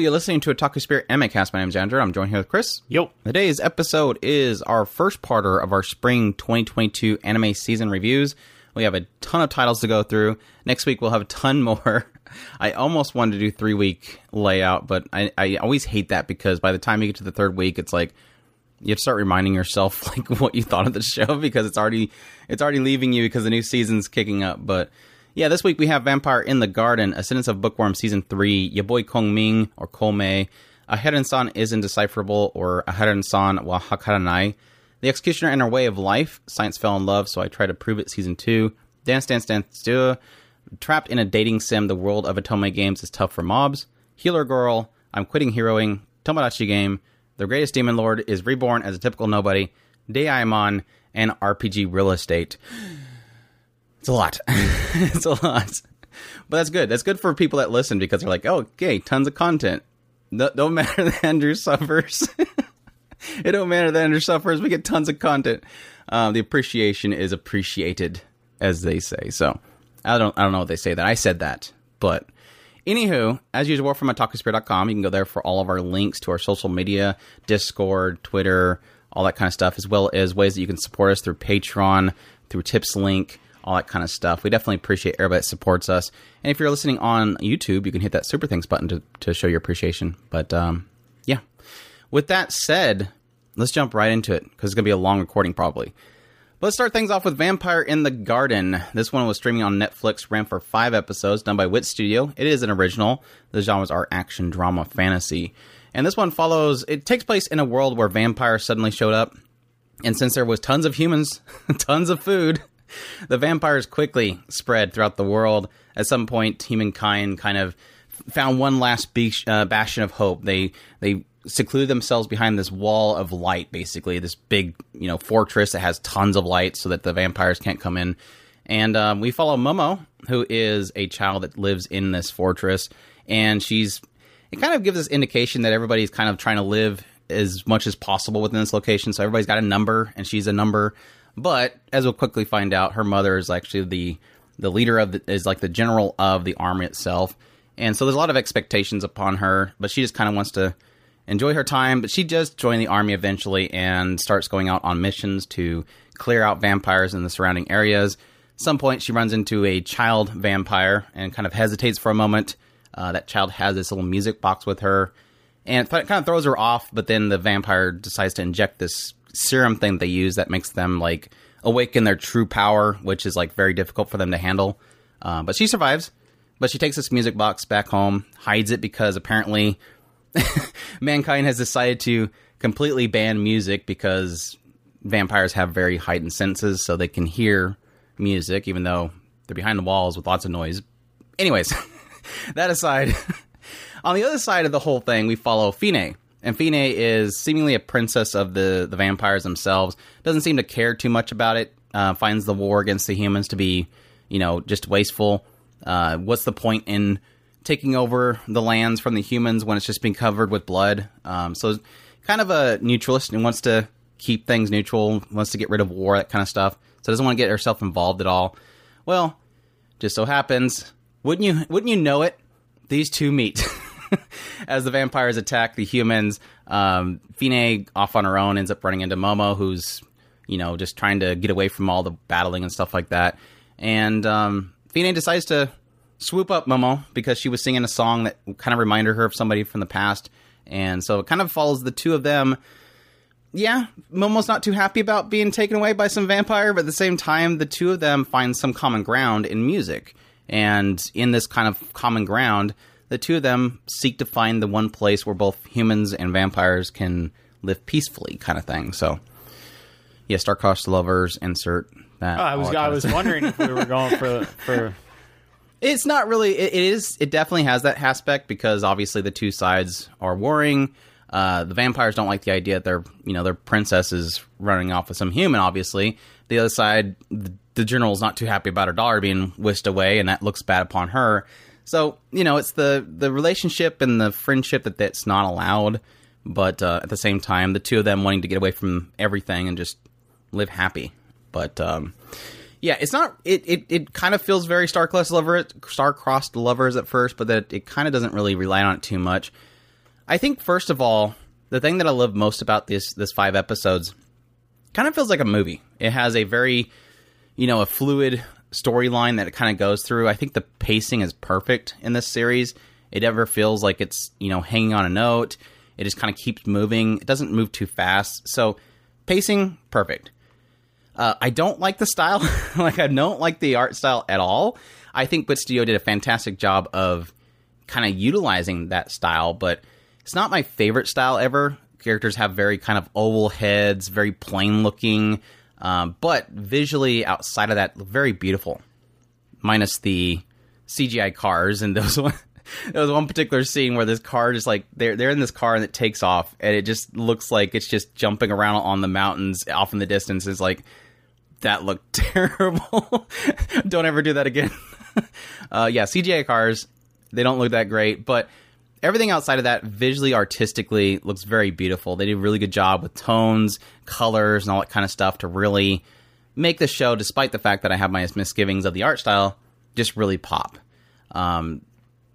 You're listening to Otaku Spirit Anime Cast. My name is Andrew. I'm joined here with Chris. Yo. Today's episode is our first parter of our spring 2022 anime season reviews. We have a ton of titles to go through. Next week we'll have a ton more. I almost wanted to do three week layout, but I, I always hate that because by the time you get to the third week, it's like you have to start reminding yourself like what you thought of the show because it's already it's already leaving you because the new season's kicking up. But yeah, this week we have Vampire in the Garden, Ascendance of Bookworm Season 3, Your Boy Kong Ming, or Kome, Aharen-san is Indecipherable, or Aharen-san wa Hakaranai, The Executioner and Her Way of Life, Science Fell in Love, so I Try to Prove It Season 2, Dance Dance Danseur Trapped in a Dating Sim, The World of Otome Games is Tough for Mobs, Healer Girl, I'm Quitting Heroing, Tomodachi Game, The Greatest Demon Lord is Reborn as a Typical Nobody, Deaimon, and RPG Real Estate. It's a lot. it's a lot. But that's good. That's good for people that listen because they're like, oh, okay, tons of content. No, don't matter that Andrew suffers. it don't matter that Andrew suffers. We get tons of content. Um, the appreciation is appreciated, as they say. So I don't, I don't know what they say that. I said that, but anywho, as usual, from otakuspirit.com, you can go there for all of our links to our social media, Discord, Twitter, all that kind of stuff, as well as ways that you can support us through Patreon, through Tips Link all that kind of stuff. We definitely appreciate everybody that supports us. And if you're listening on YouTube, you can hit that super thanks button to, to show your appreciation. But um, yeah, with that said, let's jump right into it because it's going to be a long recording probably. But let's start things off with Vampire in the Garden. This one was streaming on Netflix, ran for five episodes, done by Wit Studio. It is an original. The genres are action, drama, fantasy. And this one follows, it takes place in a world where vampires suddenly showed up. And since there was tons of humans, tons of food, the vampires quickly spread throughout the world. At some point, humankind kind of found one last uh, bastion of hope. They they secluded themselves behind this wall of light, basically this big you know fortress that has tons of light, so that the vampires can't come in. And um, we follow Momo, who is a child that lives in this fortress, and she's. It kind of gives us indication that everybody's kind of trying to live as much as possible within this location. So everybody's got a number, and she's a number. But as we'll quickly find out, her mother is actually the the leader of the, is like the general of the army itself, and so there's a lot of expectations upon her. But she just kind of wants to enjoy her time. But she does join the army eventually and starts going out on missions to clear out vampires in the surrounding areas. At some point, she runs into a child vampire and kind of hesitates for a moment. Uh, that child has this little music box with her, and it kind of throws her off. But then the vampire decides to inject this serum thing they use that makes them like awaken their true power, which is like very difficult for them to handle. Uh, but she survives. But she takes this music box back home, hides it because apparently mankind has decided to completely ban music because vampires have very heightened senses, so they can hear music even though they're behind the walls with lots of noise. Anyways, that aside, on the other side of the whole thing, we follow Fine, and Fine is seemingly a princess of the, the vampires themselves. Doesn't seem to care too much about it. Uh, finds the war against the humans to be, you know, just wasteful. Uh, what's the point in taking over the lands from the humans when it's just being covered with blood? Um, so, kind of a neutralist and wants to keep things neutral, wants to get rid of war, that kind of stuff. So, doesn't want to get herself involved at all. Well, just so happens, wouldn't you? Wouldn't you know it? These two meet. as the vampires attack the humans. Um, Fine, off on her own, ends up running into Momo, who's you know just trying to get away from all the battling and stuff like that. And um, Fine decides to swoop up Momo because she was singing a song that kind of reminded her of somebody from the past. And so it kind of follows the two of them. Yeah, Momo's not too happy about being taken away by some vampire, but at the same time, the two of them find some common ground in music. And in this kind of common ground, the two of them seek to find the one place where both humans and vampires can live peacefully, kind of thing. So, yeah, star-crossed lovers. Insert that. Oh, I was I was wondering if we were going for for. It's not really. It, it is. It definitely has that aspect because obviously the two sides are warring. Uh, the vampires don't like the idea that their you know their princess is running off with some human. Obviously, the other side, the, the is not too happy about her daughter being whisked away, and that looks bad upon her. So you know, it's the the relationship and the friendship that that's not allowed, but uh, at the same time, the two of them wanting to get away from everything and just live happy. But um, yeah, it's not. It, it, it kind of feels very star-crossed lover, star-crossed lovers at first, but that it kind of doesn't really rely on it too much. I think first of all, the thing that I love most about this this five episodes kind of feels like a movie. It has a very, you know, a fluid storyline that it kind of goes through. I think the pacing is perfect in this series. It never feels like it's, you know, hanging on a note. It just kind of keeps moving. It doesn't move too fast. So, pacing perfect. Uh, I don't like the style. like I don't like the art style at all. I think Wit Studio did a fantastic job of kind of utilizing that style, but it's not my favorite style ever. Characters have very kind of oval heads, very plain looking, um, but visually outside of that, very beautiful. Minus the CGI cars and those one. There was one particular scene where this car just like they're they're in this car and it takes off and it just looks like it's just jumping around on the mountains off in the distance. It's like that looked terrible. don't ever do that again. uh, yeah, CGI cars they don't look that great, but everything outside of that visually artistically looks very beautiful. They did a really good job with tones colors and all that kind of stuff to really make the show despite the fact that i have my misgivings of the art style just really pop. Um,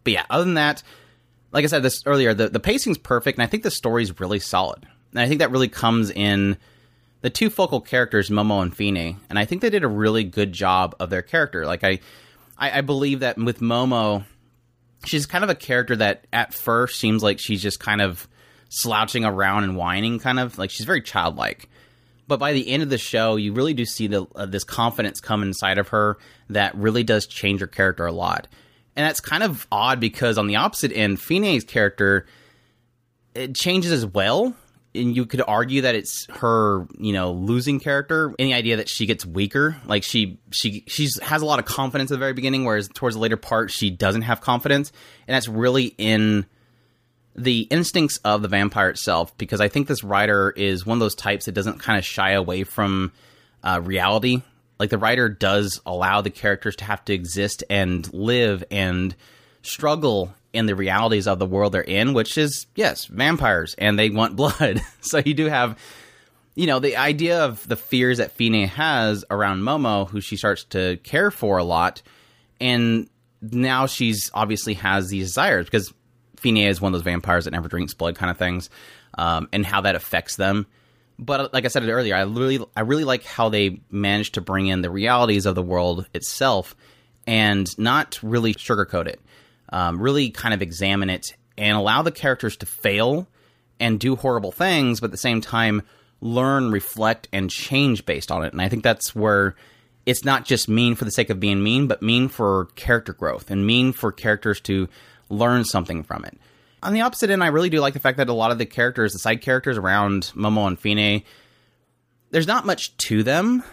but yeah other than that like i said this earlier the, the pacing's perfect and i think the story's really solid. And i think that really comes in the two focal characters momo and fine and i think they did a really good job of their character. Like i i, I believe that with momo she's kind of a character that at first seems like she's just kind of slouching around and whining, kind of like she's very childlike. But by the end of the show, you really do see the, uh, this confidence come inside of her that really does change her character a lot. And that's kind of odd because on the opposite end, Fine's character it changes as well, and you could argue that it's her, you know, losing character. Any idea that she gets weaker, like she she she's has a lot of confidence at the very beginning, whereas towards the later part she doesn't have confidence, and that's really in the instincts of the vampire itself. Because I think this writer is one of those types that doesn't kind of shy away from uh, reality. Like the writer does allow the characters to have to exist and live and struggle in the realities of the world they're in, which is yes, vampires, and they want blood. so you do have, you know, the idea of the fears that Fine has around Momo, who she starts to care for a lot, and now she's obviously has these desires because Fine is one of those vampires that never drinks blood, kind of things, um, and how that affects them. But like I said earlier, I really, I really like how they managed to bring in the realities of the world itself and not really sugarcoat it um, really kind of examine it and allow the characters to fail and do horrible things, but at the same time learn, reflect, and change based on it. And I think that's where it's not just mean for the sake of being mean, but mean for character growth and mean for characters to learn something from it. On the opposite end, I really do like the fact that a lot of the characters, the side characters around Momo and Fine, there's not much to them.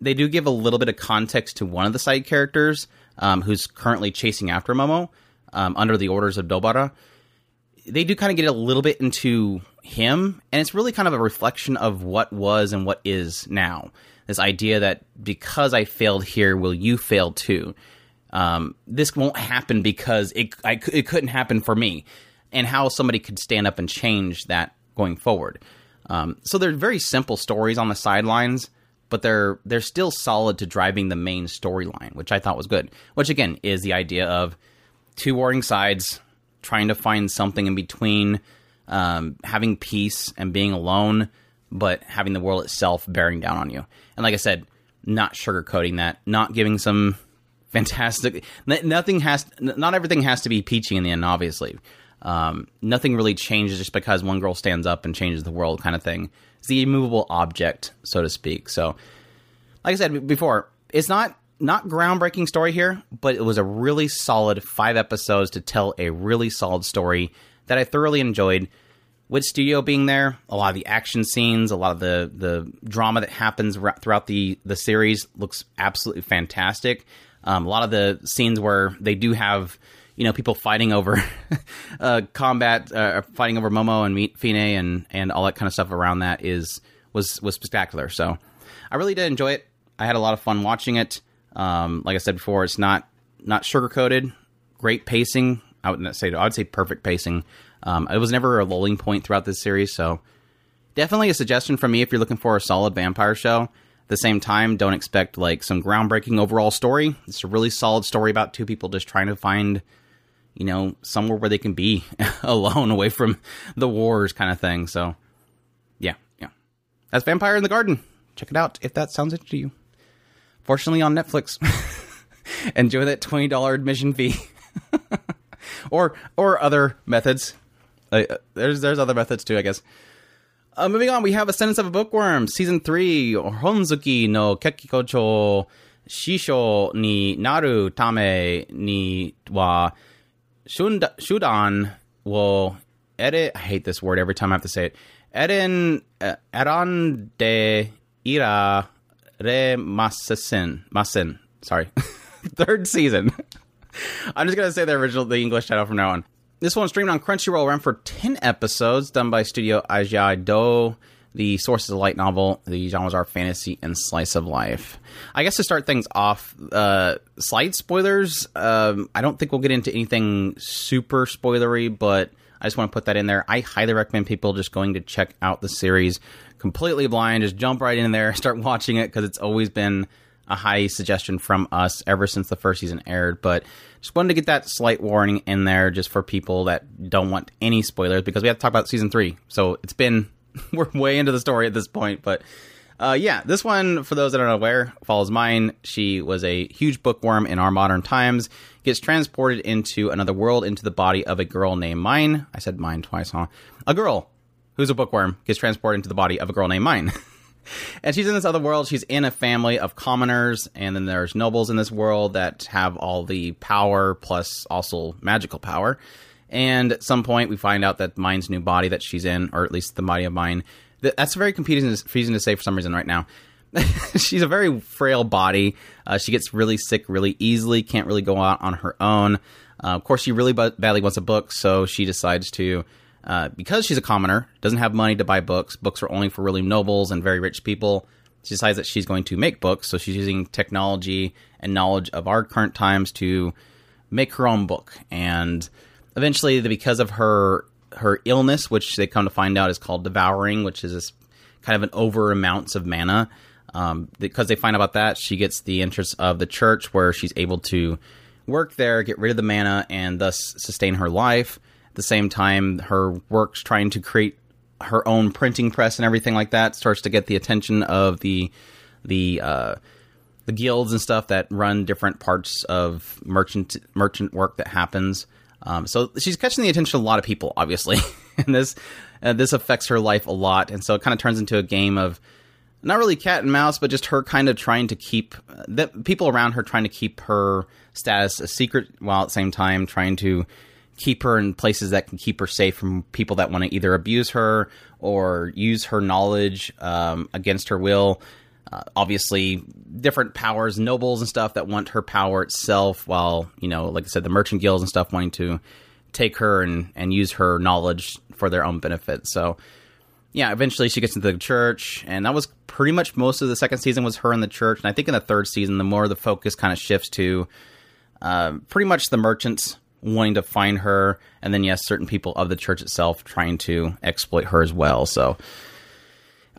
They do give a little bit of context to one of the side characters um, who's currently chasing after Momo um, under the orders of Dobara. They do kind of get a little bit into him, and it's really kind of a reflection of what was and what is now. This idea that because I failed here, will you fail too? Um, this won't happen because it I, it couldn't happen for me, and how somebody could stand up and change that going forward. Um, so they're very simple stories on the sidelines, but they're they're still solid to driving the main storyline, which I thought was good. Which again is the idea of two warring sides trying to find something in between, um, having peace and being alone, but having the world itself bearing down on you. And like I said, not sugarcoating that, not giving some fantastic. Nothing has, not everything has to be peachy in the end. Obviously, um, nothing really changes just because one girl stands up and changes the world, kind of thing. It's the immovable object, so to speak. So, like I said before, it's not not groundbreaking story here, but it was a really solid five episodes to tell a really solid story that I thoroughly enjoyed. Wit studio being there, a lot of the action scenes, a lot of the the drama that happens throughout the the series looks absolutely fantastic. Um, a lot of the scenes where they do have you know people fighting over uh, combat, uh, fighting over Momo and Fine and and all that kind of stuff around that is was was spectacular. So I really did enjoy it. I had a lot of fun watching it. Um, like I said before, it's not not sugar coated. Great pacing. I would not say I would say perfect pacing. Um, it was never a lulling point throughout this series, so definitely a suggestion from me if you're looking for a solid vampire show. At the same time, don't expect like some groundbreaking overall story. It's a really solid story about two people just trying to find, you know, somewhere where they can be alone away from the wars kind of thing. So, yeah, yeah. That's Vampire in the Garden. Check it out if that sounds interesting to you. Fortunately, on Netflix. Enjoy that $20 admission fee. or or other methods. Uh, there's there's other methods too, I guess. Uh, moving on, we have Ascendance of a Bookworm, Season 3, Honzuki no Kekikocho Shisho ni Naru Tame ni wa shunda, Shudan wo ere, I hate this word every time I have to say it. Eren, uh, eran de ira re masen, masen, sorry. Third season. I'm just gonna say the original, the English title from now on. This one streamed on Crunchyroll, ran for 10 episodes, done by Studio Ajia-do. The source is a light novel. The genres are fantasy and slice of life. I guess to start things off, uh, slight spoilers. Um, I don't think we'll get into anything super spoilery, but I just want to put that in there. I highly recommend people just going to check out the series completely blind. Just jump right in there, start watching it because it's always been a high suggestion from us ever since the first season aired. But just wanted to get that slight warning in there just for people that don't want any spoilers because we have to talk about season three. So it's been we're way into the story at this point, but. Uh, yeah, this one, for those that aren't aware, follows mine. She was a huge bookworm in our modern times, gets transported into another world, into the body of a girl named Mine. I said mine twice, huh? A girl who's a bookworm gets transported into the body of a girl named Mine. and she's in this other world. She's in a family of commoners, and then there's nobles in this world that have all the power plus also magical power. And at some point, we find out that Mine's new body that she's in, or at least the body of Mine, that's very confusing, to say for some reason right now. she's a very frail body. Uh, she gets really sick really easily, can't really go out on her own. Uh, of course, she really b- badly wants a book, so she decides to uh, because she's a commoner, doesn't have money to buy books. Books are only for really nobles and very rich people. She decides that she's going to make books, so she's using technology and knowledge of our current times to make her own book. And eventually, because of her her illness, which they come to find out is called devouring, which is this kind of an over amounts of mana. Um, because they find out about that, she gets the interest of the church, where she's able to work there, get rid of the mana, and thus sustain her life At the same time, her works trying to create her own printing press and everything like that starts to get the attention of the the uh, the guilds and stuff that run different parts of merchant merchant work that happens. Um, so she's catching the attention of a lot of people, obviously, and this uh, this affects her life a lot. And so it kind of turns into a game of not really cat and mouse, but just her kind of trying to keep the people around her trying to keep her status a secret, while at the same time trying to keep her in places that can keep her safe from people that want to either abuse her or use her knowledge um, against her will. Uh, obviously, different powers, nobles and stuff that want her power itself, while, you know, like I said, the merchant guilds and stuff wanting to take her and, and use her knowledge for their own benefit. So, yeah, eventually she gets into the church, and that was pretty much most of the second season was her in the church. And I think in the third season, the more the focus kind of shifts to uh, pretty much the merchants wanting to find her, and then yes, certain people of the church itself trying to exploit her as well. So.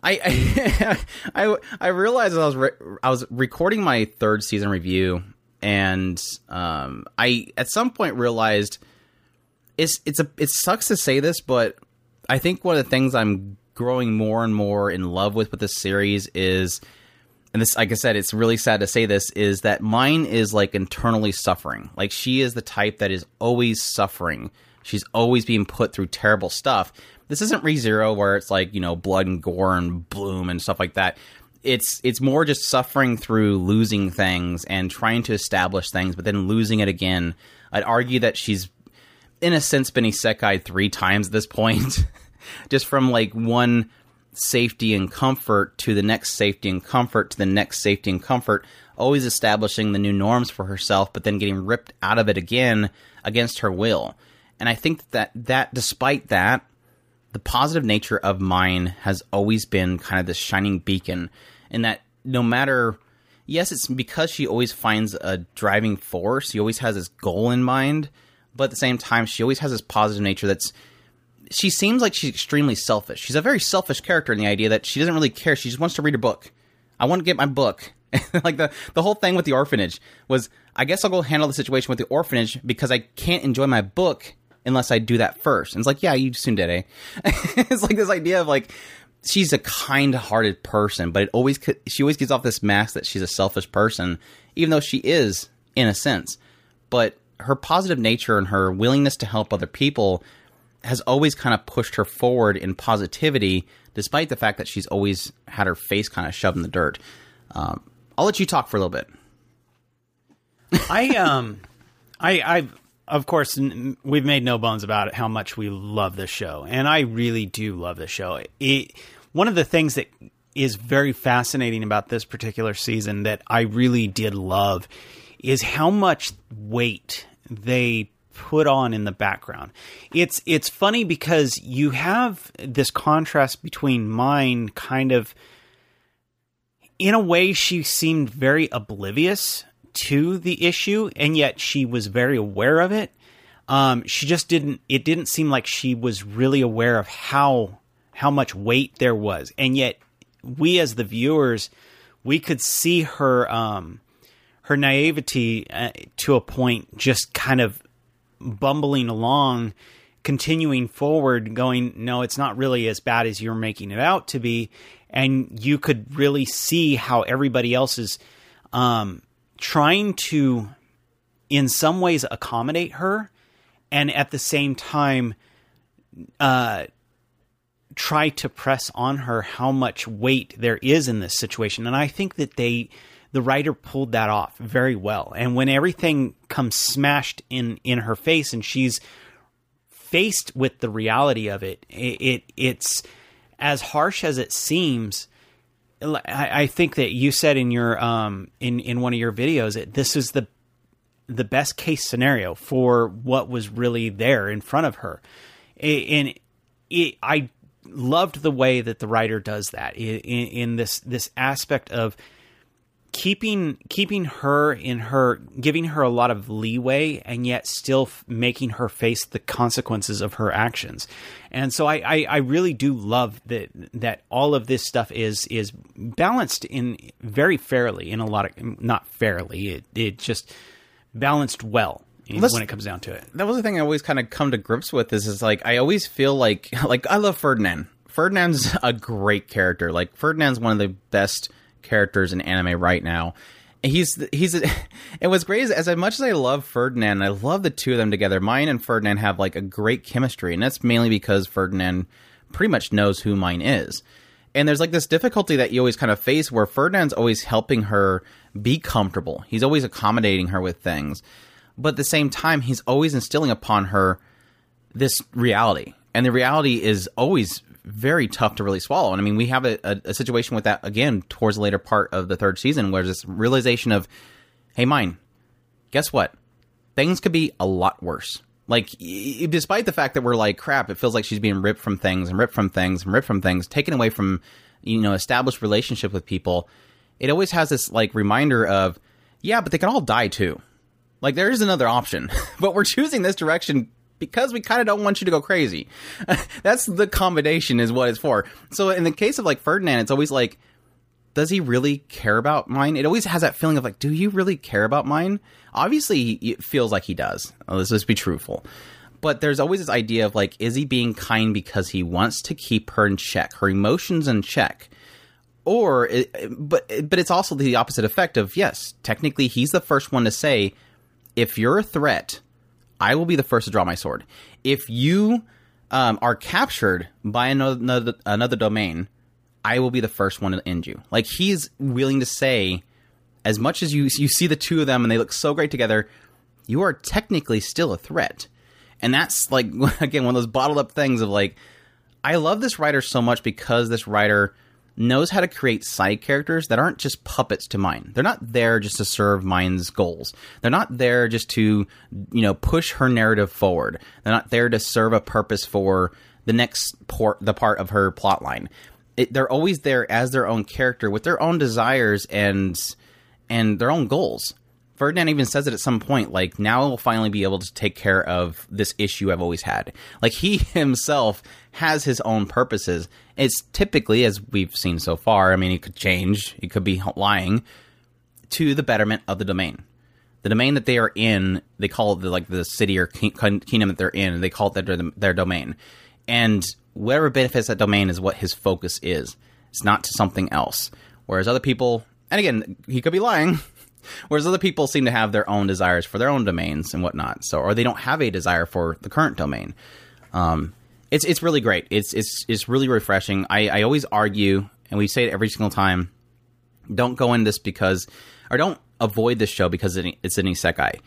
I, I I realized I was re- I was recording my third season review, and um, I at some point realized it's it's a it sucks to say this, but I think one of the things I'm growing more and more in love with with this series is. And this like i said it's really sad to say this is that mine is like internally suffering. Like she is the type that is always suffering. She's always being put through terrible stuff. This isn't Re:Zero where it's like you know blood and gore and bloom and stuff like that. It's it's more just suffering through losing things and trying to establish things but then losing it again. I'd argue that she's in a sense been isekai three times at this point just from like one safety and comfort to the next safety and comfort to the next safety and comfort, always establishing the new norms for herself, but then getting ripped out of it again against her will. And I think that that despite that, the positive nature of mine has always been kind of this shining beacon in that no matter yes, it's because she always finds a driving force, she always has this goal in mind, but at the same time she always has this positive nature that's she seems like she's extremely selfish. She's a very selfish character in the idea that she doesn't really care. She just wants to read a book. I want to get my book, like the the whole thing with the orphanage was, I guess I'll go handle the situation with the orphanage because I can't enjoy my book unless I do that first. And it's like, yeah, you soon did, eh? it's like this idea of like she's a kind-hearted person, but it always she always gives off this mask that she's a selfish person, even though she is in a sense. But her positive nature and her willingness to help other people has always kind of pushed her forward in positivity, despite the fact that she's always had her face kind of shoved in the dirt. Um, I'll let you talk for a little bit. I um, I I of course we've made no bones about it how much we love this show, and I really do love this show. It one of the things that is very fascinating about this particular season that I really did love is how much weight they put on in the background. It's it's funny because you have this contrast between mine kind of in a way she seemed very oblivious to the issue and yet she was very aware of it. Um, she just didn't it didn't seem like she was really aware of how how much weight there was. And yet we as the viewers we could see her um her naivety uh, to a point just kind of bumbling along, continuing forward, going, no, it's not really as bad as you're making it out to be. And you could really see how everybody else is um, trying to, in some ways, accommodate her, and at the same time, uh, try to press on her how much weight there is in this situation. And I think that they the writer pulled that off very well. And when everything comes smashed in in her face and she's faced with the reality of it, it, it it's as harsh as it seems. I, I, think that you said in your um in in one of your videos that this is the the best case scenario for what was really there in front of her, and it, I loved the way that the writer does that in, in this this aspect of keeping keeping her in her giving her a lot of leeway and yet still f- making her face the consequences of her actions. And so I, I, I really do love that that all of this stuff is is balanced in very fairly in a lot of not fairly it, it just balanced well when it comes down to it. That was the thing i always kind of come to grips with is is like i always feel like like i love ferdinand. Ferdinand's a great character. Like ferdinand's one of the best characters in anime right now. He's he's and what's great as much as I love Ferdinand, I love the two of them together. Mine and Ferdinand have like a great chemistry, and that's mainly because Ferdinand pretty much knows who mine is. And there's like this difficulty that you always kind of face where Ferdinand's always helping her be comfortable. He's always accommodating her with things. But at the same time, he's always instilling upon her this reality. And the reality is always very tough to really swallow. And I mean, we have a, a, a, situation with that again towards the later part of the third season, where this realization of, hey, mine, guess what? Things could be a lot worse. Like, y- despite the fact that we're like, crap, it feels like she's being ripped from things and ripped from things and ripped from things, taken away from, you know, established relationship with people. It always has this like reminder of, yeah, but they can all die too. Like, there is another option, but we're choosing this direction because we kind of don't want you to go crazy. That's the combination is what it's for. So in the case of like Ferdinand, it's always like, does he really care about mine? It always has that feeling of like, do you really care about mine? Obviously, it feels like he does. Uh, let's just be truthful. But there's always this idea of like, is he being kind because he wants to keep her in check, her emotions in check? Or, but but it's also the opposite effect of yes, technically he's the first one to say, if you're a threat, I will be the first to draw my sword. If you um, are captured by another, another domain, I will be the first one to end you. Like he's willing to say, as much as you you see the two of them and they look so great together, you are technically still a threat. And that's like again one of those bottled up things of like, I love this writer so much because this writer knows how to create side characters that aren't just puppets to mine. They're not there just to serve mine's goals. They're not there just to, you know, push her narrative forward. They're not there to serve a purpose for the next port, the part of her plotline. they're always there as their own character with their own desires and and their own goals. Ferdinand even says it at some point, like, now I'll finally be able to take care of this issue I've always had. Like, he himself has his own purposes. It's typically, as we've seen so far, I mean, it could change, it could be lying, to the betterment of the domain. The domain that they are in, they call it the, like the city or kingdom that they're in. They call it their their domain, and whatever benefits that domain is what his focus is. It's not to something else. Whereas other people, and again, he could be lying. Whereas other people seem to have their own desires for their own domains and whatnot. So, or they don't have a desire for the current domain. Um, it's it's really great. It's it's it's really refreshing. I, I always argue, and we say it every single time. Don't go in this because, or don't avoid this show because it's an isekai,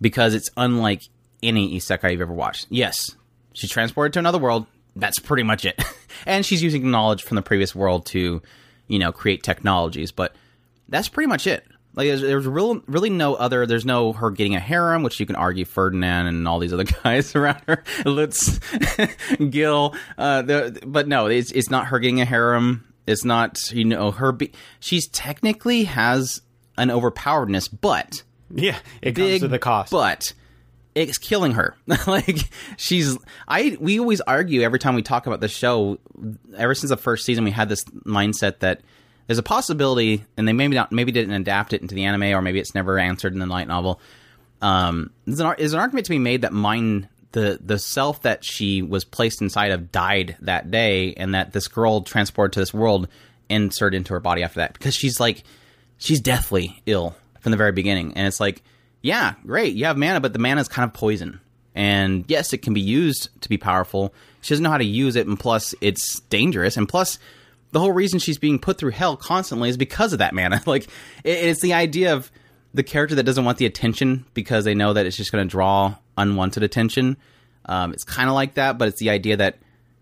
because it's unlike any isekai you've ever watched. Yes, she's transported to another world. That's pretty much it, and she's using knowledge from the previous world to, you know, create technologies. But that's pretty much it. Like there's, there's real, really no other. There's no her getting a harem, which you can argue Ferdinand and all these other guys around her, Lutz, Gil. Uh, the, but no, it's it's not her getting a harem. It's not you know her. Be- she's technically has an overpoweredness, but yeah, it big, comes to the cost. But it's killing her. like she's I we always argue every time we talk about the show. Ever since the first season, we had this mindset that there's a possibility, and they maybe not maybe didn't adapt it into the anime, or maybe it's never answered in the light novel. Um, an, there's an argument to be made that mine the the self that she was placed inside of died that day, and that this girl transported to this world inserted into her body after that because she's like she's deathly ill from the very beginning, and it's like yeah, great, you have mana, but the mana is kind of poison. And yes, it can be used to be powerful. She doesn't know how to use it, and plus, it's dangerous. And plus, the whole reason she's being put through hell constantly is because of that mana. like it, it's the idea of the character that doesn't want the attention because they know that it's just going to draw unwanted attention. Um, it's kind of like that, but it's the idea that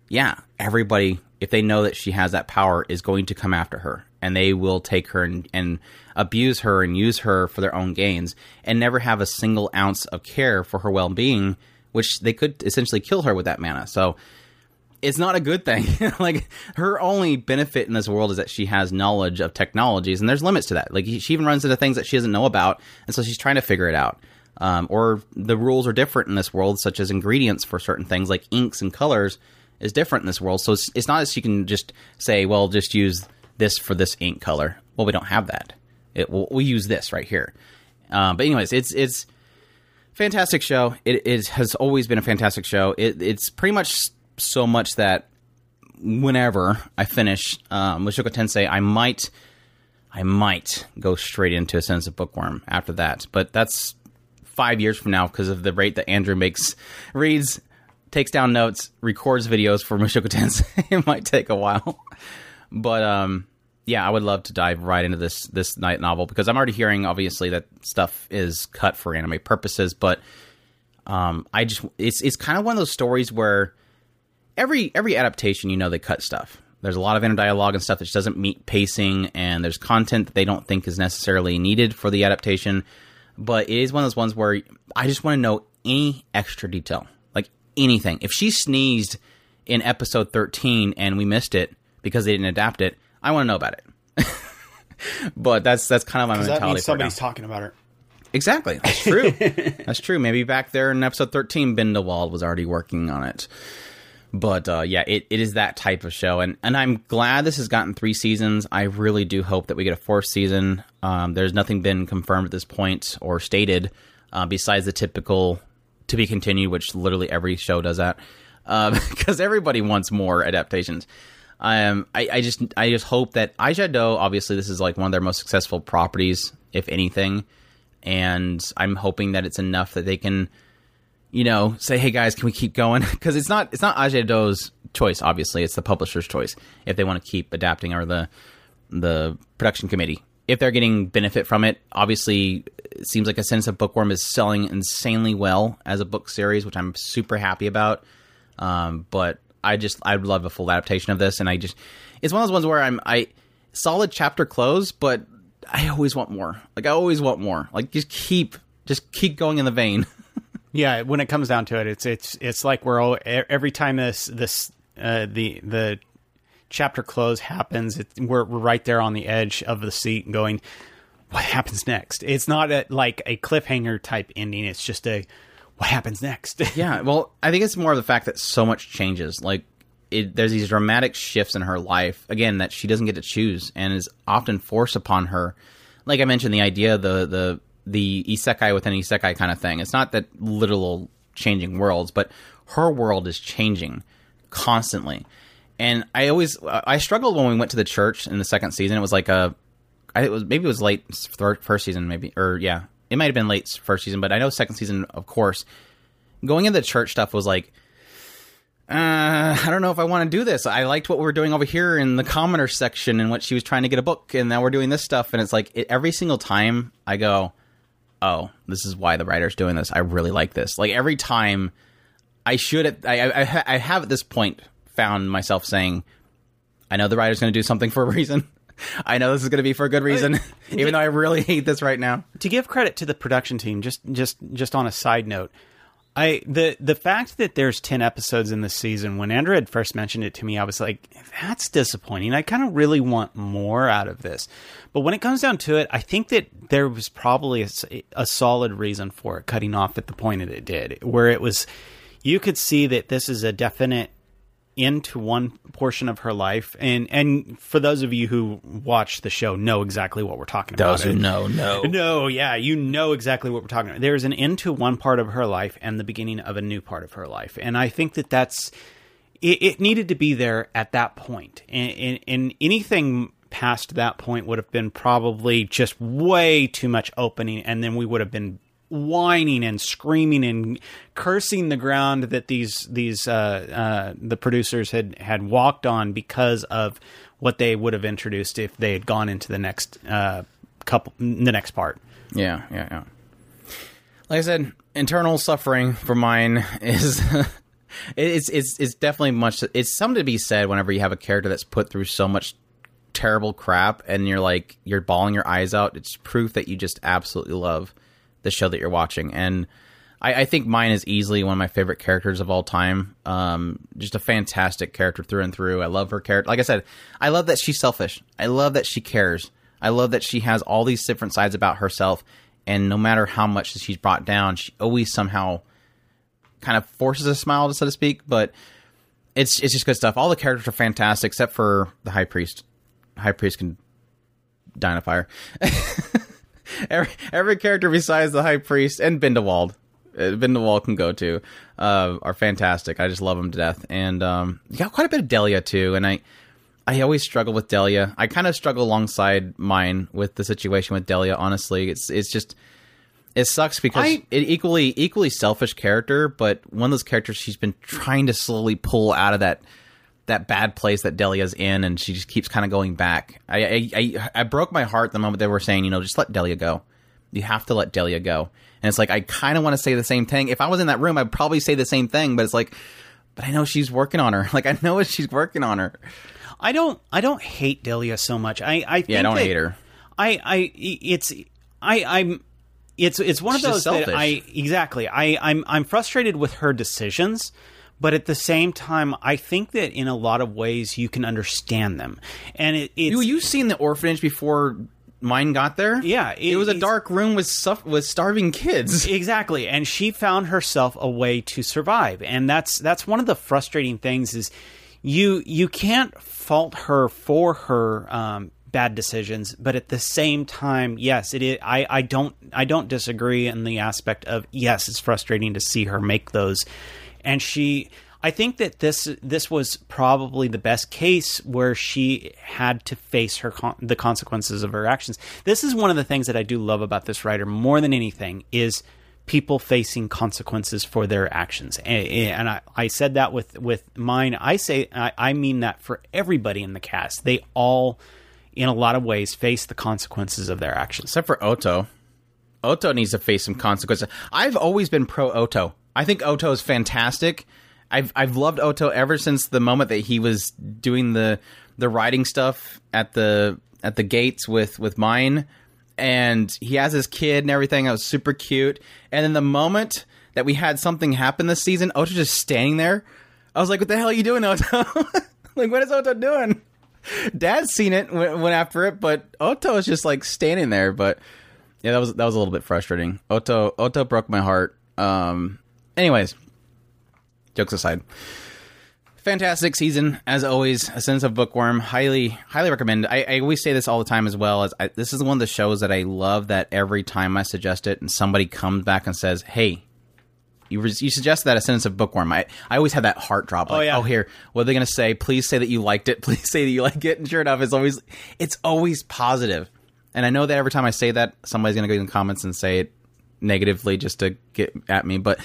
yeah, everybody if they know that she has that power is going to come after her and they will take her and, and abuse her and use her for their own gains and never have a single ounce of care for her well-being which they could essentially kill her with that mana so it's not a good thing. like her only benefit in this world is that she has knowledge of technologies, and there's limits to that. Like she even runs into things that she doesn't know about, and so she's trying to figure it out. Um, or the rules are different in this world, such as ingredients for certain things, like inks and colors, is different in this world. So it's, it's not as she can just say, "Well, just use this for this ink color." Well, we don't have that. It, we'll, we'll use this right here. Um, but anyways, it's it's fantastic show. It, it has always been a fantastic show. It, it's pretty much so much that whenever I finish um, Mushoku Tensei, I might, I might go straight into Ascendance of Bookworm after that. But that's five years from now because of the rate that Andrew makes, reads, takes down notes, records videos for Mushoku Tensei. it might take a while, but um, yeah, I would love to dive right into this this light novel because I'm already hearing obviously that stuff is cut for anime purposes, but um, I just it's it's kind of one of those stories where every every adaptation, you know, they cut stuff. There's a lot of inner dialogue and stuff that just doesn't meet pacing, and there's content that they don't think is necessarily needed for the adaptation. But it is one of those ones where I just want to know any extra detail, like anything. If she sneezed in episode 13 and we missed it because they didn't adapt it, I want to know about it. but that's that's kind of my mentality. That means somebody's talking about her. Exactly, that's true. that's true. Maybe back there in episode 13, Bindewald was already working on it. But uh, yeah, it, it is that type of show, and and I'm glad this has gotten three seasons. I really do hope that we get a fourth season. Um, there's nothing been confirmed at this point or stated uh, besides the typical to be continued, which literally every show does that because uh, everybody wants more adaptations. Um, I, I just I just hope that Ajia-do, obviously, this is like one of their most successful properties, if anything, and I'm hoping that it's enough that they can you know, say, "Hey guys, can we keep going?" Because it's not it's not Ajia-do's choice. Obviously, it's the publisher's choice if they want to keep adapting or the the production committee if they're getting benefit from it. Obviously, it seems like Ascendance of bookworm is selling insanely well as a book series, which I'm super happy about. Um, but I just I'd love a full adaptation of this, and I just it's one of those ones where I'm I solid chapter close, but I always want more. Like I always want more. Like just keep just keep going in the vein. Yeah, when it comes down to it, it's it's it's like we're all every time this this uh, the the chapter close happens, it, we're, we're right there on the edge of the seat, going, "What happens next?" It's not a, like a cliffhanger type ending. It's just a what happens next. yeah, well, I think it's more of the fact that so much changes. Like, it, there's these dramatic shifts in her life again that she doesn't get to choose and is often forced upon her like I mentioned, the idea the the the isekai within isekai kind of thing. It's not that literal changing worlds, but her world is changing constantly. And I always I struggled when we went to the church in the second season. It was like a I it was maybe it was late first season maybe or yeah it might have been late first season, but I know second season of course. Going into the church stuff was like uh, I don't know if I want to do this. I liked what we were doing over here in the commoner section and what she was trying to get a book, and now we're doing this stuff. And it's like it, every single time I go, oh, this is why the writer's doing this. I really like this. Like every time, I should. I I, I have at this point found myself saying, I know the writer's going to do something for a reason. I know this is going to be for a good reason, uh, even though I really hate this right now. To give credit to the production team, just just just on a side note, I the the fact that there's ten episodes in the season. When Andrew had first mentioned it to me, I was like, "That's disappointing." I kind of really want more out of this, but when it comes down to it, I think that there was probably a, a solid reason for it cutting off at the point that it did, where it was. You could see that this is a definite into one portion of her life. And and for those of you who watch the show know exactly what we're talking those about. who know know. No yeah you know exactly what we're talking about. There's an into one part of her life and the beginning of a new part of her life. And i think that that's it, it needed to be there at that point. And, and, and anything past that point would have been probably just way too much opening and then we would have been whining and screaming and cursing the ground that these these uh, uh, the producers had had walked on because of what they would have introduced if they had gone into the next uh, couple the next part. Yeah, yeah, yeah. Like I said, internal suffering for mine is it's it's it's definitely much. It's something to be said whenever you have a character that's put through so much terrible crap and you're like you're bawling your eyes out. It's proof that you just absolutely love the show that you're watching. And I, I, think mine is easily one of my favorite characters of all time. Um, just a fantastic character through and through. I love her character. Like I said, I love that she's selfish. I love that she cares. I love that she has all these different sides about herself. And no matter how much she's brought down, she always somehow kind of forces a smile, so to speak. But it's it's just good stuff. All the characters are fantastic, except for the high priest. High priest can die in a fire. every every character besides the high priest and Bindewald, uh, Bindewald can go to, uh, are fantastic. I just love them to death, and um, you got quite a bit of Delia too. And I, I always struggle with Delia. I kind of struggle alongside mine with the situation with Delia. Honestly, it's it's just it sucks because I, it equally equally selfish character, but one of those characters she's been trying to slowly pull out of that that bad place that Delia's in, and she just keeps kind of going back. I, I, I I broke my heart the moment they were saying, you know, just let Delia go. You have to let Delia go. And it's like I kind of want to say the same thing. If I was in that room, I'd probably say the same thing. But it's like, but I know she's working on her. Like I know she's working on her. I don't. I don't hate Delia so much. I. I yeah. I don't hate her. I. I. It's. I. I'm. It's. It's one she's of those that I exactly. I. I'm. I'm frustrated with her decisions but at the same time, I think that in a lot of ways you can understand them. And it, it's, you you seen the orphanage before mine got there? Yeah, it, it was a dark room with stuff with starving kids. Exactly, and she found herself a way to survive, and that's that's one of the frustrating things is you you can't fault her for her um, bad decisions, but at the same time, yes, it is. I, I don't I don't disagree in the aspect of yes, it's frustrating to see her make those and she I think that this this was probably the best case where she had to face her con- the consequences of her actions. This is one of the things that I do love about this writer more than anything is people facing consequences for their actions. And, and I, I, said that with with Myne. I say I, I mean that for everybody in the cast. They all, in a lot of ways, face the consequences of their actions. Except for Otto. Otto needs to face some consequences. I've always been pro Otto. I think Otto is fantastic. I've I've loved Otto ever since the moment that he was doing the the writing stuff at the at the gates with with Myne, and he has his kid and everything. It was super cute. And then the moment that we had something happen this season, Otto just standing there. I was like, "What the hell are you doing, Otto? like, what is Otto doing?" Dad's seen it, went, went after it, but Otto is just like standing there. But yeah, that was that was a little bit frustrating. Otto Otto broke my heart. Um, Anyways, jokes aside, fantastic season as always. Ascendance of Bookworm, highly, highly recommend. I, I always say this all the time as well. As I, this is one of the shows that I love. That every time I suggest it, and somebody comes back and says, "Hey, you res- you suggested that Ascendance of Bookworm." I I always have that heart drop. Oh, like, oh yeah. oh here, what are they going to say? Please say that you liked it. Please say that you like it. And sure enough, it's always it's always positive. And I know that every time I say that, somebody's going to go in the comments and say it negatively just to get at me. But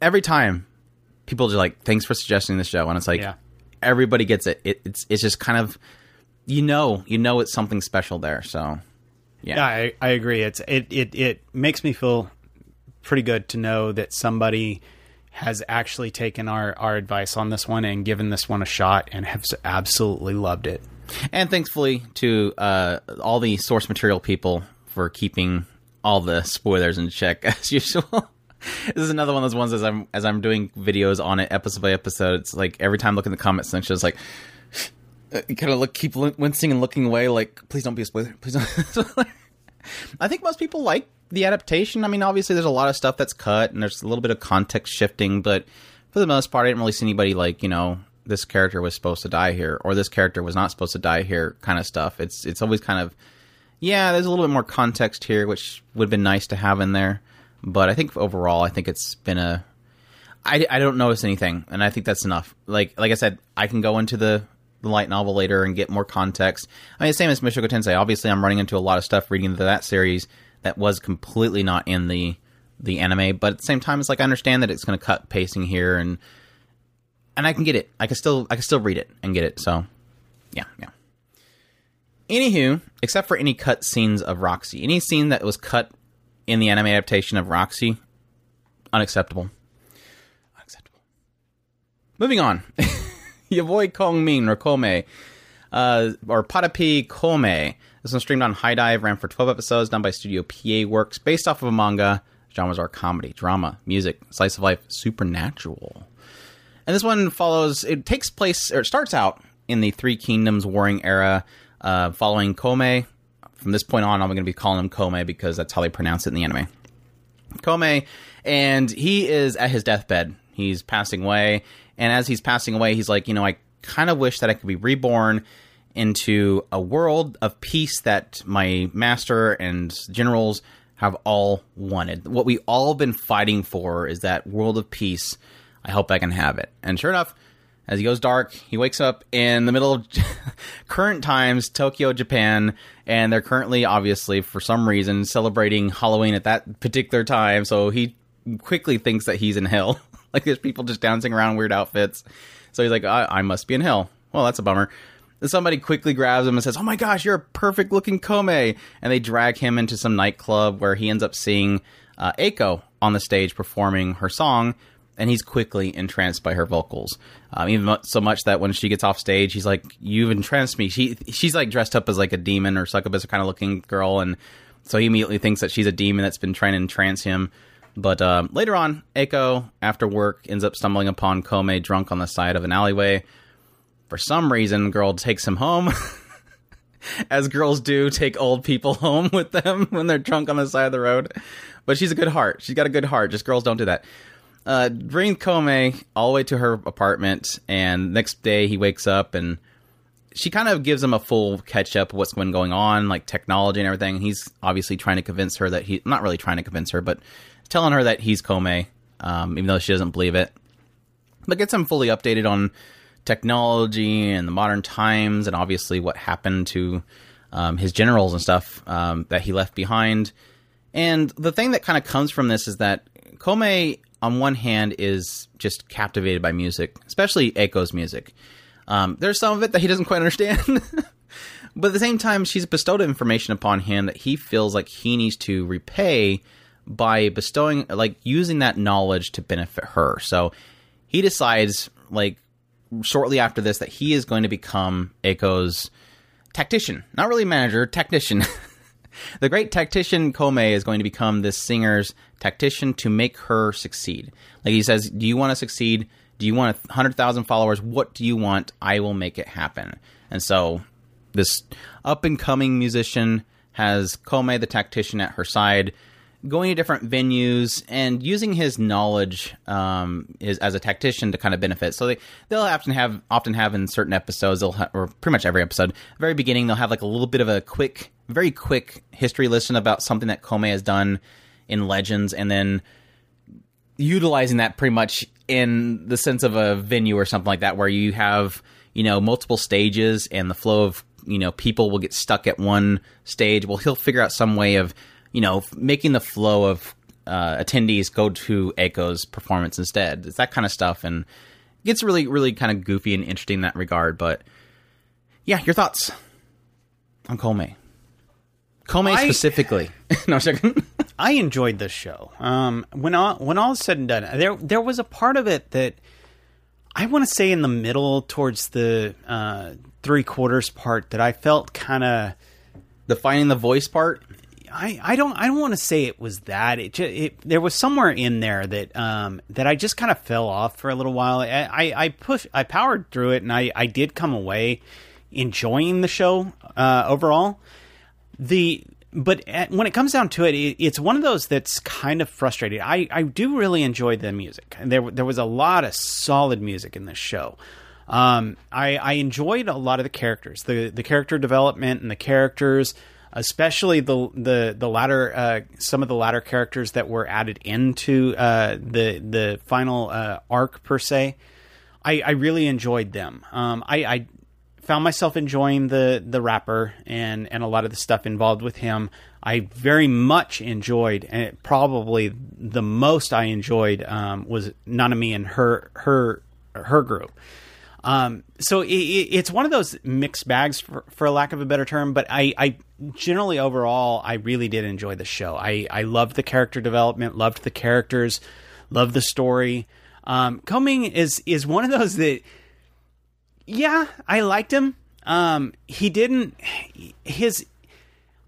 every time, people are like, "Thanks for suggesting this show," and it's like Yeah. everybody gets it. it. It's it's just kind of you know you know it's something special there. So yeah, Yeah, I, I agree. It's it, it it makes me feel pretty good to know that somebody has actually taken our, our advice on this one and given this one a shot and have absolutely loved it. and thankfully to uh, all the source material people for keeping all the spoilers in check as usual. this is another one of those ones as I'm as I'm doing videos on it episode by episode. It's like every time I look in the comment section, it's like. You kind of look, keep wincing and looking away, like, please don't be a spoiler. Please don't. I think most people like the adaptation. I mean, obviously, there's a lot of stuff that's cut, and there's a little bit of context shifting, but for the most part, I didn't really see anybody like, you know, this character was supposed to die here, or this character was not supposed to die here, kind of stuff. It's it's always kind of, yeah, there's a little bit more context here, which would have been nice to have in there. But I think overall, I think it's been a. I, I don't notice anything, and I think that's enough. Like like I said, I can go into the the light novel later and get more context. I mean, same as Mushoku Tensei. Obviously, I'm running into a lot of stuff reading into that series that was completely not in the the anime, but at the same time, it's like I understand that it's going to cut pacing here, and and I can get it. I can still I can still read it and get it. So, yeah, yeah. Anywho, except for any cut scenes of Roxy, any scene that was cut in the anime adaptation of Roxy, unacceptable. Unacceptable. Moving on. Your boy Kongming or Kome, uh, or Paripi Kome. This one streamed on HIDIVE, ran for 12 episodes, done by Studio PA Works, based off of a manga. Genres are comedy, drama, music, slice of life, supernatural. And this one follows, it takes place, or it starts out in the Three Kingdoms Warring era, uh, following Kome. From this point on, I'm going to be calling him Kome because that's how they pronounce it in the anime. Kome, and he is at his deathbed. He's passing away, and as he's passing away, he's like, you know, I kind of wish that I could be reborn into a world of peace that my master and generals have all wanted. What we all been fighting for is that world of peace. I hope I can have it. And sure enough, as he goes dark, he wakes up in the middle of current times, Tokyo, Japan, and they're currently, obviously, for some reason, celebrating Halloween at that particular time. So he quickly thinks that he's in hell. like there's people just dancing around weird outfits. So he's like, I, I must be in hell. Well, that's a bummer. Then somebody quickly grabs him and says, "Oh my gosh, you're a perfect looking Kome!" And they drag him into some nightclub where he ends up seeing uh, Eiko on the stage performing her song, and he's quickly entranced by her vocals. Um, even so much that when she gets off stage, he's like, "You've entranced me." She she's like dressed up as like a demon or succubus kind of looking girl, and so he immediately thinks that she's a demon that's been trying to entrance him. But um, later on, Eiko, after work, ends up stumbling upon Kome drunk on the side of an alleyway. For some reason, girl takes him home. As girls do, take old people home with them when they're drunk on the side of the road. But she's a good heart. She's got a good heart. Just girls don't do that. Uh, bring Kome all the way to her apartment, and next day he wakes up and she kind of gives him a full catch up of what's been going on, like technology and everything. He's obviously trying to convince her that he, not really trying to convince her, but telling her that he's Kome, um, even though she doesn't believe it. But gets him fully updated on technology and the modern times, and obviously what happened to um, his generals and stuff um, that he left behind. And the thing that kind of comes from this is that Kome, on one hand, is just captivated by music, especially Eiko's music. Um, there's some of it that he doesn't quite understand. but at the same time, she's bestowed information upon him that he feels like he needs to repay by bestowing, like, using that knowledge to benefit her. So he decides, like, shortly after this, that he is going to become Eiko's tactician. Not really manager, tactician. the great tactician Kome is going to become this singer's tactician to make her succeed. Like he says, Do you want to succeed? Do you want 100,000 followers? What do you want? I will make it happen. And so this up and coming musician has Kome, the tactician, at her side, going to different venues and using his knowledge um, is, as a tactician to kind of benefit. So they they'll often have often have in certain episodes, they'll ha- or pretty much every episode, very beginning they'll have like a little bit of a quick, very quick history lesson about something that Kome has done in Legends, and then utilizing that pretty much in the sense of a venue or something like that, where you have you know multiple stages and the flow of you know people will get stuck at one stage. Well, he'll figure out some way of you know making the flow of uh, attendees go to Eiko's performance instead. It's that kind of stuff, and it gets really really kind of goofy and interesting in that regard. But yeah, your thoughts on? Kome I- specifically. no, second. I enjoyed this show. Um, when all when all is said and done, there there was a part of it that I want to say in the middle, towards the uh, three quarters part, that I felt kind of. the finding the voice part. I, I don't I don't want to say it was that it, ju- it there was somewhere in there that um that I just kind of fell off for a little while. I I, I pushed I powered through it and I I did come away enjoying the show uh, overall. The but at, when it comes down to it, it, it's one of those that's kind of frustrating. I, I do really enjoy the music. And there there was a lot of solid music in this show. Um, I, I enjoyed a lot of the characters, the the character development and the characters, especially the the the latter uh, some of the latter characters that were added into uh, the the final uh, arc per se. I, I really enjoyed them. Um, I, I found myself enjoying the the rapper and and a lot of the stuff involved with him. I very much enjoyed, and it, probably the most I enjoyed um, was Nanami and her her her group. Um, so it, it, it's one of those mixed bags, for, for lack of a better term. But I, I generally overall, I really did enjoy the show. I I loved the character development, loved the characters, loved the story. Um, Kongming is is one of those that yeah, I liked him. Um, he didn't his.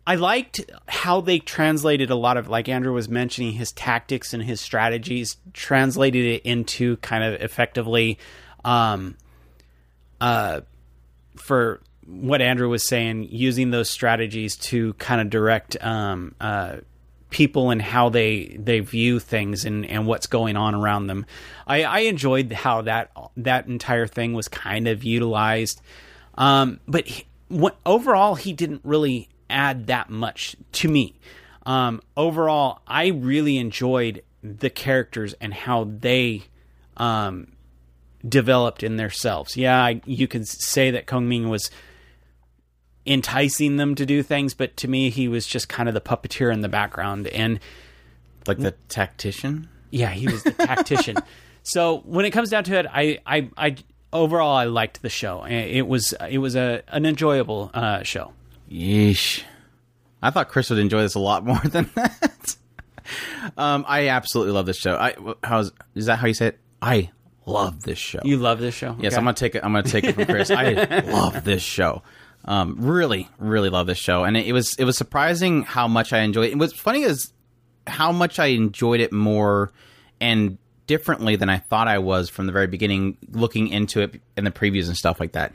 I liked how they translated a lot of, like Andrew was mentioning, his tactics and his strategies, translated it into kind of effectively, um, uh, for what Andrew was saying, using those strategies to kind of direct um, uh, people and how they they view things and, and what's going on around them. I, I enjoyed how that that entire thing was kind of utilized, um, but he, what, overall he didn't really add that much to me. Um, overall, I really enjoyed the characters and how they um, developed in themselves. Yeah, I, you could say that Kong Ming was enticing them to do things, but to me, he was just kind of the puppeteer in the background. And Like the tactician. yeah, he was the tactician. so when it comes down to it, I, I, I overall I liked the show. It was it was a an enjoyable uh, show. Yeesh. I thought Chris would enjoy this a lot more than that. um, I absolutely love this show. I how's is that how you say it? I love this show. You love this show? yes, Okay. I'm gonna take it. I'm gonna take it from Chris. I love this show. Um, really, really love this show, and it, it was it was surprising how much I enjoyed. it. What's funny is how much I enjoyed it more and differently than I thought I was from the very beginning, looking into it in the previews and stuff like that.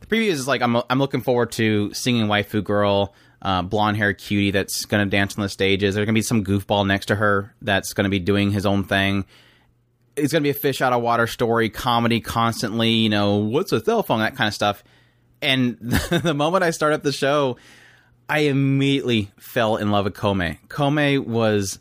The previews is like I'm I'm looking forward to singing waifu girl, uh, blonde hair cutie that's gonna dance on the stages. There's gonna be some goofball next to her that's gonna be doing his own thing. It's gonna be a fish out of water story, comedy constantly. You know, what's a cell phone? That kind of stuff. And the moment I start up the show, I immediately fell in love with Kome. Kome was,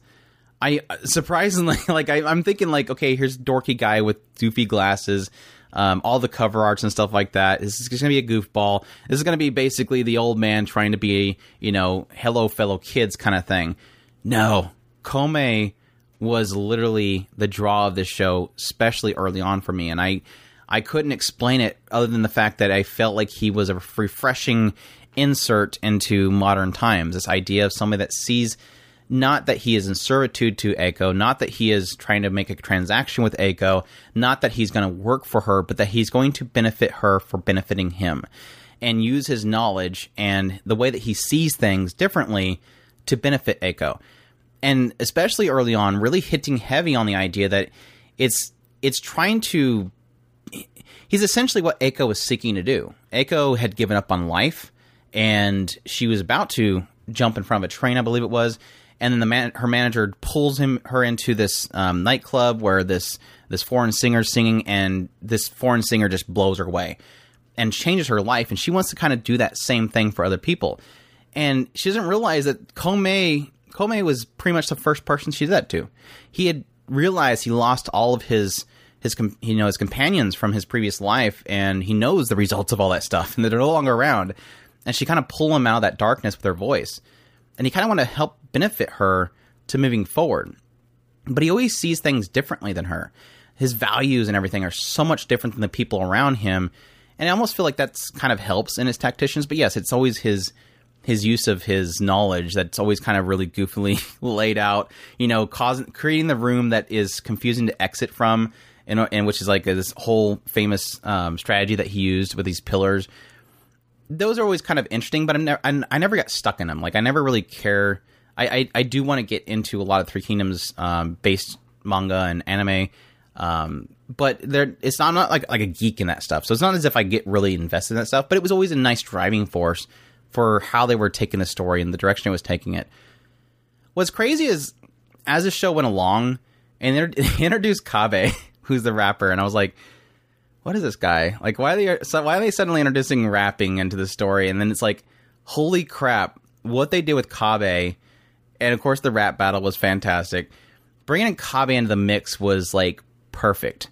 I surprisingly like I, I'm thinking like okay, here's dorky guy with doofy glasses, um, all the cover arts and stuff like that. This is gonna be a goofball. This is gonna be basically the old man trying to be you know hello fellow kids kind of thing. No, Kome was literally the draw of this show, especially early on for me, and I. I couldn't explain it other than the fact that I felt like he was a refreshing insert into modern times. This idea of somebody that sees not that he is in servitude to Eiko, not that he is trying to make a transaction with Eiko, not that he's going to work for her, but that he's going to benefit her for benefiting him and use his knowledge and the way that he sees things differently to benefit Eiko. And especially early on, really hitting heavy on the idea that it's it's trying to he's essentially what Eiko was seeking to do. Eiko had given up on life, and she was about to jump in front of a train, I believe it was, and then the man, her manager pulls him her into this um, nightclub where this this foreign singer's singing, and this foreign singer just blows her away and changes her life, and she wants to kind of do that same thing for other people, and she doesn't realize that Komei Komei was pretty much the first person she did that to. He had realized he lost all of his his you know his companions from his previous life, and he knows the results of all that stuff, and they're no longer around. And she kind of pull him out of that darkness with her voice, and he kind of want to help benefit her to moving forward. But he always sees things differently than her. His values and everything are so much different than the people around him, and I almost feel like that's kind of helps in his tacticians. But yes, it's always his his use of his knowledge that's always kind of really goofily laid out. You know, causing creating the room that is confusing to exit from, and, and which is like this whole famous um, strategy that he used with these pillars. Those are always kind of interesting, but I never, I never got stuck in them. Like I never really care. I, I, I do want to get into a lot of Three Kingdoms um, based manga and anime. Um, but there, it's not, I'm not like like a geek in that stuff. So it's not as if I get really invested in that stuff. But it was always a nice driving force for how they were taking the story and the direction it was taking it. What's crazy is as the show went along, and they introduced Kabe, who's the rapper, and I was like, "What is this guy? Like, why are they why are they suddenly introducing rapping into the story?" And then it's like, "Holy crap! What they did with Kabe!" And of course, the rap battle was fantastic. Bringing in Kabe into the mix was like perfect,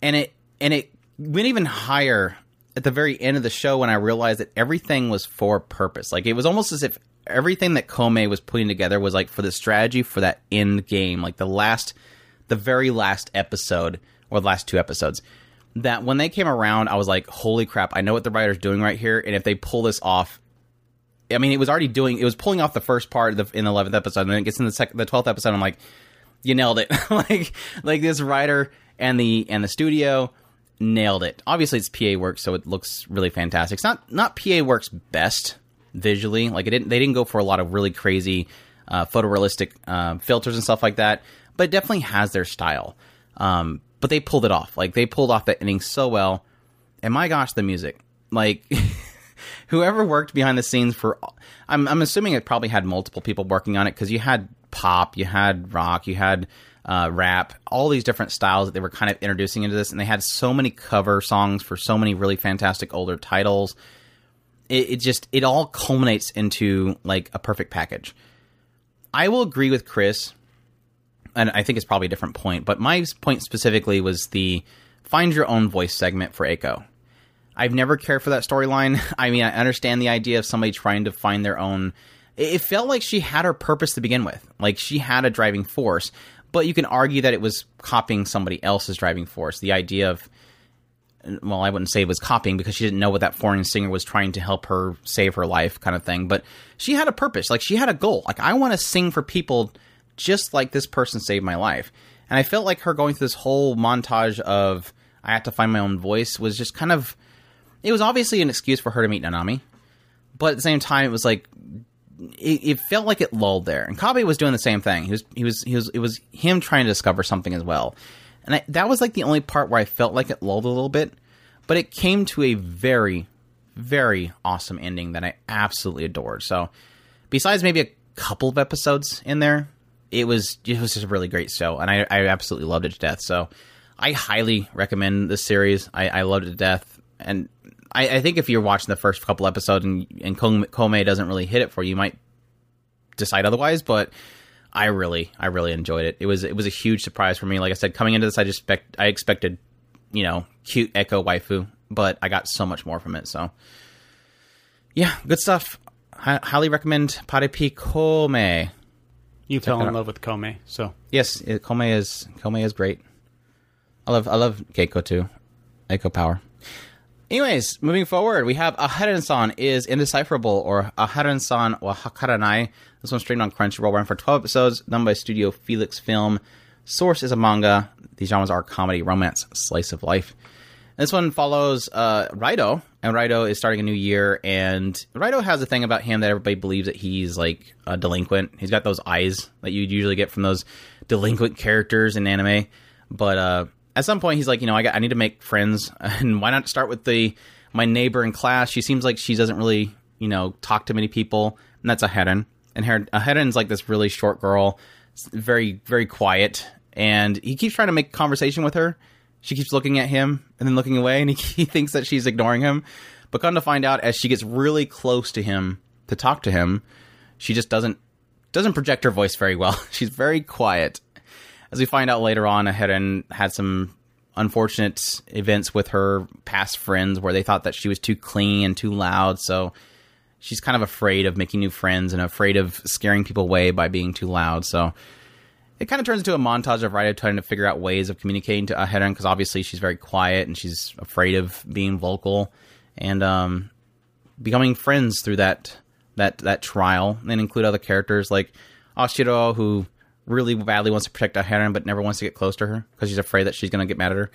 and it and it went even higher at the very end of the show when I realized that everything was for purpose. Like it was almost as if everything that Komei was putting together was like for the strategy for that end game, like the last, the very last episode or the last two episodes. That when they came around, I was like, "Holy crap! I know what the writer's doing right here, and if they pull this off." I mean, it was already doing. It was pulling off the first part the, in the eleventh episode, and then it gets in the second, the twelfth episode. I'm like, "You nailed it!" like, like this writer and the and the studio nailed it. Obviously, it's PA work, so it looks really fantastic. It's not not PA works best visually. Like it didn't they didn't go for a lot of really crazy uh, photorealistic uh, filters and stuff like that, but it definitely has their style. Um, but they pulled it off. Like they pulled off that ending so well. And my gosh, the music! Like whoever worked behind the scenes for, I'm I'm assuming it probably had multiple people working on it because you had pop, you had rock, you had uh, rap, all these different styles that they were kind of introducing into this, and they had so many cover songs for so many really fantastic older titles. It, it just it all culminates into like a perfect package. I will agree with Chris, and I think it's probably a different point, but my point specifically was the find your own voice segment for Eiko. I've never cared for that storyline. I mean, I understand the idea of somebody trying to find their own. It felt like she had her purpose to begin with. Like she had a driving force but you can argue that it was copying somebody else's driving force. The idea of, well, I wouldn't say it was copying because she didn't know what that foreign singer was trying to help her save her life, kind of thing. But she had a purpose. Like she had a goal. Like I want to sing for people just like this person saved my life. And I felt like her going through this whole montage of I have to find my own voice was just kind of. It was obviously an excuse for her to meet Nanami, but at the same time, it was like, it, it, felt like it lulled there. And Kabe was doing the same thing. He was he was he was it was him trying to discover something as well. And I, that was like the only part where I felt like it lulled a little bit, but it came to a very very awesome ending that I absolutely adored. So, besides maybe a couple of episodes in there, it was it was just a really great show, and I, I absolutely loved it to death. So, I highly recommend this series. I, I loved it to death, and I, I, think if you're watching the first couple episodes and and Komei doesn't really hit it for you, you might decide otherwise. But I really, I really enjoyed it. It was it was a huge surprise for me. Like I said, coming into this, I just expect I expected, you know, cute Eiko waifu, but I got so much more from it. So, yeah, good stuff. I highly recommend Paripi Komei. You fell in love with Komei, so yes, it, Komei is Komei is great. I love I love Keiko too. Eiko Power. Anyways, moving forward, we have Aharen-san is Indecipherable or Aharen-san wa Hakaranai. This one's streamed on Crunchyroll, run for 12 episodes, done by Studio Felix Film. Source is a manga. These genres are comedy, romance, slice of life. This one follows uh, Raido, and Raido is starting a new year, and Raido has a thing about him that everybody believes that he's like a delinquent. He's got those eyes that you'd usually get from those delinquent characters in anime, but uh, at some point he's like, you know, I got, I need to make friends, and why not start with the my neighbor in class? She seems like she doesn't really, you know, talk to many people, and that's Aharen. and her Aharen's like this really short girl, very very quiet, and he keeps trying to make conversation with her. She keeps looking at him and then looking away, and he, he thinks that she's ignoring him. But come to find out, as she gets really close to him to talk to him, she just doesn't doesn't project her voice very well. She's very quiet. As we find out later on, Aharen had some unfortunate events with her past friends where they thought that she was too clingy and too loud. So she's kind of afraid of making new friends and afraid of scaring people away by being too loud. So it kind of turns into a montage of Raito trying to figure out ways of communicating to Aharen because obviously she's very quiet and she's afraid of being vocal and um, becoming friends through that that that trial and include other characters like Oshiro who really badly wants to protect Aharen but never wants to get close to her because she's afraid that she's going to get mad at her.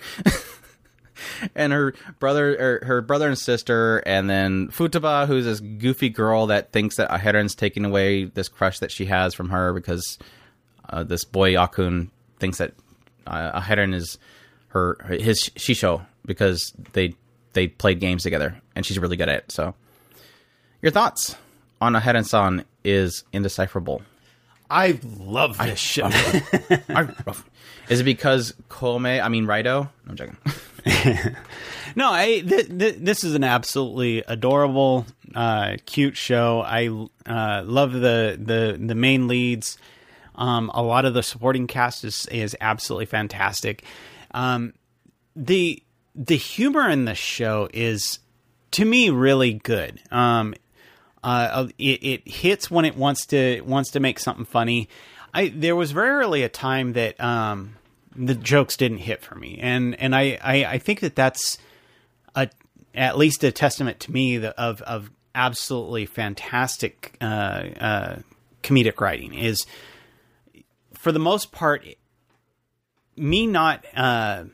and her brother or her brother and sister and then Futaba who's this goofy girl that thinks that Aharen's taking away this crush that she has from her because uh, this boy Yakun thinks that uh, Aharen is her his shisho because they they played games together and she's really good at it. So your thoughts? on Aharen San is indecipherable. I love this I, show. I, is it because Kome? I mean, Raito? I'm joking. no, I, th- th- this is an absolutely adorable, uh, cute show. I uh, love the, the the main leads. Um, a lot of the supporting cast is is absolutely fantastic. Um, the the humor in the show is to me really good. Um, uh, it, it hits when it wants to wants to make something funny. I there was rarely a time that um, the jokes didn't hit for me, and and I, I, I think that that's a at least a testament to me of of absolutely fantastic uh, uh, comedic writing. Is for the most part me not uh,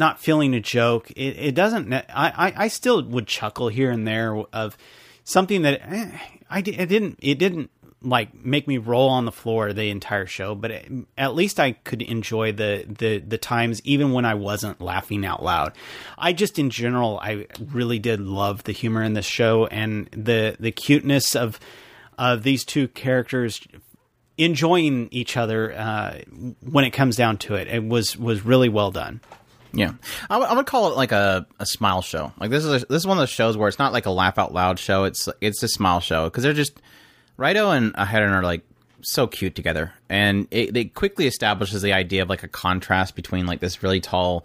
not feeling a joke. It, it doesn't. I, I, I still would chuckle here and there of something that eh, I it didn't it didn't like make me roll on the floor the entire show, but it, at least I could enjoy the, the the times even when I wasn't laughing out loud. I just in general I really did love the humor in this show and the the cuteness of of these two characters enjoying each other uh, when it comes down to it. It was was really well done. Yeah, I, w- I would call it like a, a smile show. Like this is a, this is one of those shows where it's not like a laugh out loud show. It's it's a smile show because they're just Raito and Aharen are like so cute together, and it, it quickly establishes the idea of like a contrast between like this really tall,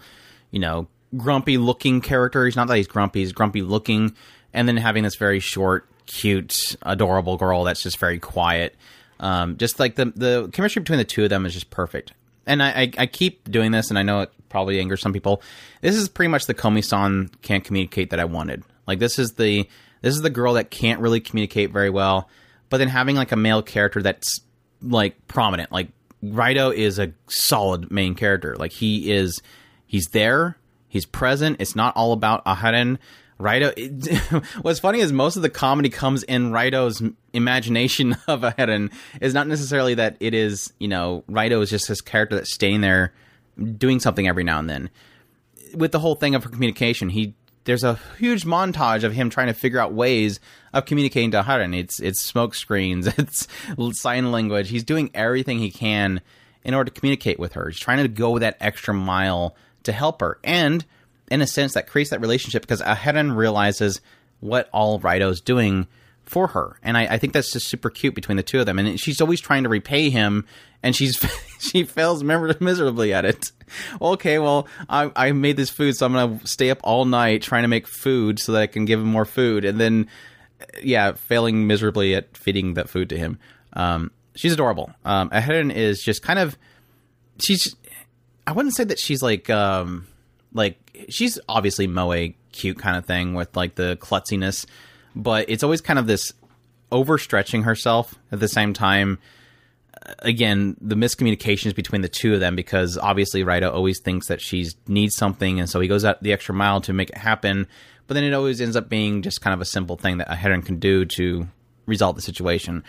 you know, grumpy looking character. He's not that he's grumpy; he's grumpy looking, and then having this very short, cute, adorable girl that's just very quiet. Um, just like the the chemistry between the two of them is just perfect. And I, I, I keep doing this, and I know it probably anger some people. This is pretty much the Komi-san can't communicate that I wanted. Like this is the this is the girl that can't really communicate very well, but then having like a male character that's like prominent. Like Raito is a solid main character. Like he is he's there, he's present. It's not all about Aharen. Raito. It, what's funny is most of the comedy comes in Raito's imagination of Aharen. Is not necessarily that it is you know Raito is just this character that's staying there doing something every now and then. With the whole thing of her communication, he there's a huge montage of him trying to figure out ways of communicating to Aharen. It's it's smoke screens, it's sign language. He's doing everything he can in order to communicate with her. He's trying to go that extra mile to help her, and in a sense, that creates that relationship because Aharen realizes what all Raito's doing for her, and I, I, think that's just super cute between the two of them. And she's always trying to repay him, and she's she fails miserably at it. Okay, well, I, I made this food, so I'm gonna stay up all night trying to make food so that I can give him more food, and then yeah, failing miserably at feeding that food to him. Um, she's adorable. Um, is just kind of she's. I wouldn't say that she's like um like she's obviously moe cute kind of thing with like the klutziness but it's always kind of this overstretching herself at the same time. Again, the miscommunications between the two of them because obviously Raito always thinks that she needs something, and so he goes out the extra mile to make it happen. But then it always ends up being just kind of a simple thing that Aharen can do to resolve the situation.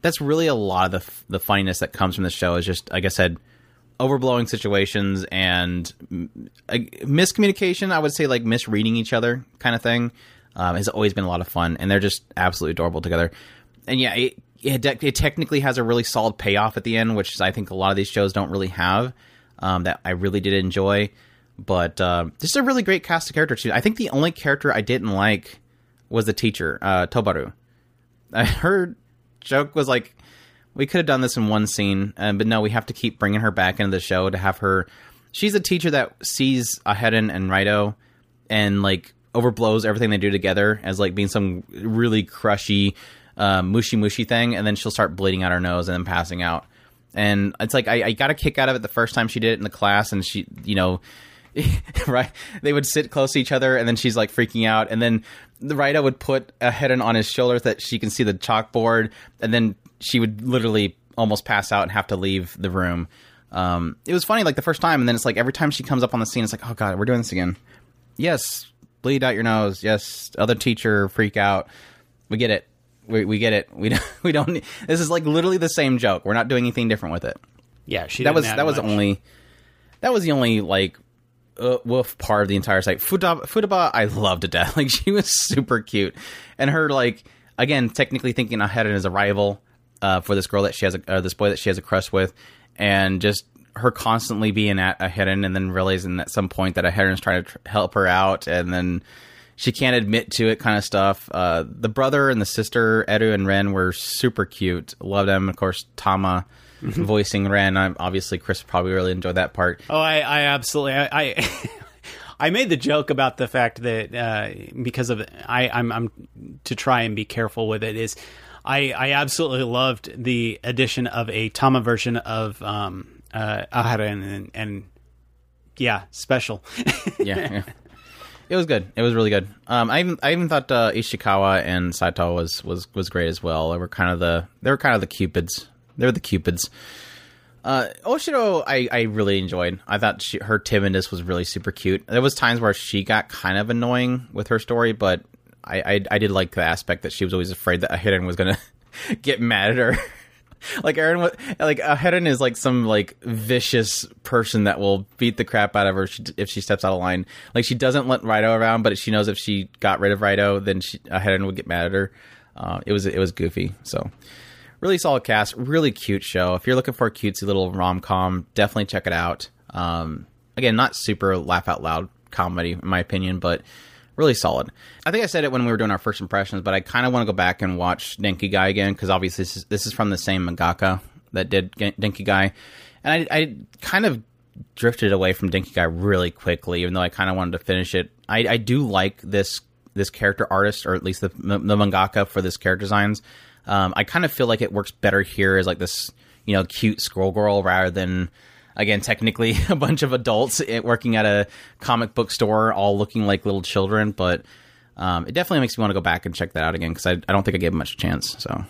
That's really a lot of the the funniness that comes from the show. Is just like I said, overblowing situations and uh, miscommunication. I would say like misreading each other kind of thing um, has always been a lot of fun, and they're just absolutely adorable together. and yeah, it, it, it technically has a really solid payoff at the end, which I think a lot of these shows don't really have. Um, that I really did enjoy, but uh, this is a really great cast of characters too. I think the only character I didn't like was the teacher, uh, Tobaru. I heard joke was like, we could have done this in one scene, uh, but no, we have to keep bringing her back into the show to have her. She's a teacher that sees Aharen and Raito and like overblows everything they do together as like being some really crushy, uh, mushy mushy thing, and then she'll start bleeding out her nose and then passing out. And it's like I, I got a kick out of it the first time she did it in the class, and she, you know, right? They would sit close to each other, and then she's like freaking out, and then the Raito would put a head on his shoulder that she can see the chalkboard, and then she would literally almost pass out and have to leave the room. Um, it was funny like the first time, and then it's like every time she comes up on the scene, it's like, oh god, we're doing this again. Yes, bleed out your nose. Yes, other teacher freak out. We get it. We, we get it. We don't. We don't. Need, this is like literally the same joke. We're not doing anything different with it. Yeah, she. That was that was much. only that was the only like uh, woof part of the entire site. Futaba, Futaba, I loved to death. Like she was super cute, and her like again technically thinking ahead as a rival uh, for this girl that she has a uh, this boy that she has a crush with, and just her constantly being at Aharen and then realizing at some point that Aharen is trying to tr- help her out, and then she can't admit to it kind of stuff. Uh, the brother and the sister, Eru and Ren, were super cute. Love them. Of course, Tama voicing Ren. I, obviously, Chris probably really enjoyed that part. Oh, I, I absolutely. I, I, I made the joke about the fact that uh, because of I, I'm, I'm to try and be careful with it. Is I, I absolutely loved the addition of a Tama version of um, uh, Aharen and, and yeah, special. yeah, yeah. It was good. It was really good. Um, I even I even thought uh, Ishikawa and Saito was, was was great as well. They were kind of the they were kind of the cupids. They were the cupids. Uh, Oshiro, I, I really enjoyed. I thought she, her timidness was really super cute. There was times where she got kind of annoying with her story, but I, I, I did like the aspect that she was always afraid that Aharen was gonna get mad at her. like Aharen, like Aharen is like some like vicious person that will beat the crap out of her if she, steps out of line. Like she doesn't let Raito around, but she knows if she got rid of Raito, then she, Aharen would get mad at her. Uh, it was it was goofy. So really solid cast, really cute show. If you're looking for a cutesy little rom com, definitely check it out. Um, again, not super laugh out loud comedy in my opinion, but really solid. I think I said it when we were doing our first impressions, but I kind of want to go back and watch Denki Gai again because obviously this is, this is from the same mangaka that did Denki Gai, and I, I kind of drifted away from Denki Gai really quickly, even though I kind of wanted to finish it. I, I do like this this character artist, or at least the the mangaka for this character designs. Um, I kind of feel like it works better here as like this, you know, cute scroll girl rather than again technically a bunch of adults working at a comic book store all looking like little children. But um, it definitely makes me want to go back and check that out again because I, I don't think I gave it much chance. So.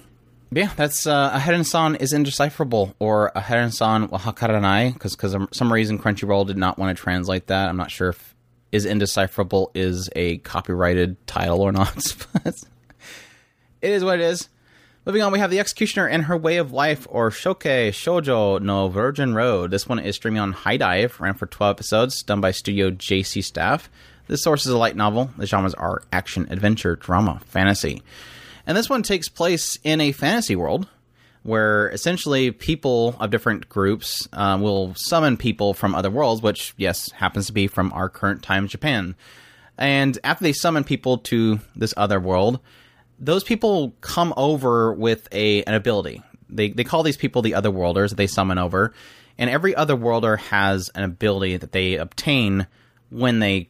Yeah, that's uh, Aharen-san is indecipherable, or Aharen-san wa hakaranai, because because some reason Crunchyroll did not want to translate that. I'm not sure if is indecipherable is a copyrighted title or not. but it is what it is. Moving on, we have The Executioner and Her Way of Life, or Shokei Shoujo no Virgin Road. This one is streaming on HIDIVE, ran for 12 episodes, done by Studio J.C.Staff. This source is a light novel. The genres are action, adventure, drama, fantasy. And this one takes place in a fantasy world where essentially people of different groups uh, will summon people from other worlds, which, yes, happens to be from our current time Japan. And after they summon people to this other world, those people come over with a an ability. They they call these people the otherworlders that they summon over, and every otherworlder has an ability that they obtain when they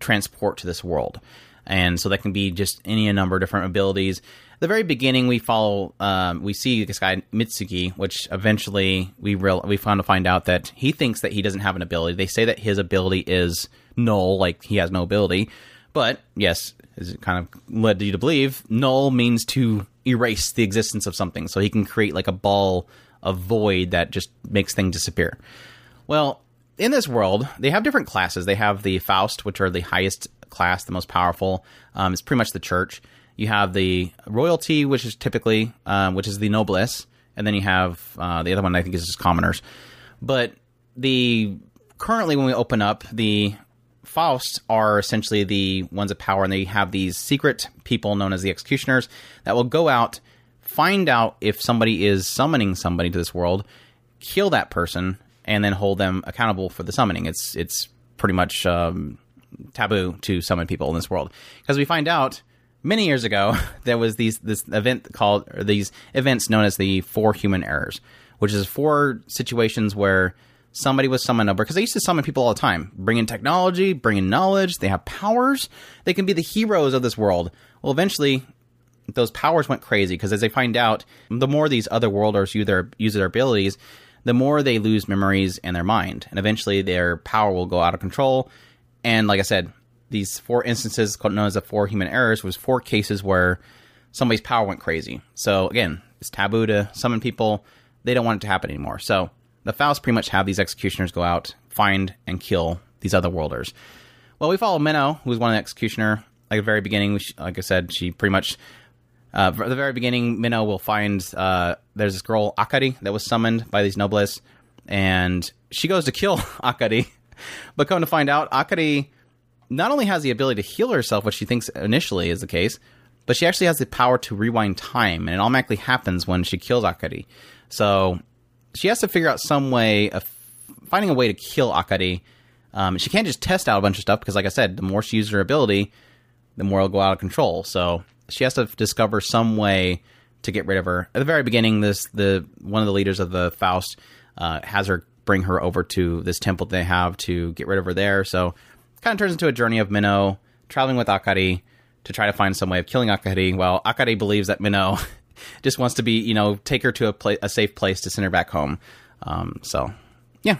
transport to this world. And so that can be just any number of different abilities. At the very beginning, we follow, um, we see this guy Mitsuki, which eventually we real we found to find out that he thinks that he doesn't have an ability. They say that his ability is null, like he has no ability. But yes, as it kind of led you to believe, null means to erase the existence of something. So he can create like a ball of void that just makes things disappear. Well, in this world, they have different classes. They have the Faust, which are the highest class, the most powerful. Um, it's pretty much the church. You have the royalty, which is typically, um, which is the noblesse, and then you have uh, the other one. I think is just commoners. But the currently, when we open up the Faust are essentially the ones of power, and they have these secret people known as the executioners that will go out, find out if somebody is summoning somebody to this world, kill that person, and then hold them accountable for the summoning. It's it's pretty much um, taboo to summon people in this world because we find out many years ago there was these this event called these events known as the four human errors, which is four situations where somebody was summoned over because they used to summon people all the time, bring in technology, bring in knowledge, they have powers, they can be the heroes of this world. Well, eventually those powers went crazy because as they find out, the more these other worlders use their use their abilities, the more they lose memories and their mind, and eventually their power will go out of control. And like I said, these four instances known as the four human errors was four cases where somebody's power went crazy. So again, it's taboo to summon people. They don't want it to happen anymore. So the Faust pretty much have these executioners go out, find and kill these other worlders. Well, we follow Menou, who's one of the executioner. Like at the very beginning, like I said, she pretty much uh, the very beginning, Menou will find uh, there's this girl Akari that was summoned by these nobles, and she goes to kill Akari. but come to find out, Akari not only has the ability to heal herself, which she thinks initially is the case, but she actually has the power to rewind time, and it automatically happens when she kills Akari. So she has to figure out some way of finding a way to kill Akari. Um, she can't just test out a bunch of stuff because, like I said, the more she uses her ability, the more it'll go out of control. So she has to discover some way to get rid of her. At the very beginning, this the one of the leaders of the Faust uh, has her bring her over to this temple they have to get rid of her there. So it kind of turns into a journey of Menou traveling with Akari to try to find some way of killing Akari. While Akari believes that Menou just wants to be, you know, take her to a, pla- a safe place to send her back home. Um, so, yeah,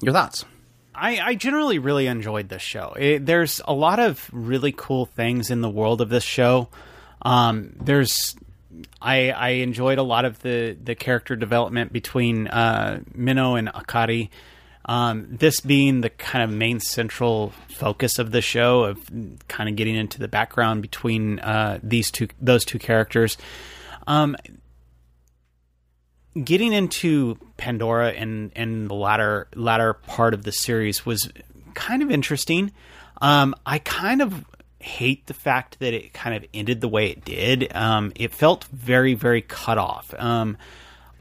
your thoughts. I, I generally really enjoyed this show. It, there's a lot of really cool things in the world of this show. Um, there's I, I enjoyed a lot of the, the character development between uh, Menou and Akari. Um, this being the kind of main central focus of the show, of kind of getting into the background between uh, these two those two characters. Um, getting into Pandora and and the latter latter part of the series was kind of interesting. Um, I kind of hate the fact that it kind of ended the way it did. Um, it felt very very cut off. Um,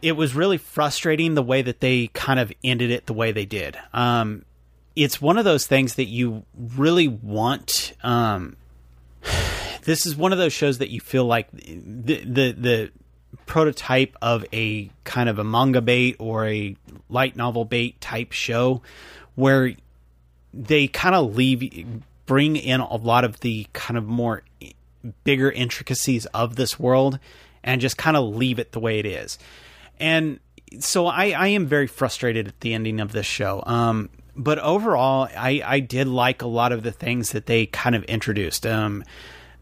it was really frustrating the way that they kind of ended it the way they did. Um, it's one of those things that you really want. Um, this is one of those shows that you feel like the the the prototype of a kind of a manga bait or a light novel bait type show where they kind of leave bring in a lot of the kind of more bigger intricacies of this world and just kind of leave it the way it is. And so I, I am very frustrated at the ending of this show. Um, but overall, I, I did like a lot of the things that they kind of introduced. Um,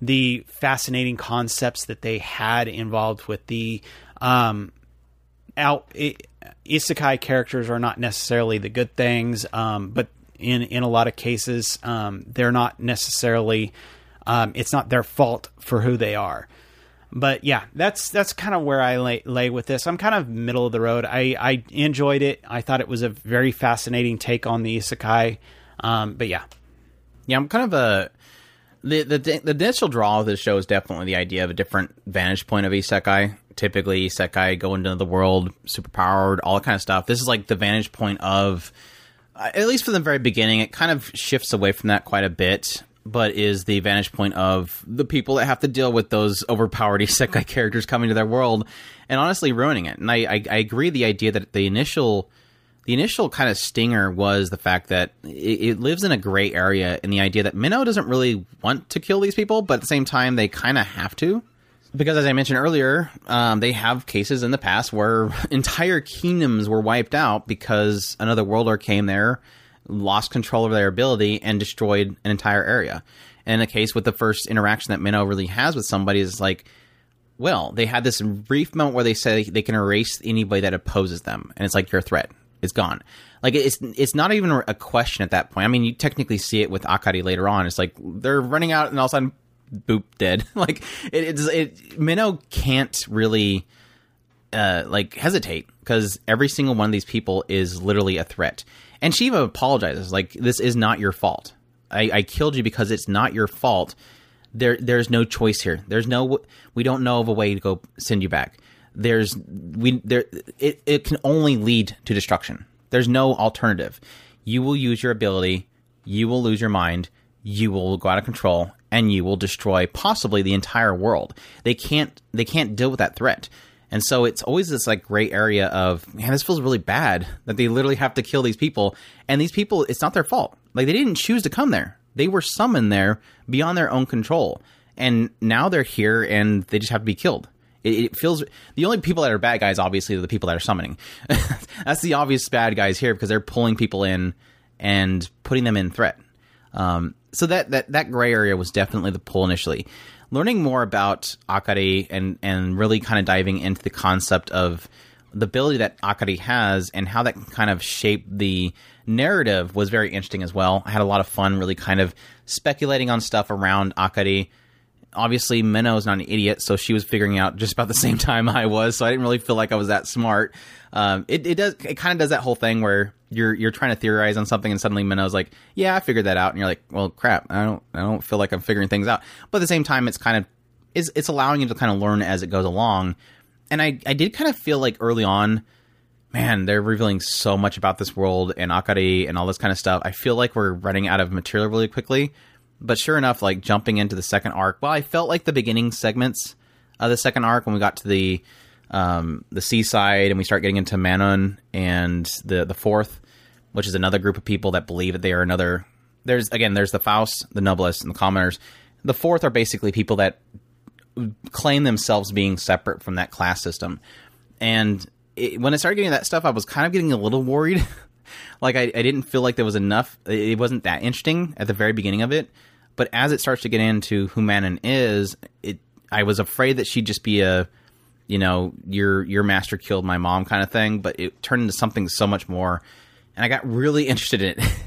the fascinating concepts that they had involved with the um, out it, isekai characters are not necessarily the good things, um, but in in a lot of cases, um, they're not necessarily. Um, it's not their fault for who they are. But yeah, that's that's kind of where I lay, lay with this. I'm kind of middle of the road. I, I enjoyed it. I thought it was a very fascinating take on the isekai. Um, but yeah, yeah, I'm kind of a the, the the initial draw of this show is definitely the idea of a different vantage point of isekai. Typically, isekai go into the world, superpowered, all that kind of stuff. This is like the vantage point of, uh, at least from the very beginning, it kind of shifts away from that quite a bit. But is the vantage point of the people that have to deal with those overpowered isekai characters coming to their world, and honestly ruining it. And I, I, I agree the idea that the initial the initial kind of stinger was the fact that it, it, lives in a gray area in the idea that Menou doesn't really want to kill these people, but at the same time, they kind of have to. Because as I mentioned earlier, um, they have cases in the past where entire kingdoms were wiped out because another worlder came there, lost control of their ability, and destroyed an entire area. And in the case with the first interaction that Menou really has with somebody is like, well, they had this brief moment where they say they can erase anybody that opposes them, and it's like you're threat it's gone. Like it's it's not even a question at that point. I mean, you technically see it with Akari later on. It's like they're running out, and all of a sudden, boop, dead. like it, it's it. Menou can't really uh, like hesitate because every single one of these people is literally a threat. And she even apologizes, like this is not your fault. I, I killed you because it's not your fault there there's no choice here. There's no we don't know of a way to go send you back. There's we there it, it can only lead to destruction. There's no alternative. You will use your ability, you will lose your mind, you will go out of control, and you will destroy possibly the entire world. They can't they can't deal with that threat. And so it's always this like gray area of man, this feels really bad that they literally have to kill these people, and these people it's not their fault. Like they didn't choose to come there. They were summoned there beyond their own control, and now they're here and they just have to be killed. It, it feels the only people that are bad guys, obviously, are the people that are summoning. That's the obvious bad guys here because they're pulling people in and putting them in threat. Um, so that that that gray area was definitely the pull initially. Learning more about Akari and and really kind of diving into the concept of the ability that Akari has and how that kind of shape the narrative was very interesting as well. I had a lot of fun really kind of speculating on stuff around Akari. Obviously, Menou is not an idiot, so she was figuring out just about the same time I was, so I didn't really feel like I was that smart. Um, it, it does it kind of does that whole thing where you're you're trying to theorize on something and suddenly Menou's like, "Yeah, I figured that out," and you're like, "Well, crap, I don't I don't feel like I'm figuring things out." But at the same time, it's kind of it's, it's allowing you to kind of learn as it goes along. And I I did kind of feel like early on man, they're revealing so much about this world and Akari and all this kind of stuff. I feel like we're running out of material really quickly. But sure enough, like jumping into the second arc, well, I felt like the beginning segments of the second arc when we got to the um, the seaside and we start getting into Manon and the the fourth, which is another group of people that believe that they are another. There's again, there's the Faust, the Noblesse, and the Commoners. The fourth are basically people that claim themselves being separate from that class system, and it, when I started getting that stuff, I was kind of getting a little worried. like I, I didn't feel like there was enough. It wasn't that interesting at the very beginning of it, but as it starts to get into who Manon is, it I was afraid that she'd just be a, you know, your your master killed my mom kind of thing. But it turned into something so much more, and I got really interested in it.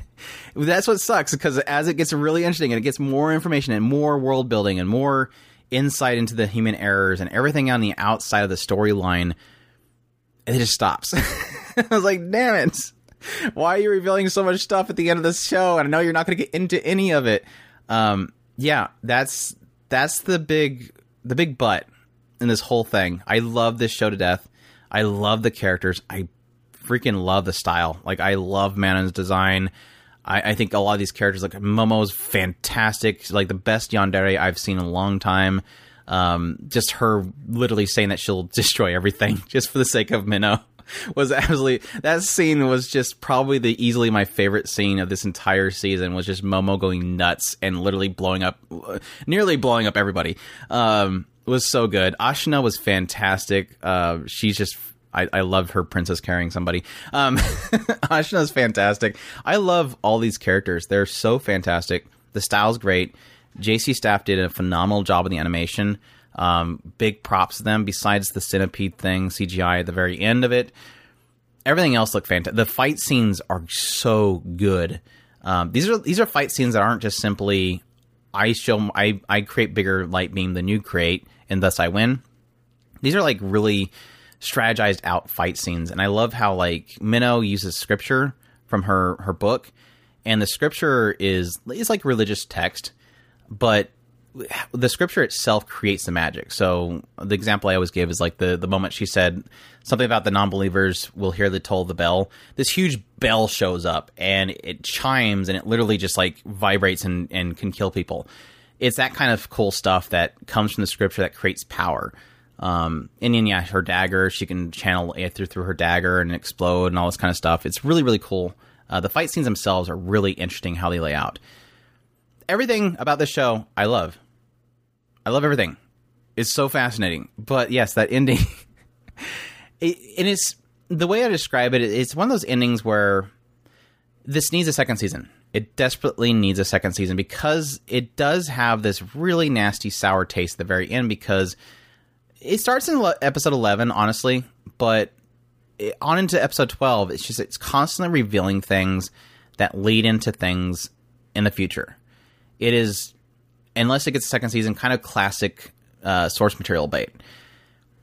That's what sucks because as it gets really interesting and it gets more information and more world building and more insight into the human errors and everything on the outside of the storyline it just stops. I was like, damn it. Why are you revealing so much stuff at the end of this show? And I know you're not going to get into any of it. Um, yeah, that's that's the big the big butt in this whole thing. I love this show to death. I love the characters. I freaking love the style. Like I love Manon's design. I, I think a lot of these characters, like Momo's fantastic. Like the best yandere I've seen in a long time. Um, just her literally saying that she'll destroy everything just for the sake of Menou was absolutely that scene was just probably the easily my favorite scene of this entire season was just Momo going nuts and literally blowing up nearly blowing up everybody. Um, was so good. Ashuna was fantastic. Uh, she's just I, I love her princess carrying somebody. Um, Ashuna's fantastic. I love all these characters. They're so fantastic. The style's great. J.C.Staff did a phenomenal job in the animation. Um, big props to them. Besides the centipede thing, CGI at the very end of it, everything else looked fantastic. The fight scenes are so good. Um, these are these are fight scenes that aren't just simply I show I I create bigger light beam than you create, and thus I win. These are like really strategized out fight scenes, and I love how like Menou uses scripture from her her book, and the scripture is is like religious text but the scripture itself creates the magic. So the example I always give is like the the moment she said something about the non-believers will hear the toll of the bell. This huge bell shows up and it chimes and it literally just like vibrates and, and can kill people. It's that kind of cool stuff that comes from the scripture that creates power. Um, and then yeah, her dagger, she can channel Aether through her dagger and explode and all this kind of stuff. It's really really cool. Uh, the fight scenes themselves are really interesting how they lay out everything about this show I love. I love everything. It's so fascinating. But yes, that ending. it, and it's the way I describe it. It's one of those endings where this needs a second season. It desperately needs a second season because it does have this really nasty sour taste at the very end. Because it starts in episode eleven, honestly, but on into episode twelve, it's just it's constantly revealing things that lead into things in the future it is, unless it gets a second season, kind of classic uh, source material bait.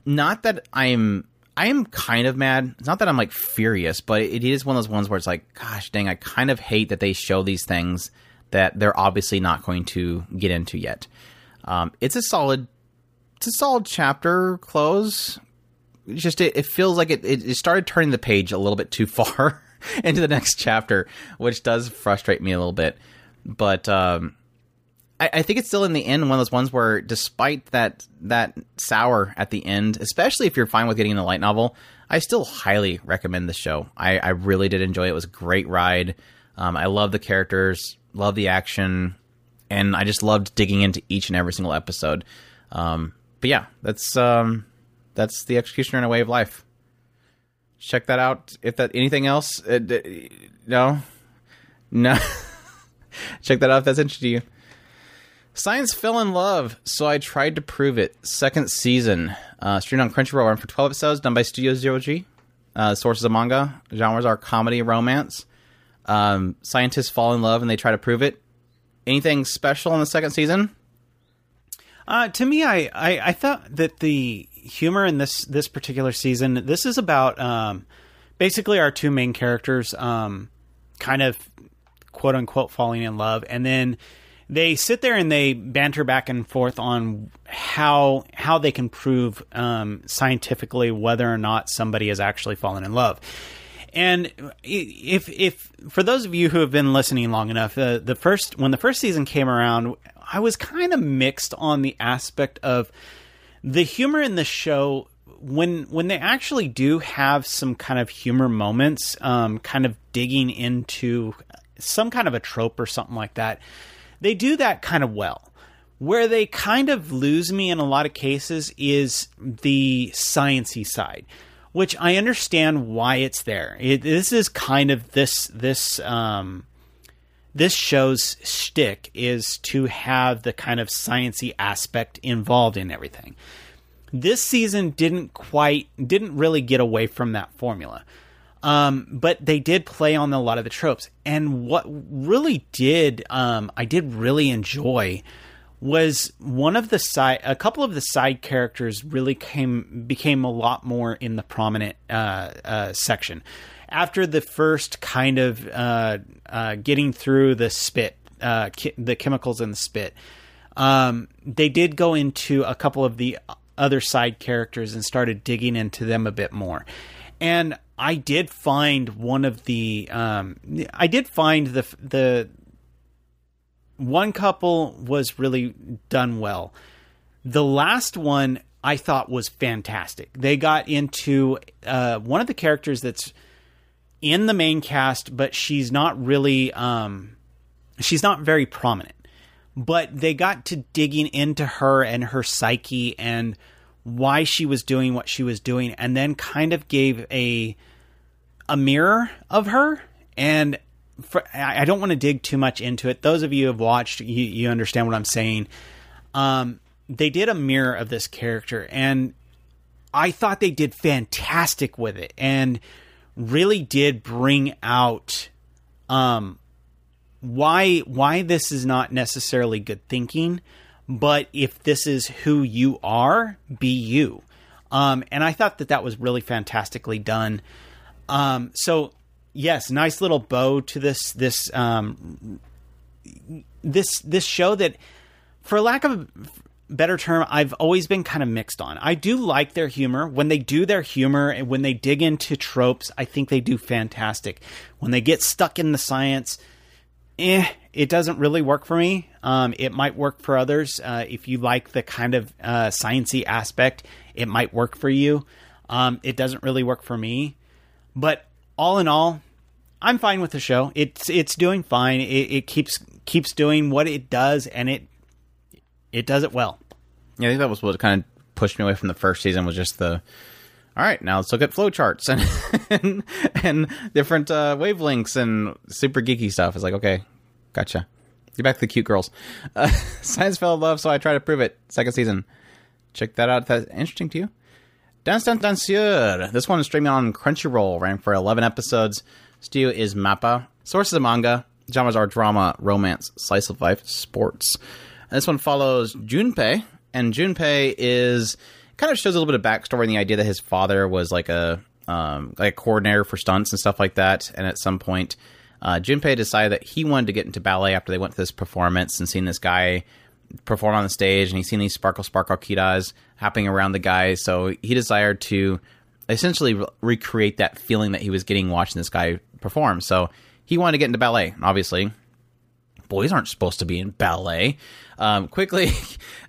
Not that I'm I am kind of mad. It's not that I'm like furious, but it is one of those ones where it's like, gosh dang, I kind of hate that they show these things that they're obviously not going to get into yet. Um, it's a solid, it's a solid chapter close. It's just it, it feels like it, it, started turning the page a little bit too far into the next chapter, which does frustrate me a little bit. But um, I, I think it's still in the end one of those ones where, despite that that sour at the end, especially if you're fine with getting in a light novel, I still highly recommend this show. I, I really did enjoy it. It was a great ride. Um, I love the characters, love the action, and I just loved digging into each and every single episode. Um, but yeah, that's um, that's the Executioner in a Way of Life. Check that out. If that anything else, uh, d- no, no. Check that out if that's interesting to you. Science fell in love, so I tried to prove it. Second season, uh, streamed on Crunchyroll, run for twelve episodes, done by Studio Zero G. Uh, sources of manga genres are comedy, romance. Um, scientists fall in love and they try to prove it. Anything special in the second season? Uh, to me, I, I, I thought that the humor in this this particular season, this is about um, basically our two main characters, um, kind of quote unquote falling in love, and then they sit there and they banter back and forth on how how they can prove um, scientifically whether or not somebody has actually fallen in love. And if if for those of you who have been listening long enough, uh, the first when the first season came around, I was kind of mixed on the aspect of the humor in the show when when they actually do have some kind of humor moments, um, kind of digging into some kind of a trope or something like that. They do that kind of well. Where they kind of lose me in a lot of cases is the sciency side, which I understand why it's there. It, this is kind of this this um, this show's shtick is to have the kind of sciency aspect involved in everything. This season didn't quite didn't really get away from that formula. Um, but they did play on a lot of the tropes. And what really did, um, I did really enjoy was one of the side, a couple of the side characters really came, became a lot more in the prominent, uh, uh, section. After the first kind of, uh, uh getting through the spit, uh, ki- the chemicals in the spit, um, they did go into a couple of the other side characters and started digging into them a bit more. And I did find one of the um, I did find the the one couple was really done well. The last one I thought was fantastic. They got into uh, one of the characters that's in the main cast, but she's not really um, she's not very prominent. But they got to digging into her and her psyche and why she was doing what she was doing, and then kind of gave a a mirror of her. And for, I don't want to dig too much into it. Those of you who have watched, you, you understand what I'm saying. Um, they did a mirror of this character, and I thought they did fantastic with it, and really did bring out um, why why this is not necessarily good thinking but if this is who you are, be you. Um, and I thought that that was really fantastically done. Um, so yes, nice little bow to this this um, this this show that, for lack of a better term, I've always been kind of mixed on. I do like their humor when they do their humor and when they dig into tropes. I think they do fantastic. When they get stuck in the science, eh, it doesn't really work for me. Um, it might work for others. Uh, if you like the kind of uh, sciency aspect, it might work for you. Um, it doesn't really work for me. But all in all, I'm fine with the show. It's it's doing fine. It, it keeps keeps doing what it does, and it it does it well. Yeah, I think that was what kind of pushed me away from the first season was just the all right, now let's look at flowcharts and and, and different uh, wavelengths and super geeky stuff. It's like, okay, gotcha. Get back to the cute girls. Uh, Science fell in love, so I try to prove it. Second season. Check that out that's interesting to you. Dance Dance Danseur. This one is streaming on Crunchyroll, ran for 11 episodes. Studio is Mappa. Sources of manga. Genres are drama, romance, slice of life, sports. And this one follows Junpei, and Junpei is kind of shows a little bit of backstory and the idea that his father was like a um, like a coordinator for stunts and stuff like that. And at some point, uh, Junpei decided that he wanted to get into ballet after they went to this performance and seeing this guy perform on the stage, and he's seen these sparkle sparkle kitas happening around the guy. So he desired to essentially re- recreate that feeling that he was getting watching this guy perform. So he wanted to get into ballet. Obviously, boys aren't supposed to be in ballet. Um, quickly,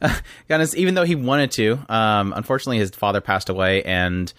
even though he wanted to, um, unfortunately, his father passed away, and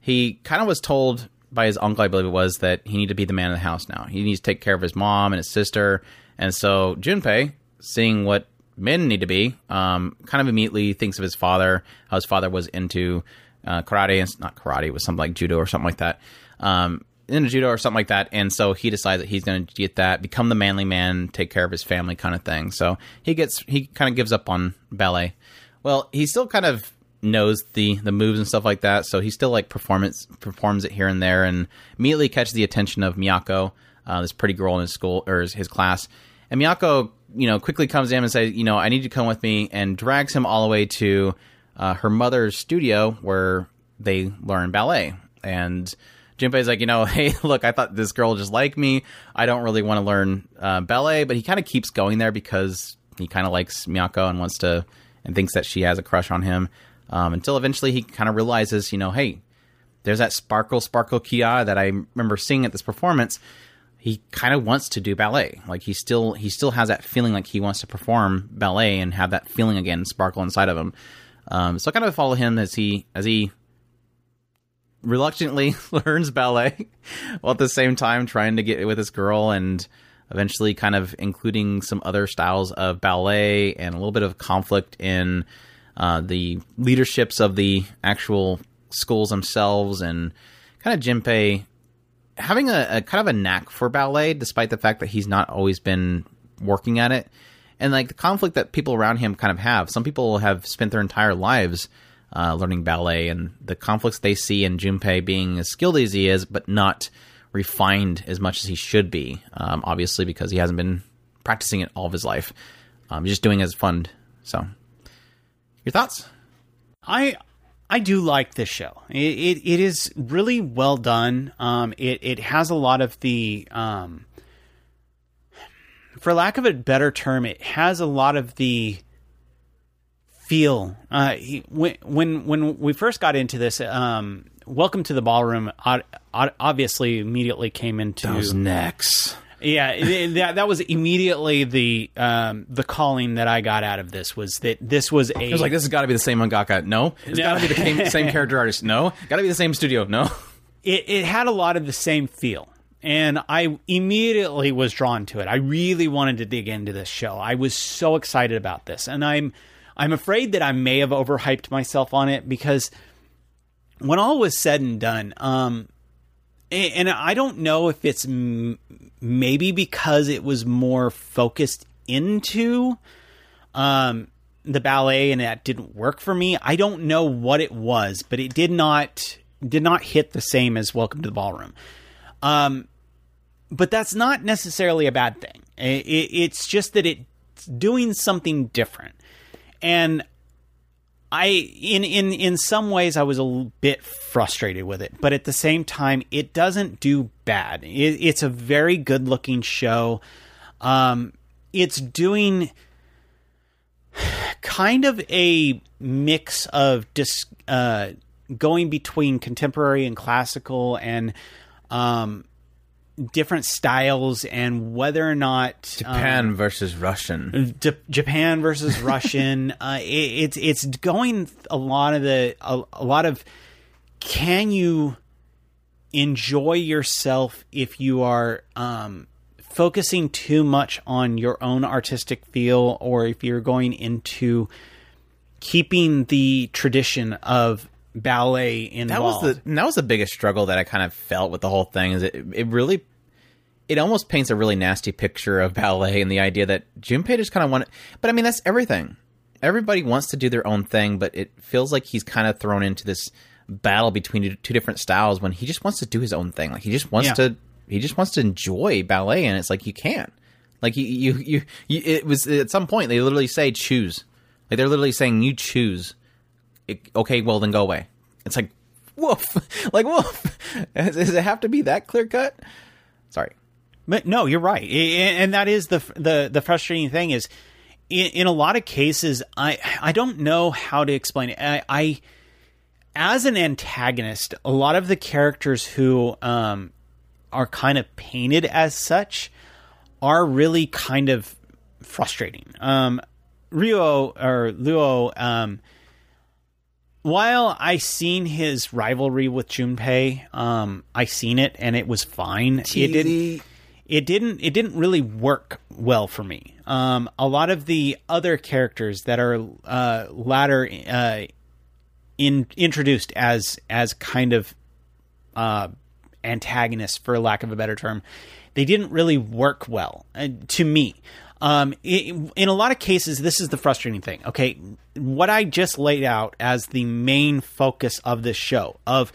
he kind of was told by his uncle, I believe it was, that he needed to be the man of the house now. He needs to take care of his mom and his sister. And so Junpei, seeing what men need to be, um, kind of immediately thinks of his father, how his father was into uh, karate, and not karate, it was something like judo or something like that. Um, into judo or something like that, and so he decides that he's going to get that, become the manly man, take care of his family, kind of thing. So he gets he kind of gives up on ballet. Well, he still kind of knows the the moves and stuff like that, so he still like performance performs it here and there, and immediately catches the attention of Miyako, uh, this pretty girl in his school or his, his class, and Miyako, you know, quickly comes in and says, you know, I need you to come with me, and drags him all the way to uh, her mother's studio where they learn ballet, and Junpei's like, you know, hey, look, I thought this girl just liked me. I don't really want to learn uh, ballet, but he kind of keeps going there because he kind of likes Miyako and wants to, and thinks that she has a crush on him. Um, until eventually he kind of realizes, you know, hey, there's that sparkle, sparkle Kia that I remember seeing at this performance. He kind of wants to do ballet. Like he still, he still has that feeling like he wants to perform ballet and have that feeling again, sparkle inside of him. Um, so I kind of follow him as he, as he reluctantly learns ballet while at the same time trying to get with this girl and eventually kind of including some other styles of ballet and a little bit of conflict in uh, the leaderships of the actual schools themselves and kind of Junpei having a, a, kind of a knack for ballet despite the fact that he's not always been working at it. And like the conflict that people around him kind of have. Some people have spent their entire lives uh, learning ballet and the conflicts they see in Junpei being as skilled as he is, but not refined as much as he should be. Um, obviously, because he hasn't been practicing it all of his life. Um, just doing as fun. So, your thoughts? I I do like this show. It it, it is really well done. Um, it it has a lot of the um, for lack of a better term, it has a lot of the feel. Uh, he, when when when we first got into this, um, welcome to the ballroom. Obviously, immediately came into those necks. Yeah, that that was immediately the um, the calling that I got out of this was that this was a. I was like, this has got to be the same mangaka. No, it's no. got to be the same, same character artist. No, got to be the same studio. No, it it had a lot of the same feel and I immediately was drawn to it. I really wanted to dig into this show. I was so excited about this, and I'm I'm afraid that I may have overhyped myself on it because when all was said and done, um, and I don't know if it's m- maybe because it was more focused into um, the ballet and that didn't work for me. I don't know what it was, but it did not did not hit the same as Welcome to the Ballroom. Um, but that's not necessarily a bad thing. It, it, it's just that it's doing something different and I in in in some ways I was a bit frustrated with it, but at the same time it doesn't do bad. It, it's a very good looking show. Um, it's doing kind of a mix of dis, uh, going between contemporary and classical and um, different styles and whether or not Japan um, versus Russian, D- Japan versus Russian. uh, it, it's it's going a lot of the a, a lot of can you enjoy yourself if you are um, focusing too much on your own artistic feel or if you're going into keeping the tradition of ballet involved. That was the that was the biggest struggle that I kind of felt with the whole thing. Is it it really it almost paints a really nasty picture of ballet and the idea that Junpei just kind of wanted. But I mean, that's everything. Everybody wants to do their own thing, but it feels like he's kind of thrown into this battle between two different styles when he just wants to do his own thing. Like he just wants yeah. to he just wants to enjoy ballet, and it's like you can't. Like you, you, you, you, it was at some point they literally say choose. Like they're literally saying you choose. It, okay, well then go away. It's like woof, like woof. Does it have to be that clear cut? Sorry. But no, you're right, and that is the the the frustrating thing is in, in a lot of cases, I I don't know how to explain it. I, I as an antagonist, a lot of the characters who um, are kind of painted as such are really kind of frustrating. Um, Ryo or Luo, um, while I seen his rivalry with Junpei, um, I seen it and it was fine. It didn't. It didn't. It didn't really work well for me. Um, a lot of the other characters that are uh, latter uh, in introduced as as kind of uh, antagonists, for lack of a better term, they didn't really work well uh, to me. Um, it, in a lot of cases, this is the frustrating thing. Okay, what I just laid out as the main focus of this show of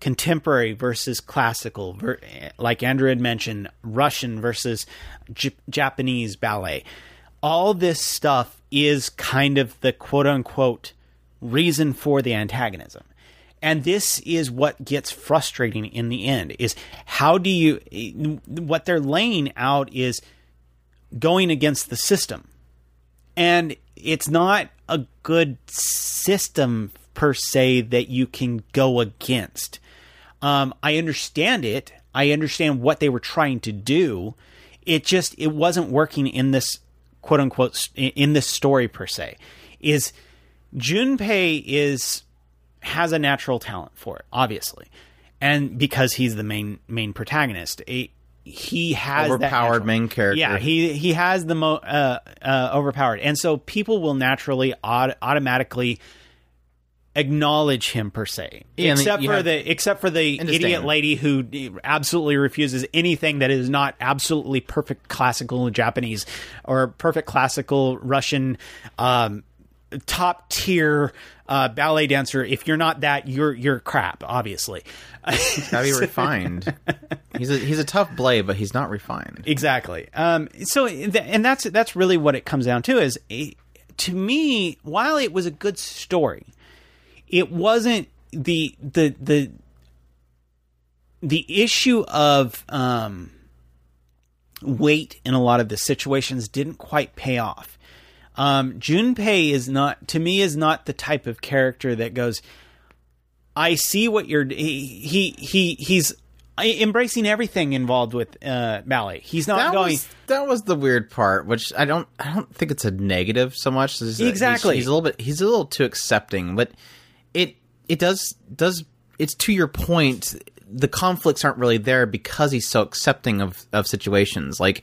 contemporary versus classical, ver- like Andrew had mentioned, Russian versus J- Japanese ballet. All this stuff is kind of the quote unquote reason for the antagonism. And this is what gets frustrating in the end is how do you what they're laying out is going against the system. And it's not a good system per se that you can go against. Um, I understand it. I understand what they were trying to do. It just it wasn't working in this quote unquote in this story per se. Is Junpei is has a natural talent for it, obviously, and because he's the main main protagonist, it, he has overpowered main character. Yeah, he he has the mo uh, uh, overpowered, and so people will naturally aut- automatically acknowledge him per se, Yeah, except for have- the except for the idiot lady who absolutely refuses anything that is not absolutely perfect classical Japanese or perfect classical Russian. Um, top tier uh, ballet dancer if you're not that you're you're crap obviously Gotta be refined. he's a he's a tough blade, but he's not refined. Exactly. Um, so, th- and that's that's really what it comes down to. Is eh, to me, while it was a good story, it wasn't the the the the issue of um, weight in a lot of the situations didn't quite pay off. Um, Junpei is not to me is not the type of character that goes. I see what you're. He he, he he's embracing everything involved with uh, ballet. He's not That going. was that was the weird part, which I don't I don't think it's a negative so much. Exactly. he's, he's a little bit he's a little too accepting, but it it does does it's to your point. The conflicts aren't really there because he's so accepting of of situations. Like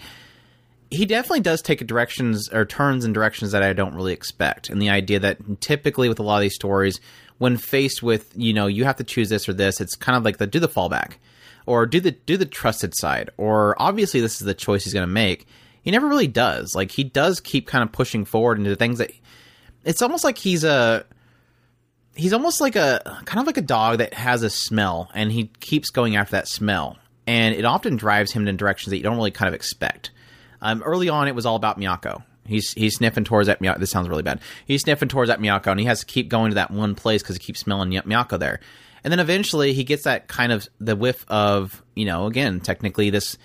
he definitely does take directions or turns in directions that I don't really expect. And the idea that typically with a lot of these stories, when faced with you know you have to choose this or this, it's kind of like the do the fallback or do the do the trusted side or obviously this is the choice he's going to make. He never really does. Like he does keep kind of pushing forward into things that it's almost like he's a he's almost like a kind of like a dog that has a smell and he keeps going after that smell and it often drives him in directions that you don't really kind of expect um, early on it was all about miyako. He's he's sniffing towards that miyako this sounds really bad. He's sniffing towards that miyako and he has to keep going to that one place because he keeps smelling Mi- miyako there. And then eventually he gets that kind of the whiff of you know again technically this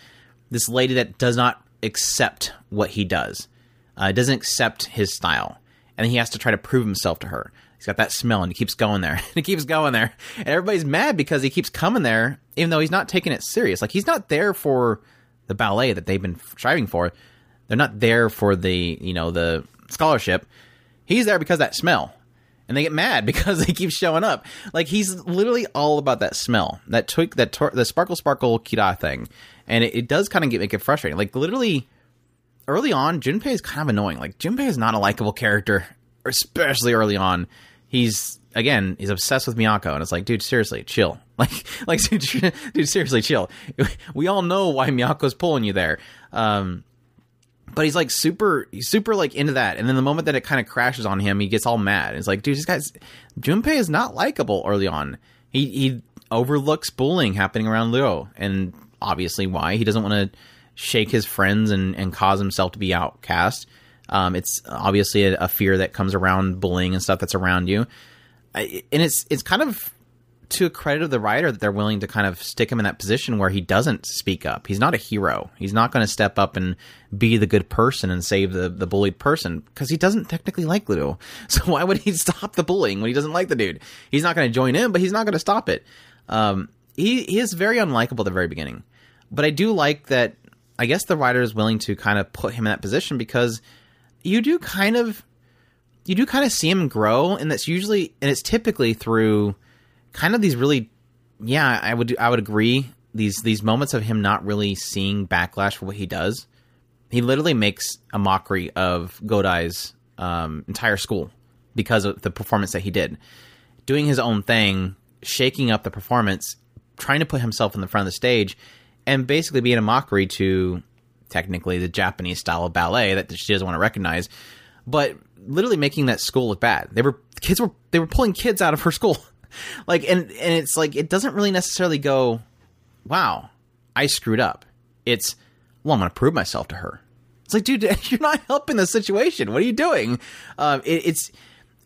this lady that does not accept what he does. Uh, doesn't accept his style. And he has to try to prove himself to her. He's got that smell and he keeps going there. And he keeps going there. And everybody's mad because he keeps coming there even though he's not taking it serious. Like he's not there for the ballet that they've been striving for. They're not there for the you know the scholarship. He's there because that smell. And they get mad because they keep showing up. Like he's literally all about that smell that tweak that tor- the sparkle sparkle kira thing. And it, it does kind of get make it frustrating. Like literally early on, Junpei is kind of annoying. Like Junpei is not a likable character, especially early on. He's again, he's obsessed with Miyako, and it's like, dude, seriously, chill. Like, like, dude, dude, seriously, chill. We all know why Miyako's pulling you there. Um, but he's like super, he's super like into that. And then the moment that it kind of crashes on him, he gets all mad. It's like, dude, this guy's Junpei is not likable early on. He he overlooks bullying happening around Luo, and obviously why he doesn't want to shake his friends and and cause himself to be outcast. Um, it's obviously a, a fear that comes around bullying and stuff that's around you, I, and it's it's kind of to a credit of the writer that they're willing to kind of stick him in that position where he doesn't speak up. He's not a hero. He's not going to step up and be the good person and save the, the bullied person because he doesn't technically like Ludo. So why would he stop the bullying when he doesn't like the dude? He's not going to join in, but he's not going to stop it. Um, he, he is very unlikable at the very beginning. But I do like that, I guess the writer is willing to kind of put him in that position because you do kind of, you do kind of see him grow and that's usually, and it's typically through kind of these really yeah i would i would agree these these moments of him not really seeing backlash for what he does. He literally makes a mockery of godai's um, entire school because of the performance that he did. Doing his own thing shaking up the performance trying to put himself in the front of the stage and basically being a mockery to technically the japanese style of ballet that she doesn't want to recognize but literally making that school look bad. They were kids were they were pulling kids out of her school. Like and and it's like it doesn't really necessarily go wow i screwed up. It's well i'm gonna prove myself to her. It's like dude you're not helping the situation. What are you doing? Um, it, it's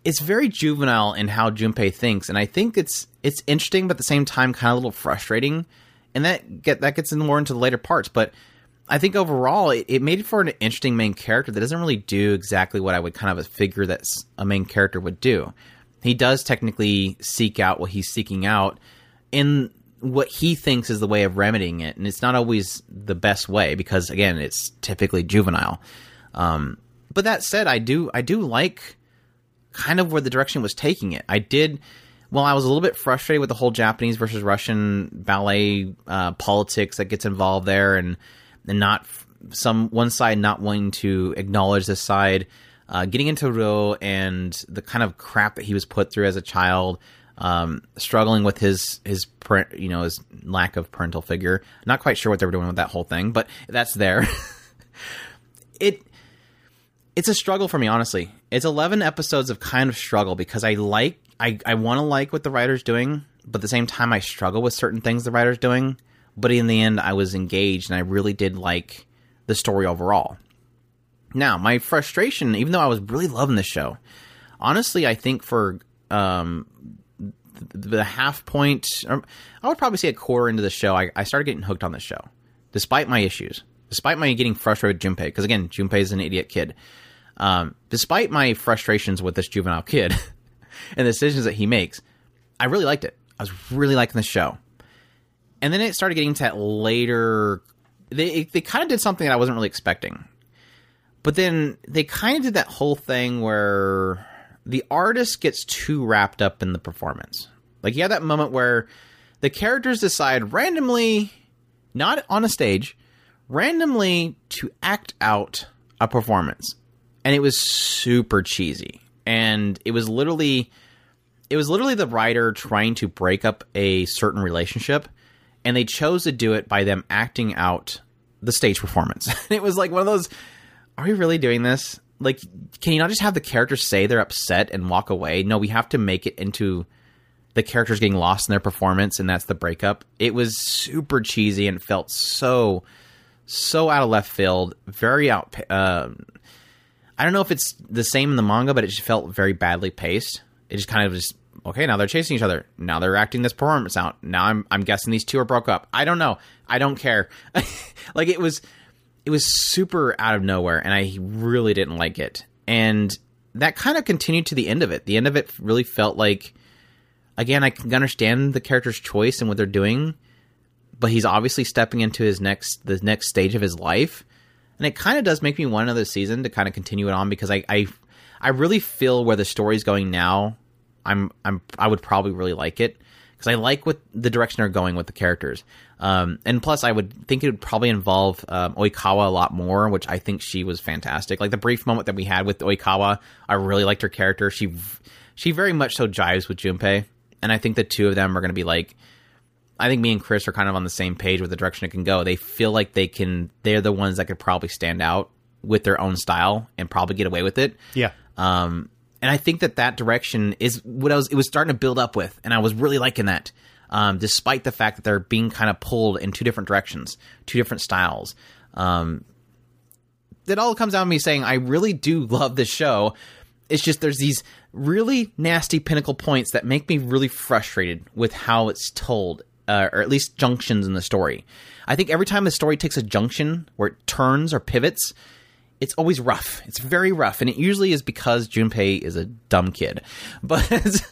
it's very juvenile in how junpei thinks. And i think it's it's interesting but at the same time kind of a little frustrating. And that get that gets in more into the later parts. But I think overall it, it made it for an interesting main character that doesn't really do exactly what I would kind of figure that a main character would do he does technically seek out what he's seeking out in what he thinks is the way of remedying it, and it's not always the best way because again, it's typically juvenile. Um, but that said, I do I do like kind of where the direction was taking it. I did. Well, I was a little bit frustrated with the whole Japanese versus Russian ballet uh, politics that gets involved there, and and not some one side not wanting to acknowledge this side uh, getting into Ro and the kind of crap that he was put through as a child, um, struggling with his his you know his lack of parental figure. Not quite sure what they were doing with that whole thing, but that's there. it it's a struggle for me, honestly. It's eleven episodes of kind of struggle because I like I I want to like what the writer's doing, but at the same time I struggle with certain things the writer's doing. But in the end, I was engaged and I really did like the story overall. Now, my frustration, even though I was really loving the show, honestly, I think for um, the half point, I would probably say a quarter into the show, I, I started getting hooked on the show, despite my issues, despite my getting frustrated with Junpei, because again, Junpei is an idiot kid. Um, despite my frustrations with this juvenile kid and the decisions that he makes, I really liked it. I was really liking the show. And then it started getting to that later. They they kind of did something that I wasn't really expecting. But then they kind of did that whole thing where the artist gets too wrapped up in the performance. Like you have that moment where the characters decide randomly, not on a stage, randomly to act out a performance. And it was super cheesy. And it was literally it was literally the writer trying to break up a certain relationship and they chose to do it by them acting out the stage performance. it was like one of those are we really doing this? Like, can you not just have the characters say they're upset and walk away? No, we have to make it into the characters getting lost in their performance, and that's the breakup. It was super cheesy and felt so, so out of left field. Very out. Uh, I don't know if it's the same in the manga, but it just felt very badly paced. It just kind of just okay. Now they're chasing each other. Now they're acting this performance out. Now I'm I'm guessing these two are broke up. I don't know. I don't care. like it was it was super out of nowhere and I really didn't like it. And that kind of continued to the end of it. The end of it really felt like again, I can understand the character's choice and what they're doing, but he's obviously stepping into his next the next stage of his life. And it kind of does make me want another season to kind of continue it on because I I, I really feel where the story's going now. I'm I'm I would probably really like it because I like what the direction they're going with the characters. Um, and plus, I would think it would probably involve um, Oikawa a lot more, which I think she was fantastic. Like the brief moment that we had with Oikawa, I really liked her character. She she very much so jives with Junpei, and I think the two of them are going to be like. I think me and Chris are kind of on the same page with the direction it can go. They feel like they can. They're the ones that could probably stand out with their own style and probably get away with it. Yeah. Um, and I think that that direction is what I was. It was starting to build up with, and I was really liking that um, despite the fact that they're being kind of pulled in two different directions, two different styles. Um, it all comes down to me saying I really do love this show. it's just there's these really nasty pinnacle points that make me really frustrated with how it's told, uh, or at least junctions in the story. I think every time the story takes a junction where it turns or pivots, it's always rough. It's very rough, and it usually is because Junpei is a dumb kid. But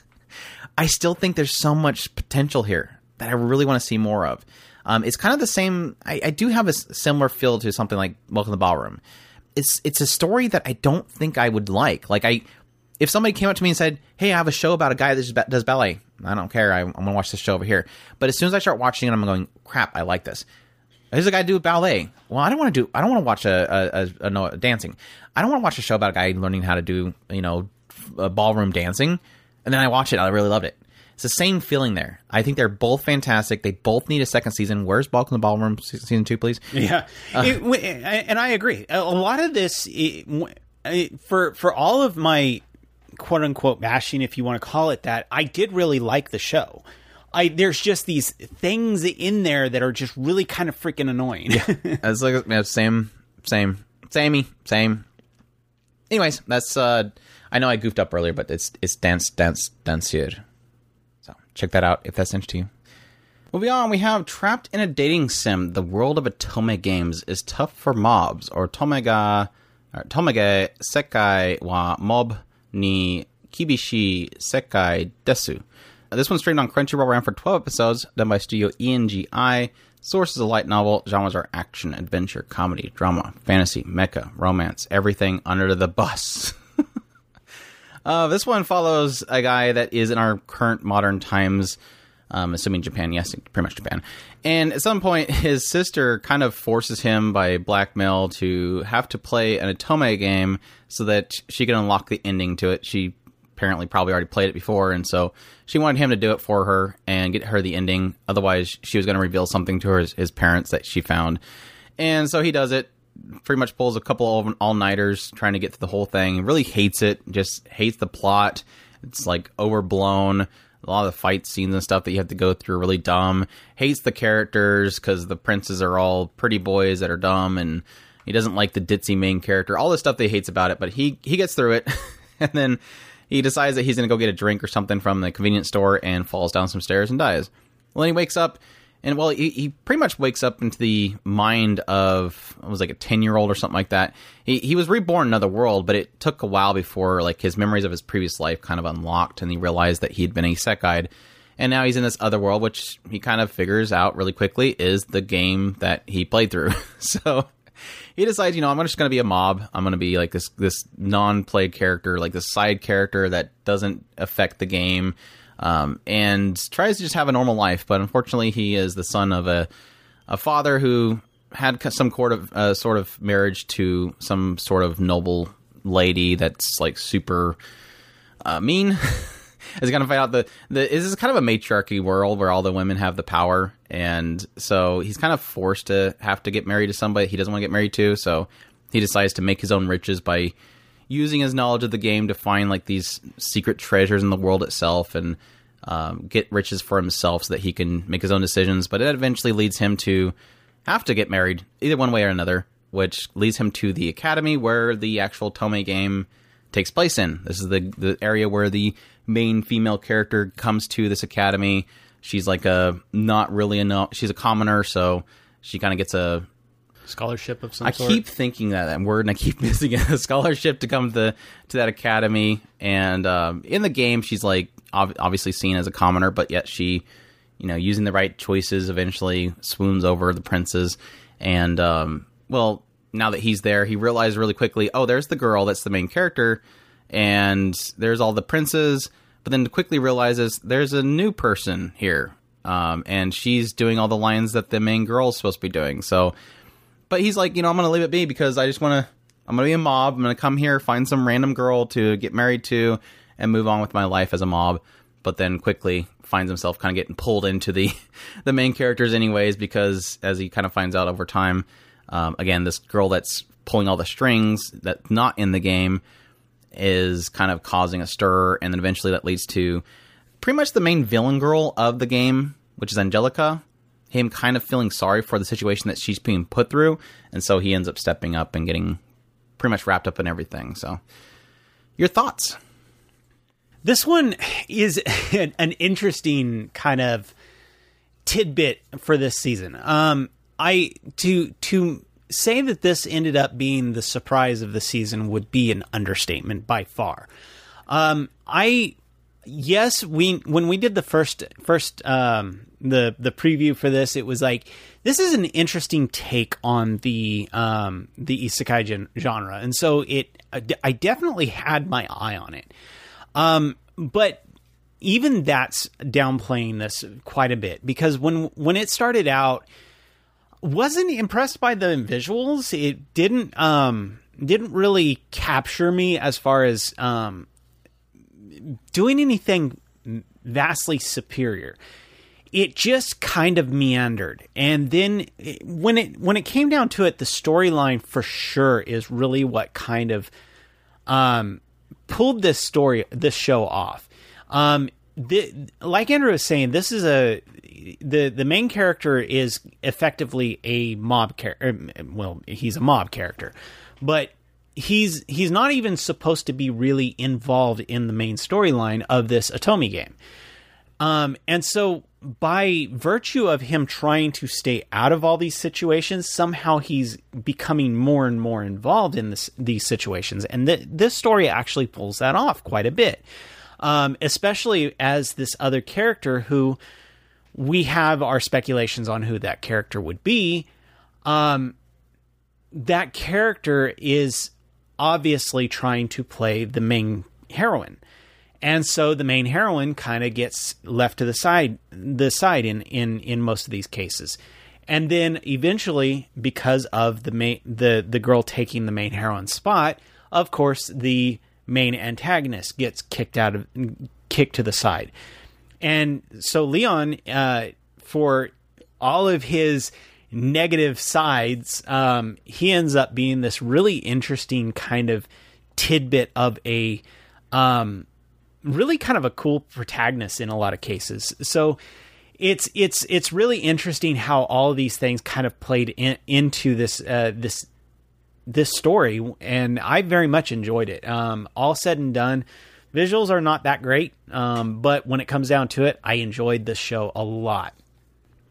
I still think there's so much potential here that I really want to see more of. Um, it's kind of the same. I, I do have a similar feel to something like Welcome to the Ballroom. It's it's a story that I don't think I would like. Like I, if somebody came up to me and said, "Hey, I have a show about a guy that does ballet," I don't care. I, am gonna watch this show over here. But as soon as I start watching it, I'm going, "Crap, I like this." There's a guy do ballet. Well, I don't want to do. I don't want to watch a, a, a, no, dancing. I don't want to watch a show about a guy learning how to do you know ballroom dancing. And then I watch it. I really loved it. It's the same feeling there. I think they're both fantastic. They both need a second season. Where's Welcome to the Ballroom season two, please? Yeah, uh, it, and I agree. A lot of this, for for all of my quote unquote bashing, if you want to call it that, I did really like the show. I there's just these things in there that are just really kind of freaking annoying. yeah, it's like yeah, same, same, samey, same. Anyways, that's uh, I know I goofed up earlier, but it's it's dance, dance, dance here. So check that out if that's interesting to you. Moving on, we have Trapped in a Dating Sim. The world of Otome games is tough for mobs, or Tomega, or Tomege Sekai wa Mob ni Kibishi Sekai Desu. This one streamed on Crunchyroll, ran for 12 episodes, done by Studio ENGI. Source is a light novel. Genres are action, adventure, comedy, drama, fantasy, mecha, romance, everything under the bus. Uh, this one follows a guy that is in our current modern times, um, assuming Japan, yes, pretty much Japan. And at some point, his sister kind of forces him by blackmail to have to play an Otome game so that she can unlock the ending to it. She apparently probably already played it before, and so she wanted him to do it for her and get her the ending. Otherwise, she was going to reveal something to her, his, parents that she found. And so he does it pretty much pulls a couple of all nighters trying to get through the whole thing. Really hates it. Just hates the plot. It's like overblown. A lot of the fight scenes and stuff that you have to go through really dumb. Hates the characters because the princes are all pretty boys that are dumb, and he doesn't like the ditzy main character. All the stuff he hates about it, but he he gets through it, and then he decides that he's going to go get a drink or something from the convenience store and falls down some stairs and dies. Well, then he wakes up and well, he, he pretty much wakes up into the mind of it was like a ten year old or something like that. He he was reborn in another world, but it took a while before like his memories of his previous life kind of unlocked, and he realized that he'd been a isekai, and now he's in this other world, which he kind of figures out really quickly is the game that he played through. so he decides, you know, I'm just going to be a mob. I'm going to be like this this non played character, like this side character that doesn't affect the game um, and tries to just have a normal life. But unfortunately, he is the son of a a father who had some sort of uh, sort of marriage to some sort of noble lady that's like super uh, mean. is going to find out the the this is kind of a matriarchy world where all the women have the power, and so he's kind of forced to have to get married to somebody he doesn't want to get married to. So he decides to make his own riches by using his knowledge of the game to find like these secret treasures in the world itself and um, get riches for himself so that he can make his own decisions. But it eventually leads him to have to get married, either one way or another, which leads him to the academy where the actual Otome game takes place in. This is the the area where the main female character comes to this academy. She's like a not really a she's a commoner, so she kind of gets a scholarship of some I sort. keep thinking that, that word, and I keep missing a scholarship to come to to that academy. And um, in the game, she's like ob- obviously seen as a commoner, but yet she, you know, using the right choices, eventually swoons over the princes. And um, well, now that he's there, he realizes really quickly, oh, there's the girl that's the main character, and there's all the princes. But then quickly realizes there's a new person here, um, and she's doing all the lines that the main girl's supposed to be doing. So but he's like, you know, I'm to leave it be because I just want to. I'm to be a mob. I'm to come here, find some random girl to get married to, and move on with my life as a mob. But then quickly finds himself kind of getting pulled into the the main characters, anyways, because as he kind of finds out over time, um, again, this girl that's pulling all the strings that's not in the game is kind of causing a stir, and then eventually that leads to pretty much the main villain girl of the game, which is Angelica, him kind of feeling sorry for the situation that she's being put through, and so he ends up stepping up and getting pretty much wrapped up in everything. So your thoughts. This one is an, interesting kind of tidbit for this season. Um, I to to say that this ended up being the surprise of the season would be an understatement by far. Um, I yes, we when we did the first first um, the the preview for this, it was like this is an interesting take on the um, the isekai gen- genre, and so it I definitely had my eye on it. Um, but even that's downplaying this quite a bit because when when it started out, wasn't impressed by the visuals. It didn't um didn't really capture me as far as um doing anything vastly superior. It just kind of meandered, and then when it when it came down to it, the storyline for sure is really what kind of um, pulled this story, this show off. Um, the, like Andrew was saying, this is a the the main character is effectively a mob character. Well, he's a mob character, but he's he's not even supposed to be really involved in the main storyline of this Otome game. Um, and so by virtue of him trying to stay out of all these situations, somehow he's becoming more and more involved in this, these situations. And th- this story actually pulls that off quite a bit, um, especially as this other character who we have our speculations on who that character would be. Um, that character is obviously trying to play the main heroine. And so the main heroine kind of gets left to the side the side in, in, in most of these cases. And then eventually, because of the main the, the girl taking the main heroine's spot, of course the main antagonist gets kicked out of kicked to the side. And so Leon, uh, for all of his negative sides, um, he ends up being this really interesting kind of tidbit of a um, really kind of a cool protagonist in a lot of cases. So it's it's it's really interesting how all these things kind of played in, into this uh, this this story, and I very much enjoyed it. Um, all said and done, visuals are not that great, um, but when it comes down to it, I enjoyed this show a lot.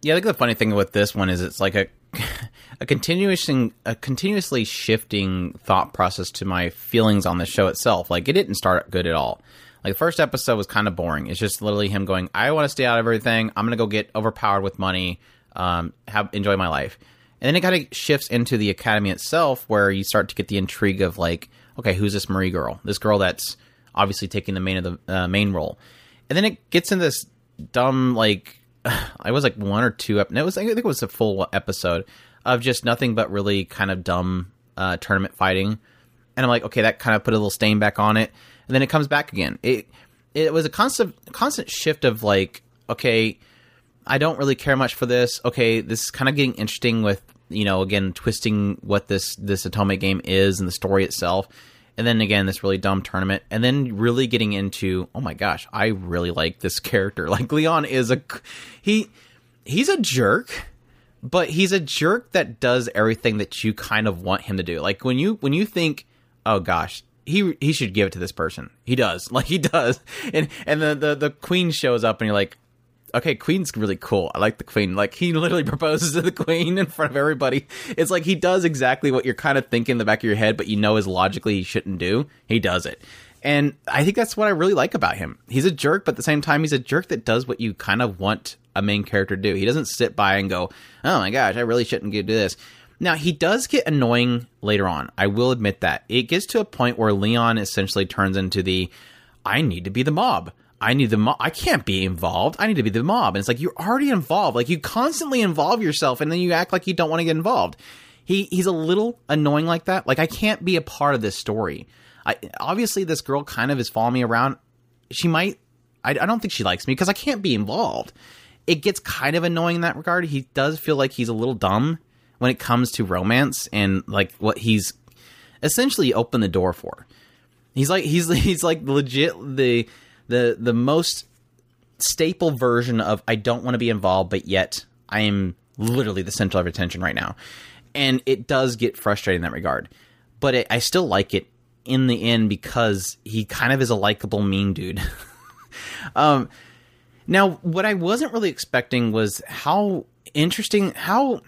Yeah, I think the funny thing with this one is it's like a a continuously a continuously shifting thought process to my feelings on the show itself. Like it didn't start good at all. Like the first episode was kind of boring. It's just literally him going, "I want to stay out of everything. I'm gonna go get overpowered with money, um, have enjoy my life." And then it kind of shifts into the academy itself, where you start to get the intrigue of like, okay, who's this Marie girl? This girl that's obviously taking the main of the uh, main role, and then it gets in this dumb like I was like one or two up. And it was I think it was a full episode of just nothing but really kind of dumb uh, tournament fighting. And I'm like, okay, that kind of put a little stain back on it. And then it comes back again. It it was a constant constant shift of like, okay, I don't really care much for this. Okay, this is kind of getting interesting with you know again twisting what this this Otome game is and the story itself. And then again this really dumb tournament. And then really getting into oh my gosh i really like this character. Like leon is a he he's a jerk but he's a jerk that does everything that you kind of want him to do. Like when you when you think oh gosh he he should give it to this person. He does. Like he does. And and the the, the queen shows up and you're like okay, Queen's really cool. I like the Queen. Like he literally proposes to the Queen in front of everybody. It's like he does exactly what you're kind of thinking in the back of your head, but you know is logically he shouldn't do. He does it. And I think that's what I really like about him. He's a jerk, but at the same time, he's a jerk that does what you kind of want a main character to do. He doesn't sit by and go, "Oh my gosh, I really shouldn't do this." Now he does get annoying later on. I will admit that it gets to a point where Leon essentially turns into the "I need to be the mob." I need the mob. I can't be involved. I need to be the mob. And it's like you're already involved. Like you constantly involve yourself, and then you act like you don't want to get involved. He he's a little annoying like that. Like I can't be a part of this story. I obviously this girl kind of is following me around. She might. I, I don't think she likes me because I can't be involved. It gets kind of annoying in that regard. He does feel like he's a little dumb when it comes to romance and like what he's essentially opened the door for. He's like he's he's like legit the the the most staple version of I don't want to be involved, but yet I am literally the center of attention right now, and it does get frustrating in that regard. But it, I still like it in the end because he kind of is a likable mean dude. um, now, what I wasn't really expecting was how interesting, how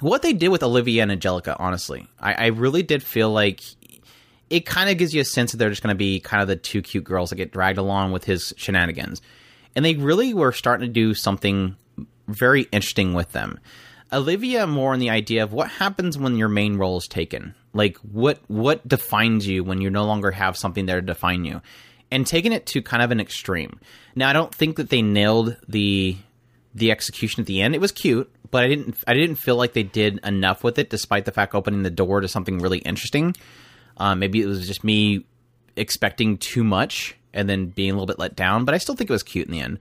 what they did with Olivia and Angelica. Honestly, I, I really did feel like it kind of gives you a sense that they're just going to be kind of the two cute girls that get dragged along with his shenanigans, and they really were starting to do something very interesting with them. Olivia more on the idea of what happens when your main role is taken. Like what what defines you when you no longer have something there to define you. And taking it to kind of an extreme. Now I don't think that they nailed the the execution at the end. It was cute, but I didn't I didn't feel like they did enough with it despite the fact opening the door to something really interesting. Uh, maybe it was just me expecting too much and then being a little bit let down, but I still think it was cute in the end.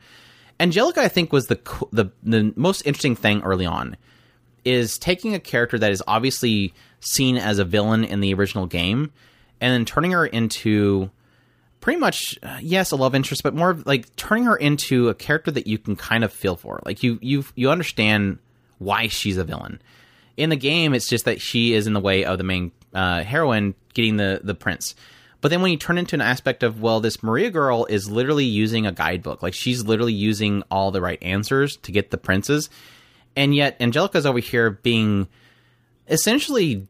Angelica, I think, was the the the most interesting thing early on is taking a character that is obviously seen as a villain in the original game and then turning her into pretty much uh, yes a love interest but more like turning her into a character that you can kind of feel for like you you you understand why she's a villain in the game it's just that she is in the way of the main uh, heroine getting the the prince but then when you turn into an aspect of well this maria girl is literally using a guidebook like she's literally using all the right answers to get the princes and yet Angelica's over here being essentially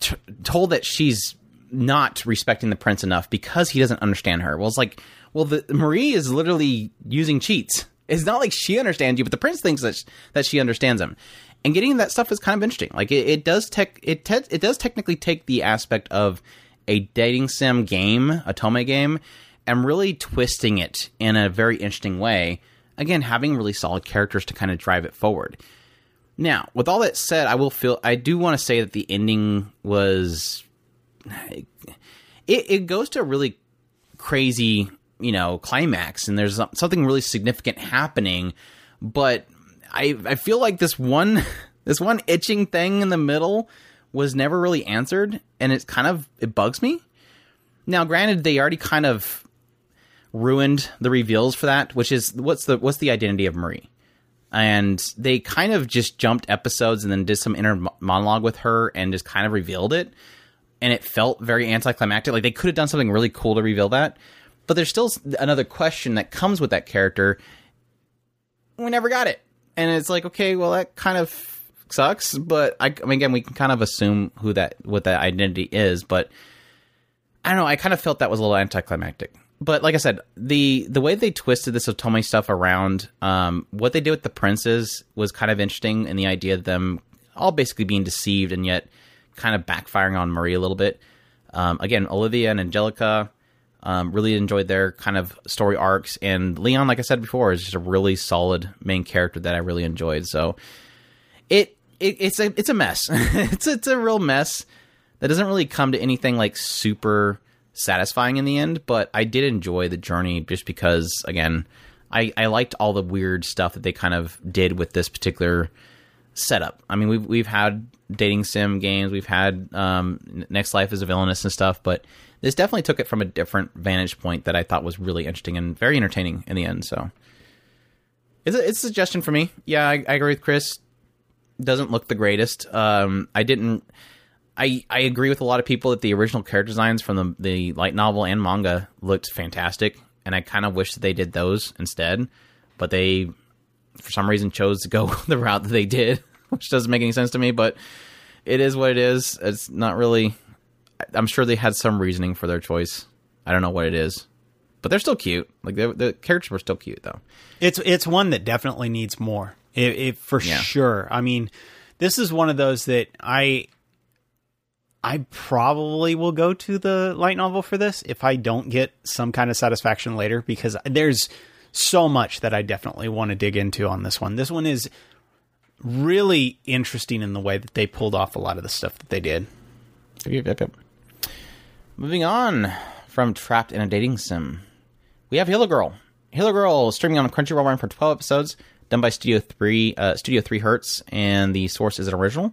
t- told that she's not respecting the prince enough because he doesn't understand her. Well, it's like, well, the, Marie is literally using cheats. It's not like she understands you, but the prince thinks that that she understands him. And getting that stuff is kind of interesting. Like it, it does tech it te- it does technically take the aspect of a dating sim game, Otome game, and really twisting it in a very interesting way. Again, having really solid characters to kind of drive it forward. Now, with all that said, I will feel I do want to say that the ending was it, it goes to a really crazy, you know, climax and there's something really significant happening, but I I feel like this one this one itching thing in the middle was never really answered and it's kind of it bugs me. Now, granted they already kind of ruined the reveals for that, which is what's the what's the identity of Marie? and they kind of just jumped episodes and then did some inner monologue with her and just kind of revealed it. And it felt very anticlimactic. Like they could have done something really cool to reveal that. But there's still another question that comes with that character. We never got it and it's like okay well that kind of sucks but I, I mean again we can kind of assume who that what that identity is but i don't know i kind of felt that was a little anticlimactic but like I said, the the way they twisted this Otome stuff around, um, what they did with the princes was kind of interesting, and the idea of them all basically being deceived and yet kind of backfiring on Marie a little bit. Um, again, Olivia and Angelica um, really enjoyed their kind of story arcs, and Leon, like I said before, is just a really solid main character that I really enjoyed. So it, it it's a it's a mess. it's it's a real mess that doesn't really come to anything like super satisfying in the end, but I did enjoy the journey just because, again, I, I liked all the weird stuff that they kind of did with this particular setup. I mean, we've we've had dating sim games, we've had um, Next Life as a Villainous and stuff, but this definitely took it from a different vantage point that I thought was really interesting and very entertaining in the end. So, it's a, it's a suggestion for me. Yeah, I, I agree with Chris. Doesn't look the greatest. Um, I didn't. I, I agree with a lot of people that the original character designs from the, the light novel and manga looked fantastic, and I kind of wish that they did those instead. But they, for some reason, chose to go the route that they did, which doesn't make any sense to me. But it is what it is. It's not really. I'm sure they had some reasoning for their choice. I don't know what it is, but they're still cute. Like the characters were still cute, though. It's it's one that definitely needs more. It, it for yeah. sure. I mean, this is one of those that I I probably will go to the light novel for this if I don't get some kind of satisfaction later because there's so much that I definitely want to dig into on this one. This one is really interesting in the way that they pulled off a lot of the stuff that they did. Yep, yep, yep. Moving on from Trapped in a Dating Sim, we have Healer Girl. Healer Girl streaming on Crunchyroll for 12 episodes, done by Studio 3, uh, Studio 3 Hertz, and the source is an original.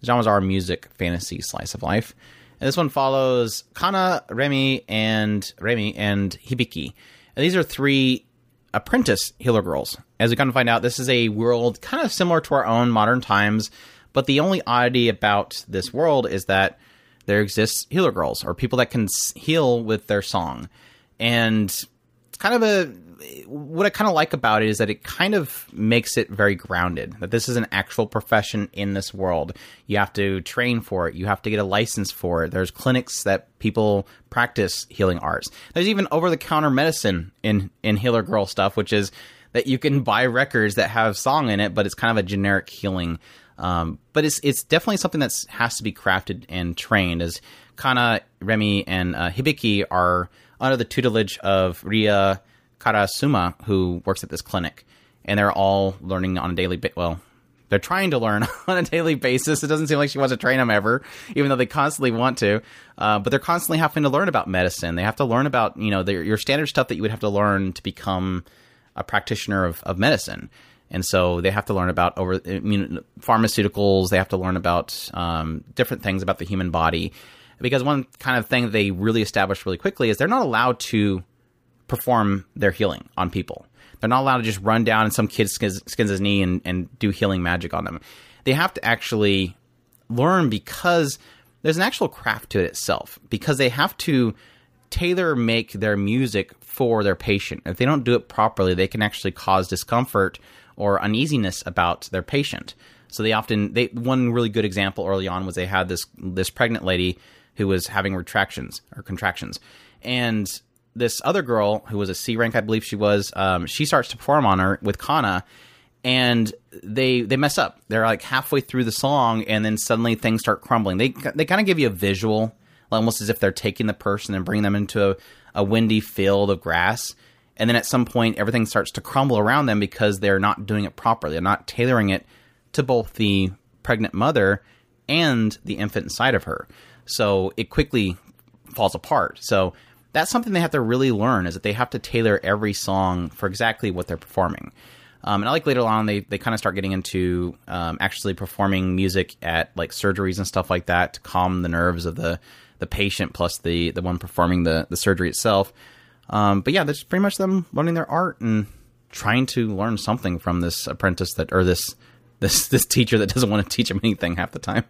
The genres are music, fantasy, slice of life. And this one follows Kana, Remi, and Remi and Hibiki. And these are three apprentice healer girls. As we come to find out, this is a world kind of similar to our own modern times, but the only oddity about this world is that there exists healer girls or people that can heal with their song, and it's kind of a what I kind of like about it is that it kind of makes it very grounded. That this is an actual profession in this world. You have to train for it. You have to get a license for it. There's clinics that people practice healing arts. There's even over the counter medicine in in healer girl stuff, which is that you can buy records that have song in it, but it's kind of a generic healing. Um, but it's it's definitely something that has to be crafted and trained. As Kana, Remy, and uh, Hibiki are under the tutelage of Ria Karasuma, who works at this clinic, and they're all learning on a daily bit. Well, they're trying to learn on a daily basis. It doesn't seem like she wants to train them ever, even though they constantly want to. Uh, but they're constantly having to learn about medicine. They have to learn about you know your standard stuff that you would have to learn to become a practitioner of, of medicine. And so they have to learn about over pharmaceuticals. They have to learn about um, different things about the human body. Because one kind of thing they really established really quickly is they're not allowed to perform their healing on people. They're not allowed to just run down and some kid skins, skins his knee and, and do healing magic on them. They have to actually learn because there's an actual craft to it itself. Because they have to tailor make their music for their patient. If they don't do it properly, they can actually cause discomfort or uneasiness about their patient. So they often they one really good example early on was they had this this pregnant lady who was having retractions or contractions, and this other girl who was a C rank, I believe she was, um, she starts to perform on her with Kana, and they they mess up. They're like halfway through the song, and then suddenly things start crumbling. They they kind of give you a visual, almost as if they're taking the person and bringing them into a, a windy field of grass. And then at some point, everything starts to crumble around them because they're not doing it properly. They're not tailoring it to both the pregnant mother and the infant inside of her. So it quickly falls apart. So that's something they have to really learn is that they have to tailor every song for exactly what they're performing. Um, and I like later on they, they kind of start getting into um, actually performing music at like surgeries and stuff like that to calm the nerves of the, the patient plus the, the one performing the, the surgery itself. Um, but yeah, that's pretty much them learning their art and trying to learn something from this apprentice that or this this this teacher that doesn't want to teach them anything half the time.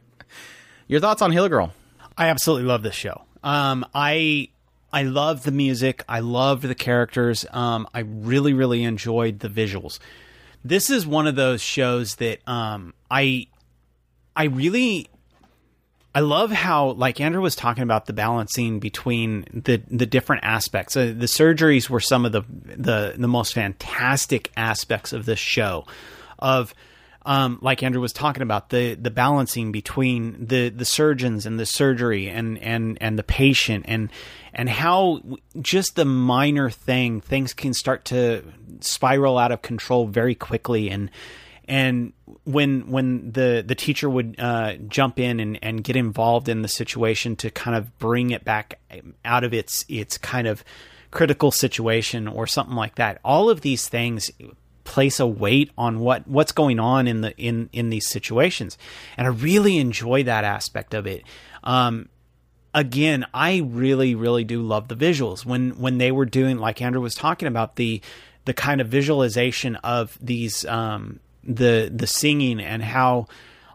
Your thoughts on Healer Girl? I absolutely love this show. Um, I I love the music. I loved the characters. Um, I really really enjoyed the visuals. This is one of those shows that um, I I really I love how, like Andrew was talking about, the balancing between the the different aspects. Uh, the surgeries were some of the the the most fantastic aspects of this show. Of um, like Andrew was talking about the the balancing between the the surgeons and the surgery and and and the patient and and how just the minor thing things can start to spiral out of control very quickly and and when when the the teacher would uh, jump in and, and get involved in the situation to kind of bring it back out of its its kind of critical situation or something like that all of these things place a weight on what what's going on in the in in these situations. And i really enjoy that aspect of it. Um again i really really do love the visuals. When when they were doing like andrew was talking about the the kind of visualization of these um the the singing and how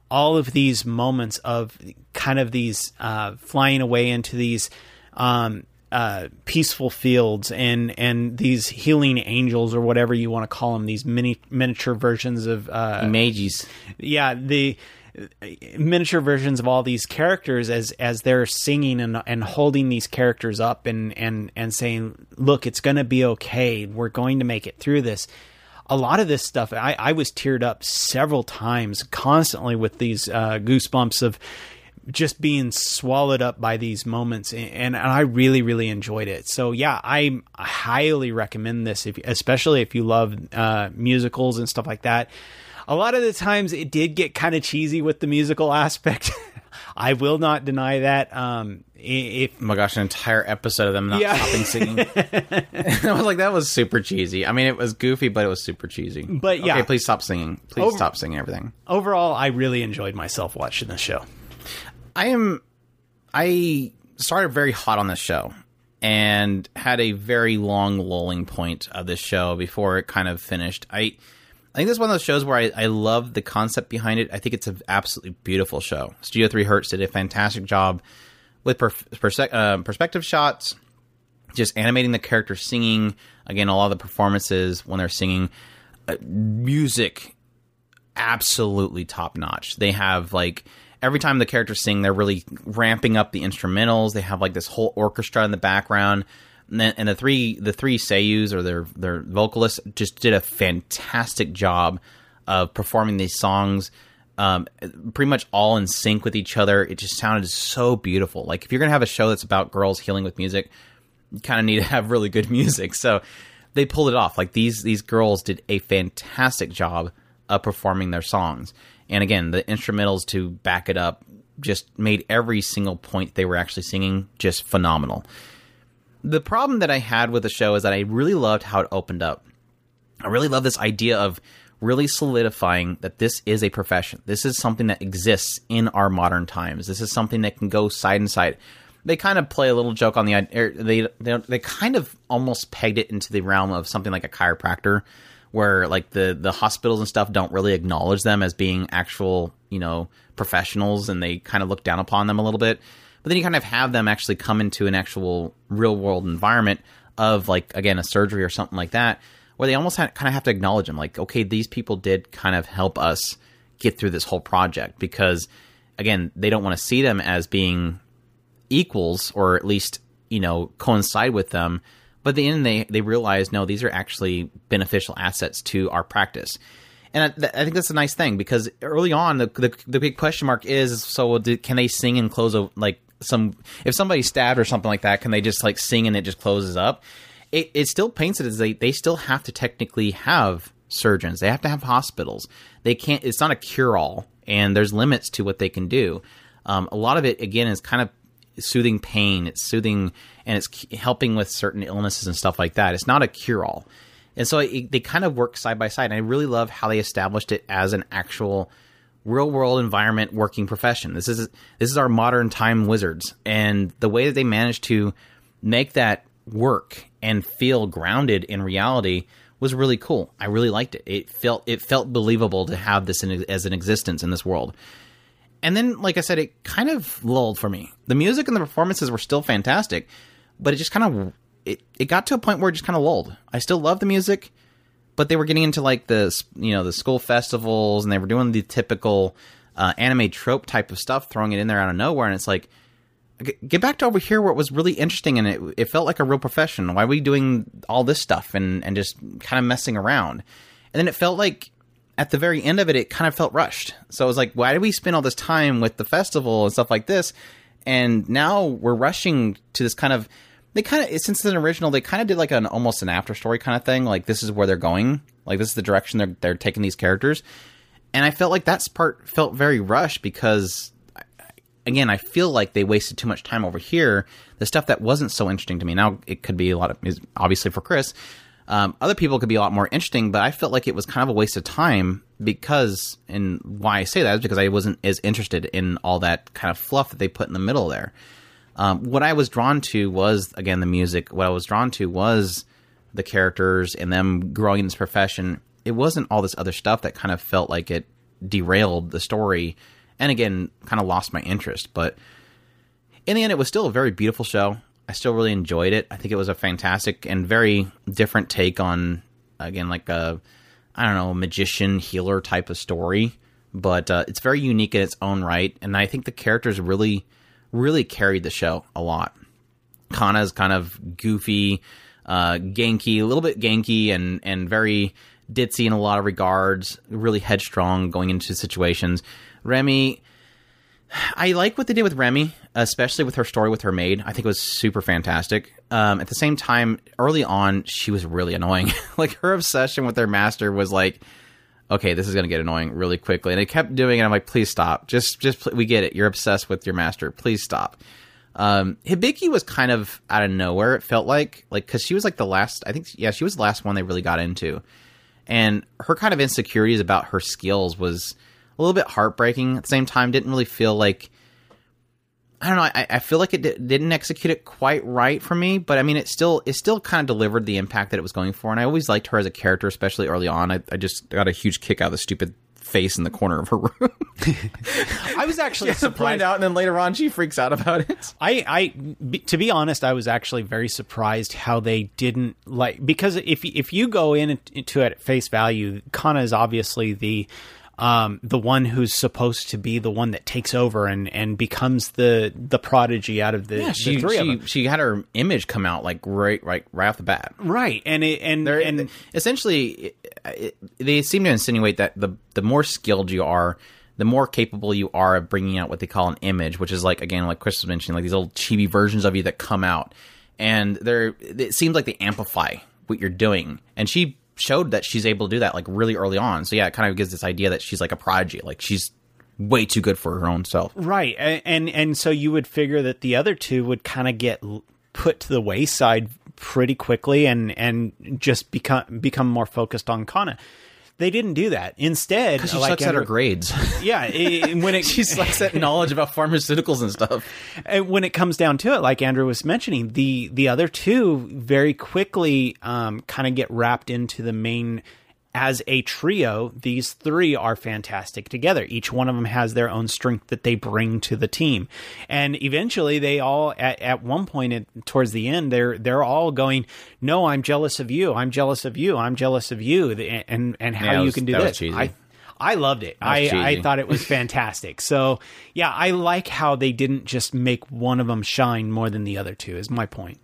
all of these moments of kind of these uh, flying away into these um, uh, peaceful fields and and these healing angels or whatever you want to call them these mini miniature versions of uh, yeah the miniature versions of all these characters as as they're singing and and holding these characters up and and and saying look it's going to be okay. We're going to make it through this a lot of this stuff I, I was teared up several times constantly with these uh, goosebumps of just being swallowed up by these moments and, and I really really enjoyed it. So yeah, I highly recommend this if especially if you love uh, musicals and stuff like that. A lot of the times it did get kind of cheesy with the musical aspect. I will not deny that. Um, if Oh my gosh, an entire episode of them not Yeah. stopping singing. I was like, that was super cheesy. I mean, it was goofy, but it was super cheesy. But, yeah. okay, please stop singing. Please Over- stop singing everything. overall, I really enjoyed myself watching this show. I am. I started very hot on this show and had a very long lulling point of this show before it kind of finished. I. I think this is one of those shows where I, I love the concept behind it. I think it's an absolutely beautiful show. Studio Three Hertz did a fantastic job with per- uh, perspective shots, just animating the characters singing. Again, a lot of the performances when they're singing, uh, music, absolutely top notch. They have like every time the characters sing, they're really ramping up the instrumentals. They have like this whole orchestra in the background. And, the three the three seiyus or their their vocalists just did a fantastic job of performing these songs. Um, pretty much all in sync with each other. It just sounded so beautiful. Like if you're gonna have a show that's about girls healing with music, you kind of need to have really good music. So they pulled it off. Like these these girls did a fantastic job of performing their songs. And again, the instrumentals to back it up just made every single point they were actually singing just phenomenal. The problem that I had with the show is that I really loved how it opened up. I really love this idea of really solidifying that this is a profession. This is something that exists in our modern times. This is something that can go side and side. They kind of play a little joke on the idea. Er, they, they they kind of almost pegged it into the realm of something like a chiropractor, where like the the hospitals and stuff don't really acknowledge them as being actual you know professionals, and they kind of look down upon them a little bit. But then you kind of have them actually come into an actual real world environment of like again a surgery or something like that where they almost kind of have to acknowledge them like okay these people did kind of help us get through this whole project because again they don't want to see them as being equals or at least you know coincide with them. But at the end they they realize no these are actually beneficial assets to our practice. And I, think that's a nice thing because early on the the, the big question mark is so can they sing and close a like some if somebody's stabbed or something like that can they just like sing and it just closes up it, it still paints it as they, they still have to technically have surgeons. They have to have hospitals. They can't. It's not a cure all, and there's limits to what they can do. Um, a lot of it again is kind of soothing pain. It's soothing and it's helping with certain illnesses and stuff like that. It's not a cure all, and so it, they kind of work side by side. And I really love how they established it as an actual real world environment working profession. This is this is our modern time wizards, and the way that they managed to make that work and feel grounded in reality was really cool. I really liked it. It felt it felt believable to have this in, as an existence in this world. And then, like I said, it kind of lulled for me. The music and the performances were still fantastic, but it just kind of it, it got to a point where it just kind of lulled. I still love the music, but they were getting into like the you know the school festivals and they were doing the typical uh, anime trope type of stuff, throwing it in there out of nowhere, and it's like get back to over here where it was really interesting and it, it felt like a real profession. Why are we doing all this stuff and, and just kind of messing around? And then it felt like at the very end of it, it kind of felt rushed. So it was like, why did we spend all this time with the festival and stuff like this? And now we're rushing to this kind of, they kind of, since it's an original, they kind of did like an almost an after story kind of thing. Like this is where they're going. Like this is the direction they're, they're taking these characters. And I felt like that part felt very rushed because again, I feel like they wasted too much time over here. The stuff that wasn't so interesting to me. Now it could be a lot of is obviously for Chris. Um, other people could be a lot more interesting, but I felt like it was kind of a waste of time because, and why I say that is because I wasn't as interested in all that kind of fluff that they put in the middle there. Um, what I was drawn to was again the music. What I was drawn to was the characters and them growing in this profession. It wasn't all this other stuff that kind of felt like it derailed the story and again, kind of lost my interest. But in the end, it was still a very beautiful show. I still really enjoyed it. I think it was a fantastic and very different take on, again, like a, I don't know, magician healer type of story. But uh, it's very unique in its own right. And I think the characters really, really carried the show a lot. Kana's kind of goofy, uh, ganky, a little bit ganky and, and very ditzy in a lot of regards, really headstrong going into situations. Remy, I like what they did with Remy, especially with her story with her maid. I think it was super fantastic. Um, at the same time, early on, she was really annoying. like her obsession with their master was like, okay, this is going to get annoying really quickly. And they kept doing it. I'm like, please stop. Just, just, we get it. You're obsessed with your master. Please stop. Um, Hibiki was kind of out of nowhere. It felt like, like, cause she was like the last, I think, yeah, she was the last one they really got into. And her kind of insecurities about her skills was, a little bit heartbreaking. At the same time, didn't really feel like I don't know. I, I feel like it d- didn't execute it quite right for me, but I mean, it still it still kind of delivered the impact that it was going for. And I always liked her as a character, especially early on. I, I just got a huge kick out of the stupid face in the corner of her room. I was actually surprised. out, and then later on she freaks out about it. I, I, b- to be honest, I was actually very surprised how they didn't like because if if you go in into it at face value, Kana is obviously the um, the one who's supposed to be the one that takes over and, and becomes the the prodigy out of the, Yeah, the she three of them. she had her image come out like right right right off the bat. Right, and it, and They're- and essentially, it, it, they seem to insinuate that the the more skilled you are, the more capable you are of bringing out what they call an image, which is like again, like Chris was mentioning, like these little chibi versions of you that come out, and they're it seems like they amplify what you're doing, and she showed that she's able to do that like really early on. So yeah, it kind of gives this idea that she's like a prodigy, like she's way too good for her own self. Right, a- and and so you would figure that the other two would kind of get put to the wayside pretty quickly, and and just become become more focused on Kana. They didn't do that. Instead, She like sucks at her grades. Yeah, i- when it she sucks at knowledge about pharmaceuticals and stuff. And when it comes down to it, like Andrew was mentioning, the the other two very quickly um, kind of get wrapped into the main. As a trio, these three are fantastic together. Each one of them has their own strength that they bring to the team, and eventually, they all at, at one point at, towards the end, they're they're all going, "No, I'm jealous of you. I'm jealous of you. I'm jealous of you." And and how Yeah, you was- can do that this. I I loved it. I, I thought it was fantastic. So yeah, I like how they didn't just make one of them shine more than the other two. Is my point.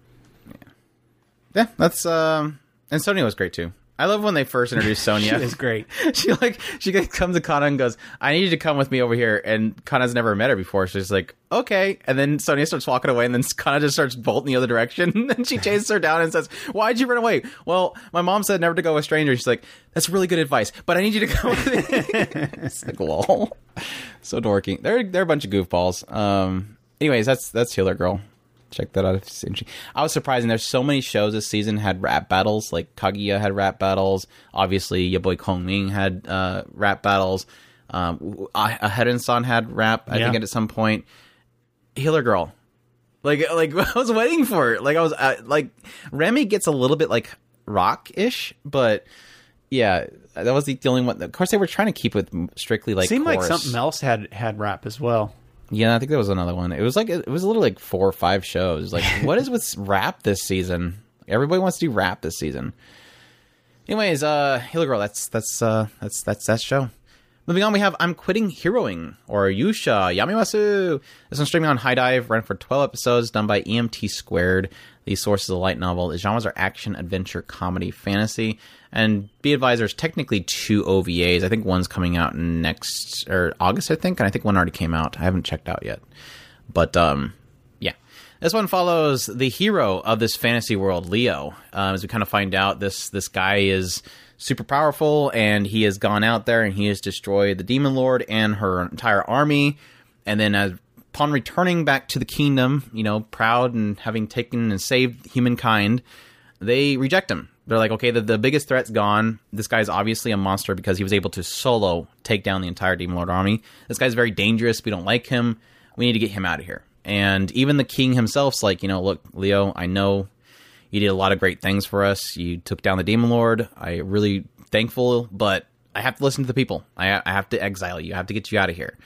Yeah, that's um, and Sonia was great too. I love when they first introduced Sonia. It was great. she like she comes to Kana and goes, "I need you to come with me over here." And Kana's never met her before. She's like, "Okay." And then Sonia starts walking away, and then Kana just starts bolting the other direction. and then she chases her down and says, "Why'd you run away?" Well, my mom said never to go with strangers. She's like, "That's really good advice, but I need you to come with me." it's like, lol, so dorky. They're they're a bunch of goofballs. Um. Anyways, that's that's Healer Girl. Check that out. if it's interesting. I was surprised. and There's so many shows this season had rap battles. Like Kaguya had rap battles. Obviously, your boy Kongming had uh, rap battles. Um, Aharen-san had rap. I Yeah. think at some point. Healer Girl, like like I was waiting for it. Like I was uh, like Remy gets a little bit like rock ish, but yeah, that was the only one. Of course, they were trying to keep it strictly like Seemed like something else had had rap as well. Yeah, I think there was another one. It was like it was a little like four or five shows. Like, what is with rap this season? Everybody wants to do rap this season. Anyways, uh, Healer Girl, that's that's uh that's that's that show. Moving on, we have I'm Quitting Heroing or Yusha Yamemasu. This one's streaming on HIDIVE, run for 12 episodes, done by EMT Squared. The source is a light novel. The genres are action, adventure, comedy, fantasy. And be advised, there's technically two OVAs. I think one's coming out next or August, I think, and I think one already came out. I haven't checked out yet, but um, yeah. This one follows the hero of this fantasy world, Leo. Um, as we kind of find out, this this guy is super powerful, and he has gone out there and he has destroyed the demon lord and her entire army. And then, as, upon returning back to the kingdom, you know, proud and having taken and saved humankind, they reject him. They're like, okay, the, the biggest threat's gone. This guy's obviously a monster because he was able to solo take down the entire Demon Lord army. This guy's very dangerous. We don't like him. We need to get him out of here. And even the king himself's like, you know, look, Leo, I know you did a lot of great things for us. You took down the Demon Lord. I really thankful, but I have to listen to the people. I, I have to exile you. I have to get you out of here.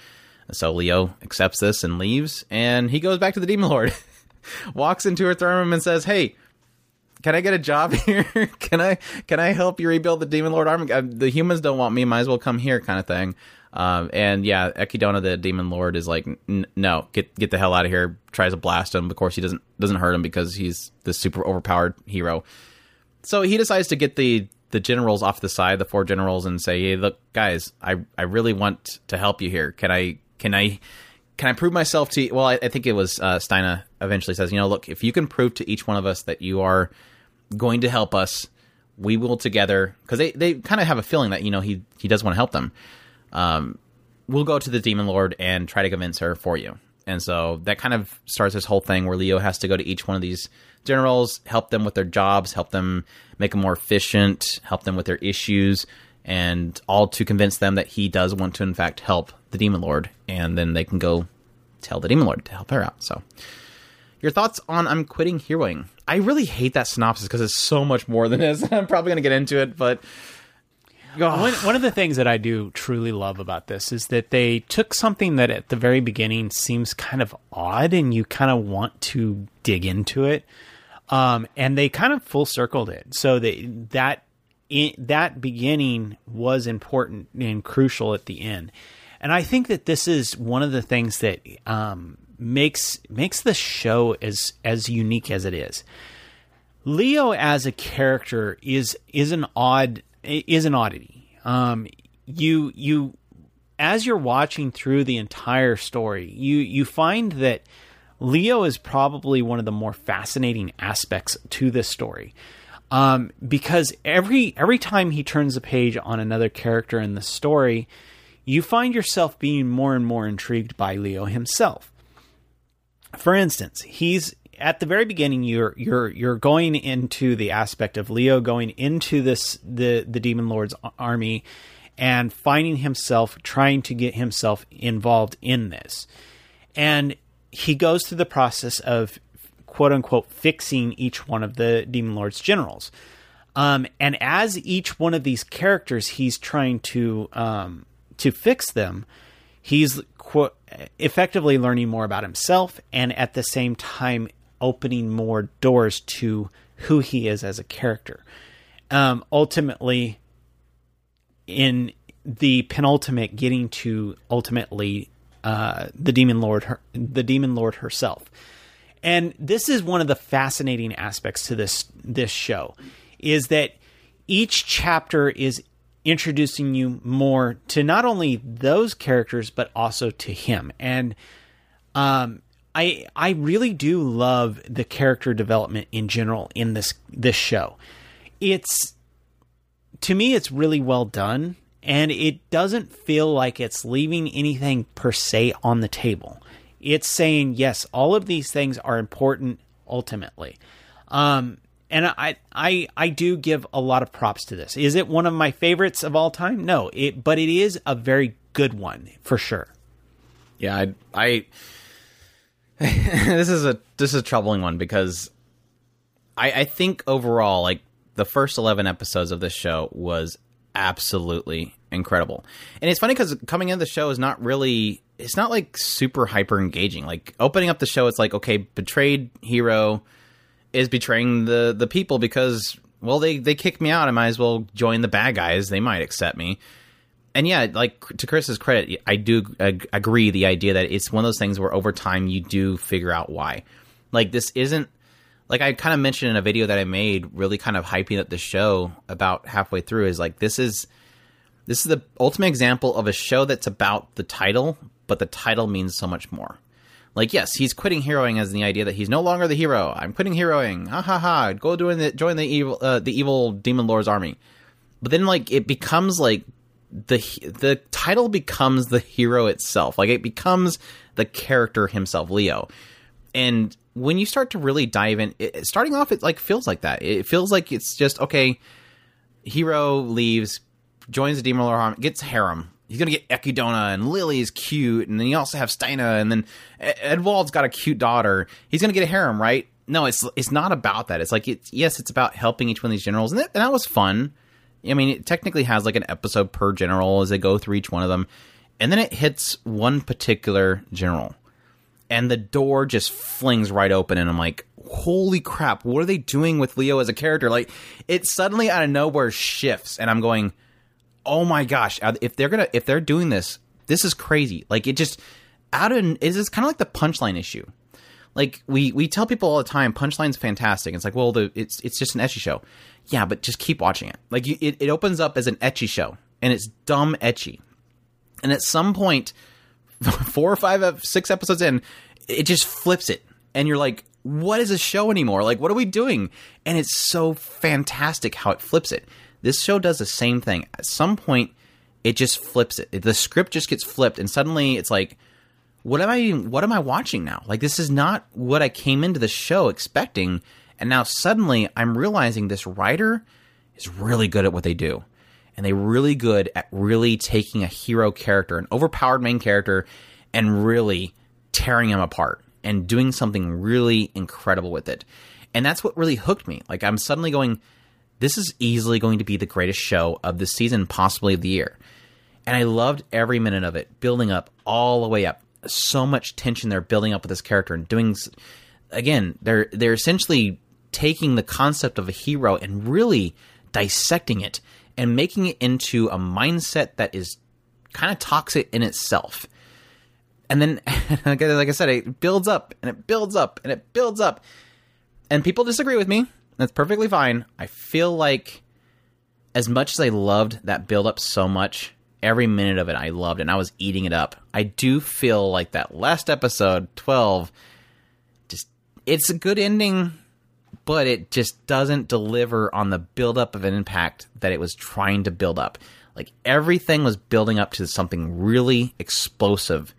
So Leo accepts this and leaves, and he goes back to the Demon Lord, walks into her throne room and says, "Hey, can I get a job here? can I can I help you rebuild the Demon Lord army? Uh, The humans don't want me. Might as well come here, kind of thing." Um, and yeah, Ekidona, the Demon Lord, is like, "N- "No, get get the hell out of here!" Tries to blast him. Of course, he doesn't doesn't hurt him because he's the super overpowered hero. So he decides to get the the generals off the side, the four generals, and say, "Hey, look, guys, I I really want to help you here. Can I can I can I prove myself to? You? Well, I, I think it was uh, Steina eventually says, you know, look, if you can prove to each one of us that you are going to help us, we will together because they they kind of have a feeling that you know he he does want to help them. Um, we'll go to the demon lord and try to convince her for you. And so that kind of starts this whole thing where Leo has to go to each one of these generals, help them with their jobs, help them make them more efficient, help them with their issues, and all to convince them that he does want to, in fact, help the demon lord. And then they can go tell the demon lord to help her out. So, your thoughts on I'm quitting heroing? I really hate that synopsis because it's so much more than this. I'm probably going to get into it, but One, one of the things that I do truly love about this is that they took something that at the very beginning seems kind of odd and you kind of want to dig into it. Um, and they kind of full circled it. So they, that in, that beginning was important and crucial at the end. And I think that this is one of the things that um, makes makes the show as as unique as it is. Leo as a character is is an odd is an oddity. Um, you you as you're watching through the entire story, you you find that Leo is probably one of the more fascinating aspects to this story. Um, because every every time he turns a page on another character in the story, you find yourself being more and more intrigued by Leo himself. For instance, he's at the very beginning you're you're you're going into the aspect of Leo going into this the the demon lord's army and finding himself trying to get himself involved in this. And he goes through the process of quote unquote fixing each one of the Demon Lord's generals. Um, and as each one of these characters, he's trying to um, to fix them. He's qu- effectively learning more about himself, and at the same time opening more doors to who he is as a character. Um, ultimately, in the penultimate, getting to ultimately uh, the demon lord, her, the demon lord herself. And this is one of the fascinating aspects to this this show is that each chapter is introducing you more to not only those characters but also to him. And um, I I really do love the character development in general in this this show. It's to me it's really well done and it doesn't feel like it's leaving anything per se on the table. It's saying, yes, all of these things are important ultimately. Um, and I, I, I do give a lot of props to this. Is it one of my favorites of all time? No, it, but it is a very good one for sure. Yeah, I, I this is a this is a troubling one because I, I think overall, like the first eleven episodes of this show was absolutely incredible. And it's funny because coming into the show is not really it's not like super hyper engaging. Like opening up the show, it's like okay, betrayed hero is betraying the the people because well they they kicked me out. I might as well join the bad guys. They might accept me. And yeah, like to Chris's credit, I do ag- agree the idea that it's one of those things where over time you do figure out why. Like this isn't like I kind of mentioned in a video that I made, really kind of hyping up the show about halfway through is like this is this is the ultimate example of a show that's about the title, but the title means so much more. Like, yes, he's quitting heroing as the idea that he's no longer the hero. I'm quitting heroing. Ha ha ha. Go join the join the evil uh, the evil demon lord's army. But then like it becomes like the the title becomes the hero itself. Like it becomes the character himself, Leo. And when you start to really dive in, it, starting off, it like feels like that. It feels like it's just okay. Hero leaves, joins the Demon Lord Army, gets harem. He's gonna get Echidna, and Lily is cute, and then you also have Steina, and then Edwald's got a cute daughter. He's gonna get a harem, right? No, it's it's not about that. It's like it's yes, it's about helping each one of these generals, and that, and that was fun. I mean, it technically has like an episode per general as they go through each one of them, and then it hits one particular general, and the door just flings right open, and I'm like, holy crap, what are they doing with Leo as a character? Like, it suddenly out of nowhere shifts, and I'm going oh my gosh, if they're gonna if they're doing this, this is crazy. Like it just out of is this kind of like the punchline issue. Like we we tell people all the time, punchline's fantastic. It's like, well, the it's it's just an ecchi show. Yeah, but just keep watching it. Like you, it, it opens up as an ecchi show, and it's dumb ecchi. And at some point, four or five, uh, six episodes in, it just flips it, and you're like, what is a show anymore? Like, what are we doing? And it's so fantastic how it flips it. This show does the same thing. At some point, it just flips it. The script just gets flipped, and suddenly it's like, what am I? What am I watching now? Like this is not what I came into the show expecting, and now suddenly I'm realizing this writer is really good at what they do, and they're really good at really taking a hero character, an overpowered main character, and really tearing him apart and doing something really incredible with it. And that's what really hooked me. Like I'm suddenly going this is easily going to be the greatest show of the season, possibly of the year. And I loved every minute of it, building up all the way up. So much tension they're building up with this character and doing. Again, they're they're essentially taking the concept of a hero and really dissecting it and making it into a mindset that is kind of toxic in itself. And then, like I said, it builds up and it builds up and it builds up. And people disagree with me. That's perfectly fine. I feel like as much as I loved that build up so much, every minute of it I loved and I was eating it up. I do feel like that last episode, 12, just it's a good ending, but it just doesn't deliver on the build up of an impact that it was trying to build up. Like everything was building up to something really explosive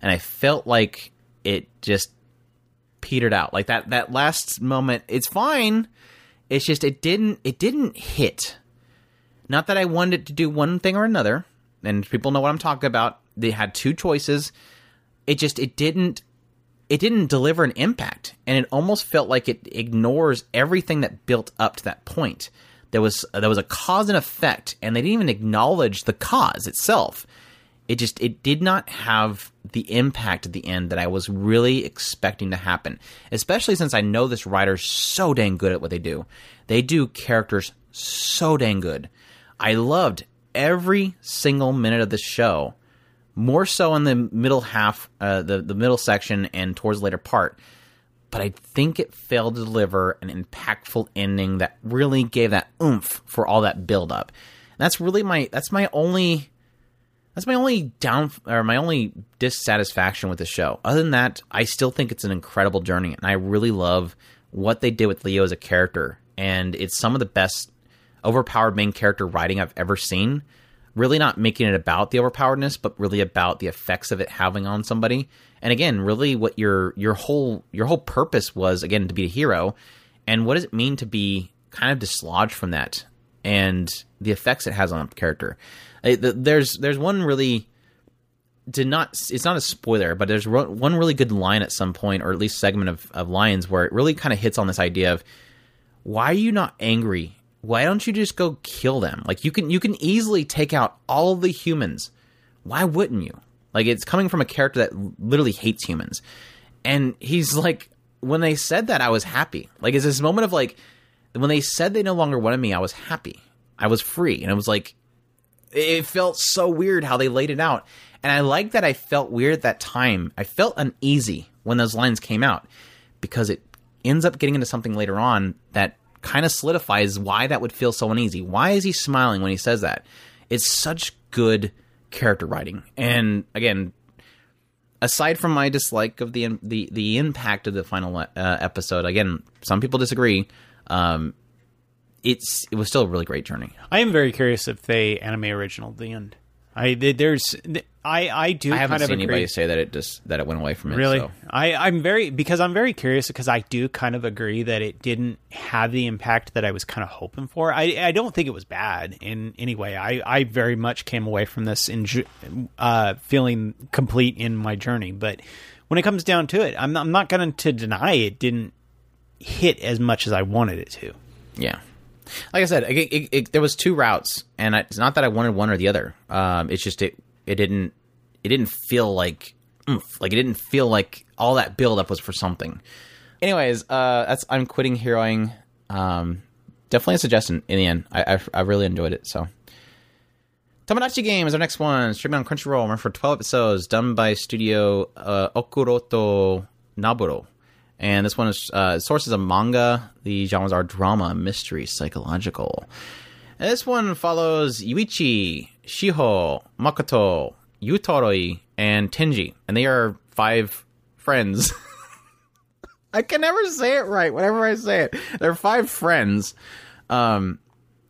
and I felt like it just petered out. Like that that last moment, it's fine. It's just it didn't it didn't hit. Not that I wanted it to do one thing or another, and people know what I'm talking about. They had two choices. It just it didn't it didn't deliver an impact, and it almost felt like it ignores everything that built up to that point. There was there was a cause and effect, and they didn't even acknowledge the cause itself. It just it did not have the impact at the end that I was really expecting to happen. Especially since I know this writer's so dang good at what they do. They do characters so dang good. I loved every single minute of the show, more so in the middle half, uh, the the middle section, and towards the later part. But I think it failed to deliver an impactful ending that really gave that oomph for all that build up. And that's really my that's my only that's my only down or my only dissatisfaction with the show. Other than that, I still think it's an incredible journey, and I really love what they did with Leo as a character. And it's some of the best overpowered main character writing I've ever seen. Really not making it about the overpoweredness, but really about the effects of it having on somebody. And again, really what your your whole your whole purpose was again to be a hero. And what does it mean to be kind of dislodged from that and the effects it has on a character? There's there's one really did not it's not a spoiler but there's one really good line at some point or at least segment of, of lines where it really kind of hits on this idea of why are you not angry? Why don't you just go kill them? Like you can you can easily take out all the humans. Why wouldn't you? Like it's coming from a character that literally hates humans. And he's like when they said that i was happy. Like it's this moment of like when they said they no longer wanted me i was happy i was free and it was like it felt so weird how they laid it out. And I like that I felt weird at that time. I felt uneasy when those lines came out because it ends up getting into something later on that kind of solidifies why that would feel so uneasy. Why is he smiling when he says that? It's such good character writing. And again, aside from my dislike of the the the impact of the final uh, episode, again, some people disagree. Um, it's it was still a really great journey. I am very curious if they anime original the end. I there's I I do. I haven't kind seen of anybody say that it just that it went away from it. Really, so. I I'm very because I'm very curious because I do kind of agree that it didn't have the impact that I was kind of hoping for. I I don't think it was bad in any way. I I very much came away from this in uh, feeling complete in my journey. But when it comes down to it, I'm not, I'm not going to deny it didn't hit as much as I wanted it to. Yeah, like I said, it, it, it, there was two routes, and I, it's not that I wanted one or the other. Um, it's just it it didn't it didn't feel like oomph, like it didn't feel like all that build up was for something. Anyways, uh, that's I'm quitting heroing. Um, definitely a suggestion in the end. I, I, I really enjoyed it. So. Tomodachi Game is our next one, streaming on Crunchyroll. Remember for 12 episodes, done by Studio uh, Okuruto Noboru. And this one is uh, sources of manga. The genres are drama, mystery, psychological. And this one follows Yuichi, Shiho, Makoto, Yutoroi, and Tenji. And they are five friends. I can never say it right whenever I say it. They're five friends. Um,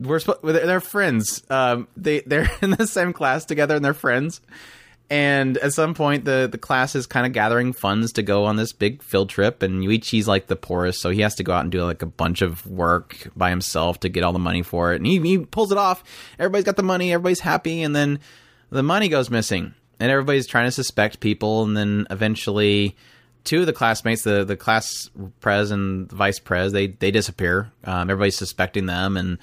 we're sp- they're friends. Um, they they're in the same class together, and they're friends. And at some point, the the class is kind of gathering funds to go on this big field trip, and Yuichi's like the poorest, so he has to go out and do like a bunch of work by himself to get all the money for it. And he he pulls it off. Everybody's got the money, everybody's happy, and then the money goes missing, and everybody's trying to suspect people, and then eventually two of the classmates, the the class pres and the vice pres, they they disappear. Um, everybody's suspecting them, and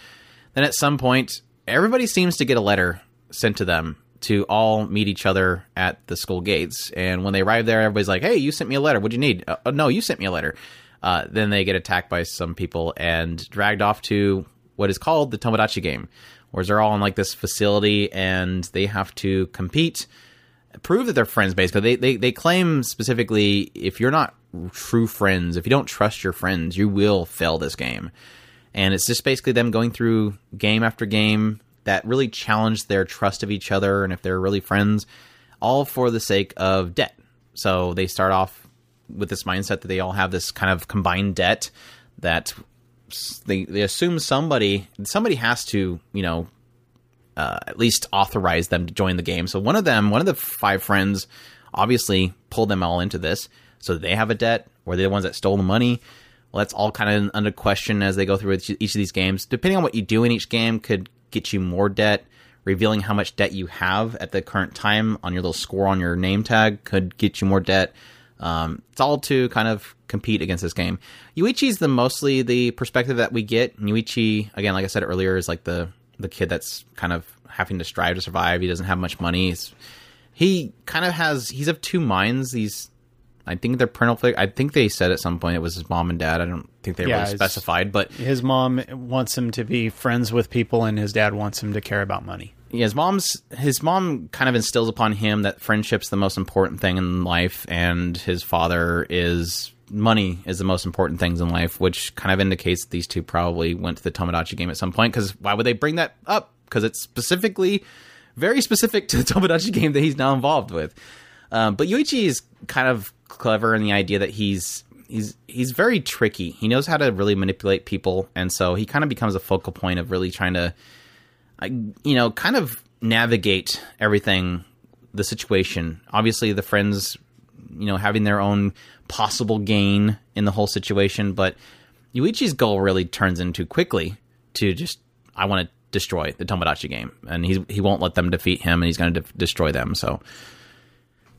then at some point, everybody seems to get a letter sent to them to all meet each other at the school gates. And when they arrive there, everybody's like, "Hey, you sent me a letter. What'd you need? Uh, no, you sent me a letter." Uh, then they get attacked by some people and dragged off to what is called the Tomodachi game, where they're all in like this facility and they have to compete, prove that they're friends. Basically, they they they claim specifically if you're not true friends, if you don't trust your friends, you will fail this game. And it's just basically them going through game after game that really challenge their trust of each other and if they're really friends, all for the sake of debt. So they start off with this mindset that they all have this kind of combined debt that they they assume somebody somebody has to you know uh, at least authorize them to join the game. So one of them, one of the five friends, obviously pulled them all into this. So they have a debt, Were they're the ones that stole the money. Well, that's all kind of under question as they go through each of these games. Depending on what you do in each game, could get you more debt. Revealing how much debt you have at the current time on your little score on your name tag could get you more debt. Um, it's all to kind of compete against this game. Yuichi's the mostly the perspective that we get. Yuichi, again, like I said earlier, is like the the kid that's kind of having to strive to survive. He doesn't have much money. He's, he kind of has he's of two minds. He's I think they're parental I think they said at some point it was his mom and dad. I don't think they Yeah, really specified, but His mom wants him to be friends with people, and his dad wants him to care about money. yeah, his mom's his mom kind of instills upon him that friendship's the most important thing in life, and his father is money is the most important things in life, which kind of indicates these two probably went to the Tomodachi game at some point. Because why would they bring that up? Because it's specifically very specific to the Tomodachi game that he's now involved with. Um, but Yuichi is kind of clever in the idea that he's he's he's very tricky. He knows how to really manipulate people, and so he kind of becomes a focal point of really trying to you know, kind of navigate everything, the situation. Obviously, the friends, you know, having their own possible gain in the whole situation, but Yuichi's goal really turns into quickly to just, I want to destroy the Tomodachi game, and he's he won't let them defeat him, and he's going to de- destroy them. So,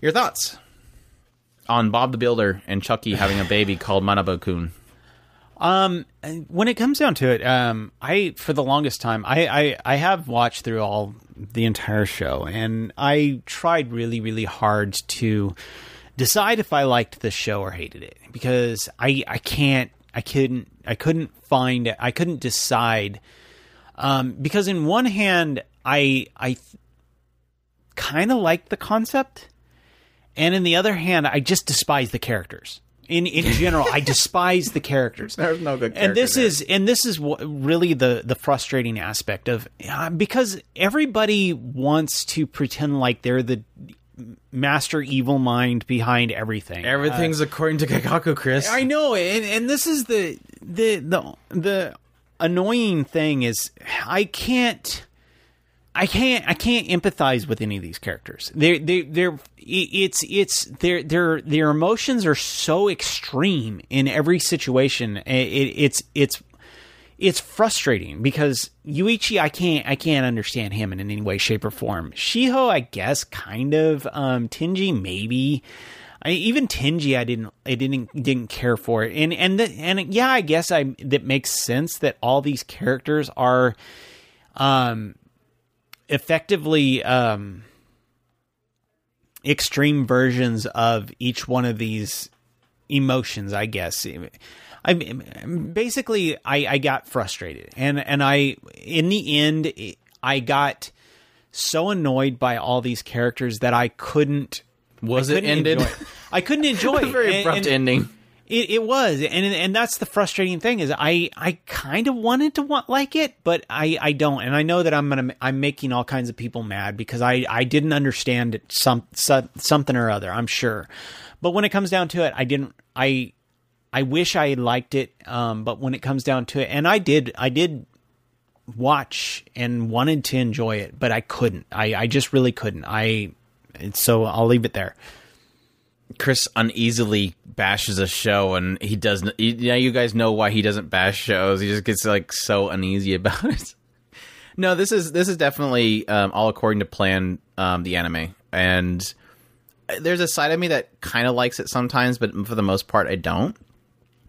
your thoughts on Bob the Builder and Chucky having a baby called Manabu-kun? Um, when it comes down to it, um, I for the longest time, I, I I have watched through all the entire show, and I tried really really hard to decide if I liked the show or hated it because I I can't I couldn't I couldn't find I couldn't decide um, because in one hand I I kind of liked the concept, and in the other hand I just despise the characters. In in general, I despise the characters. There's no good And this character there. is and this is what really the the frustrating aspect of uh, because everybody wants to pretend like they're the master evil mind behind everything. Everything's according to Keikaku, Chris. I know, and and this is the the the the annoying thing is I can't. I can't. I can't empathize with any of these characters. They, they, they're. It's, it's. Their, their, their emotions are so extreme in every situation. It, it's, it's, it's frustrating because Yuichi, I can't, I can't understand him in any way, shape, or form. Shiho, I guess, kind of. Um, Tenji, maybe. I, even Tenji, I didn't, I didn't, didn't care for it. And, and, the, and yeah, I guess I that makes sense that all these characters are, um, effectively, um, extreme versions of each one of these emotions. I guess. I basically, I, I got frustrated, and and I, in the end, I got so annoyed by all these characters that I couldn't. Was I it couldn't ended? enjoy it. I couldn't enjoy it. Very And- abrupt and- ending. It, it was, and and that's the frustrating thing is I I kind of wanted to want like it, but I I don't, and I know that I'm gonna I'm making all kinds of people mad because I I didn't understand some, some something or other. I'm sure, but when it comes down to it, I didn't I I wish I liked it, um, but when it comes down to it, and I did I did watch and wanted to enjoy it, but I couldn't. I I just really couldn't. I so I'll leave it there. Chris uneasily bashes a show, and he doesn't. Yeah, you guys know why he doesn't bash shows. He just gets like so uneasy about it. No, this is this is definitely um, all according to plan. Um, the anime, and there's a side of me that kind of likes it sometimes, but for the most part, I don't.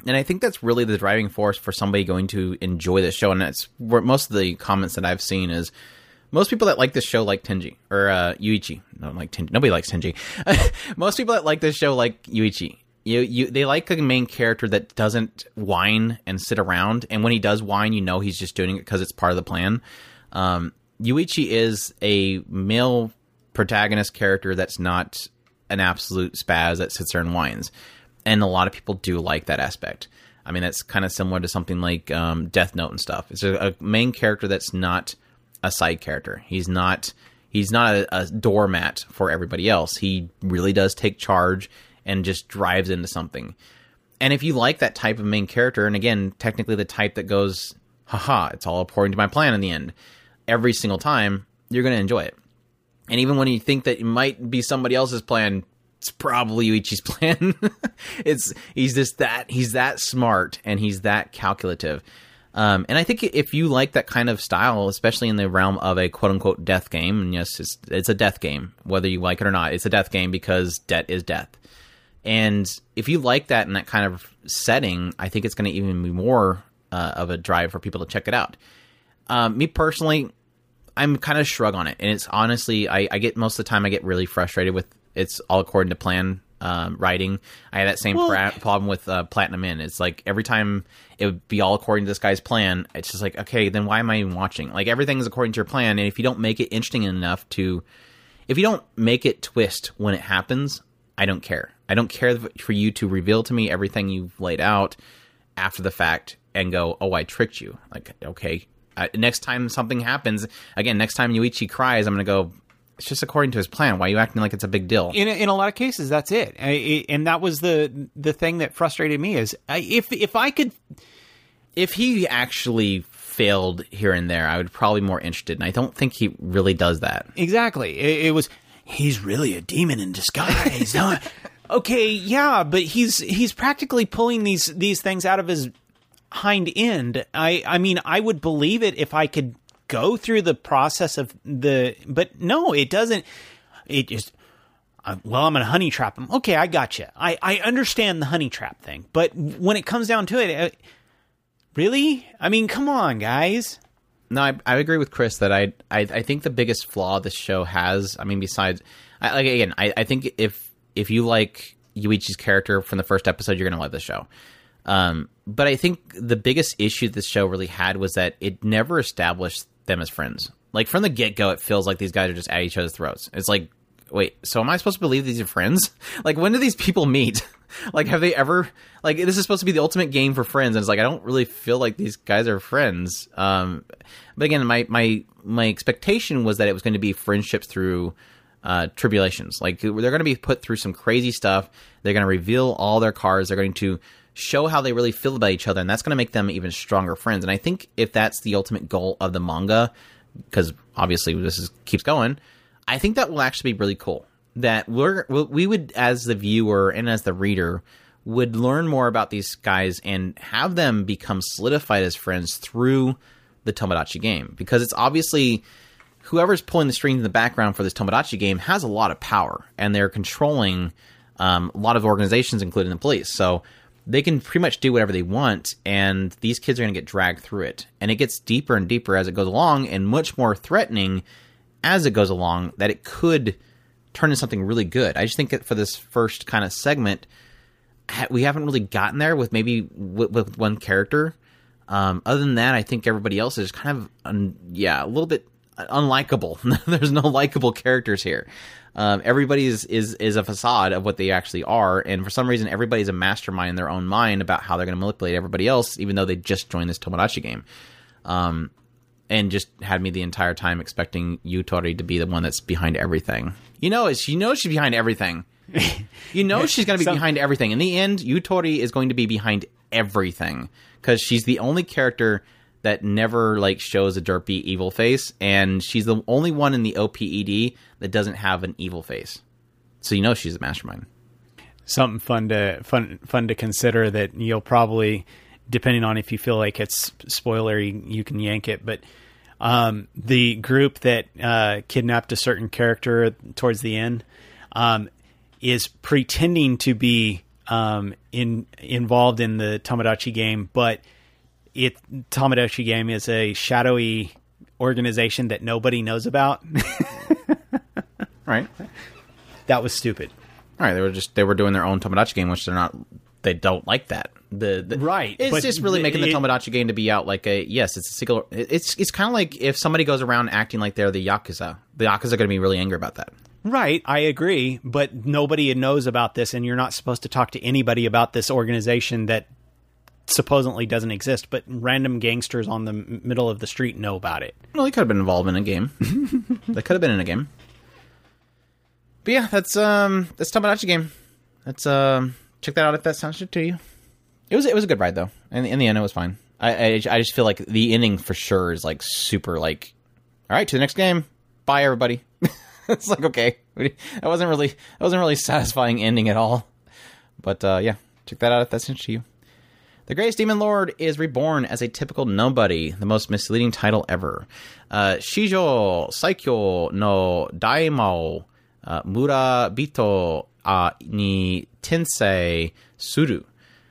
And I think that's really the driving force for somebody going to enjoy this show. And that's where most of the comments that I've seen is most people that like this show like Tenji or uh, Yuichi. No, like Tenji. Nobody likes Tenji. most people that like this show like Yuichi. You, you, they like a main character that doesn't whine and sit around. And when he does whine, you know he's just doing it because it's part of the plan. Um, Yuichi is a male protagonist character that's not an absolute spaz that sits there and whines. And a lot of people do like that aspect. I mean, that's kind of similar to something like um, Death Note and stuff. It's a, a, main character that's not a side character. He's not he's not a, a doormat for everybody else. He really does take charge and just drives into something. And if you like that type of main character, and again, technically the type that goes, haha, it's all according to my plan in the end, every single time, you're going to enjoy it. And even when you think that it might be somebody else's plan, it's probably Yuichi's plan. it's he's just that he's that smart and he's that calculative. Um, and I think if you like that kind of style, especially in the realm of a quote unquote death game, and yes, it's, it's a death game, whether you like it or not, it's a death game because debt is death. And if you like that in that kind of setting, I think it's going to even be more uh, of a drive for people to check it out. Um, me personally, I'm kind of shrug on it, and it's honestly, I, I, get most of the time I get really frustrated with it's all according to plan um, writing. I had that same well, pra- problem with uh, Platinum End. It's like every time it would be all according to this guy's plan. It's just like okay, then why am I even watching? Like everything is according to your plan, and if you don't make it interesting enough to, if you don't make it twist when it happens, I don't care. I don't care for you to reveal to me everything you've laid out after the fact and go, "Oh, I tricked you." Like, okay, uh, next time something happens, again, next time Yuichi cries, I'm going to go, it's just according to his plan. Why are you acting like it's a big deal? In in a lot of cases, that's it. I, and that was the the thing that frustrated me is I, if if I could, if he actually failed here and there, I would probably be more interested. And I don't think he really does that. Exactly. It, it was he's really a demon in disguise. okay, yeah, but he's he's practically pulling these these things out of his hind end. I I mean, I would believe it if I could go through the process of the but no, it doesn't it just uh, well, I'm going to honey trap him. Okay, I got you. I, I understand the honey trap thing, but when it comes down to it, uh, really? I mean, come on, guys. No, I, I agree with Chris that I, I I think the biggest flaw this show has. I mean, besides, I, like again, I, I think if if you like Yuichi's character from the first episode, you're gonna love the show. Um, but I think the biggest issue this show really had was that it never established them as friends. Like from the get go, it feels like these guys are just at each other's throats. It's like, wait, so am I supposed to believe these are friends? Like, when do these people meet? like, have they ever? Like, this is supposed to be the ultimate game for friends, and it's like I don't really feel like these guys are friends. Um, but again, my my my expectation was that it was going to be friendships through uh, tribulations. Like they're going to be put through some crazy stuff. They're going to reveal all their cards. They're going to show how they really feel about each other, and that's going to make them even stronger friends. And I think if that's the ultimate goal of the manga, because obviously this is, keeps going, I think that will actually be really cool. That we're we would, as the viewer and as the reader, would learn more about these guys and have them become solidified as friends through the Tomodachi game, because it's obviously whoever's pulling the strings in the background for this Tomodachi game has a lot of power, and they're controlling um, a lot of organizations, including the police. So they can pretty much do whatever they want, and these kids are going to get dragged through it. And it gets deeper and deeper as it goes along, and much more threatening as it goes along that it could turn into something really good. I just think that for this first kind of segment, we haven't really gotten there with maybe with, one character. Um, other than that, I think everybody else is kind of, un, yeah, a little bit unlikable. There's no likable characters here. Um, everybody is, is is a facade of what they actually are, and for some reason, everybody's a mastermind in their own mind about how they're going to manipulate everybody else, even though they just joined this Tomodachi game. Um, and just had me the entire time expecting Yutori to be the one that's behind everything. You know, is you know she's behind everything. you know she's going to be Some- behind everything. In the end, Yutori is going to be behind everything because she's the only character that never like shows a derpy evil face, and she's the only one in the OPED that doesn't have an evil face. So you know she's a mastermind. Something fun to fun fun to consider that you'll probably, depending on if you feel like it's spoilery, you can yank it. But um, the group that uh, kidnapped a certain character towards the end, um, is pretending to be um, in involved in the Tomodachi game, but it Tomodachi game is a shadowy organization that nobody knows about. Right. that was stupid. All right. They were just they were doing their own Tomodachi game, which they're not. They don't like that. The, the Right, It's just really making the it- Tomodachi game to be out like a yes. It's a single. It's it's kind of like if somebody goes around acting like they're the yakuza. The yakuza are going to be really angry about that. Right, I agree, but nobody knows about this, and you're not supposed to talk to anybody about this organization that supposedly doesn't exist. But random gangsters on the m- middle of the street know about it. Well, they could have been involved in a game. they could have been in a game. But yeah, that's um that's Tomodachi game. That's um check that out if that sounds good to you. It was it was a good ride though. In, in the end, it was fine. I, I I just feel like the ending for sure is like super like, all right, to the next game. Bye everybody. it's like okay, that wasn't really that wasn't really satisfying ending at all. But uh, yeah, check that out if that's interesting to you. The Greatest Demon Lord is reborn as a typical nobody, the most misleading title ever. Uh, Shijo Saikyo no Daimao uh, Murabito uh, ni Tensei Suru.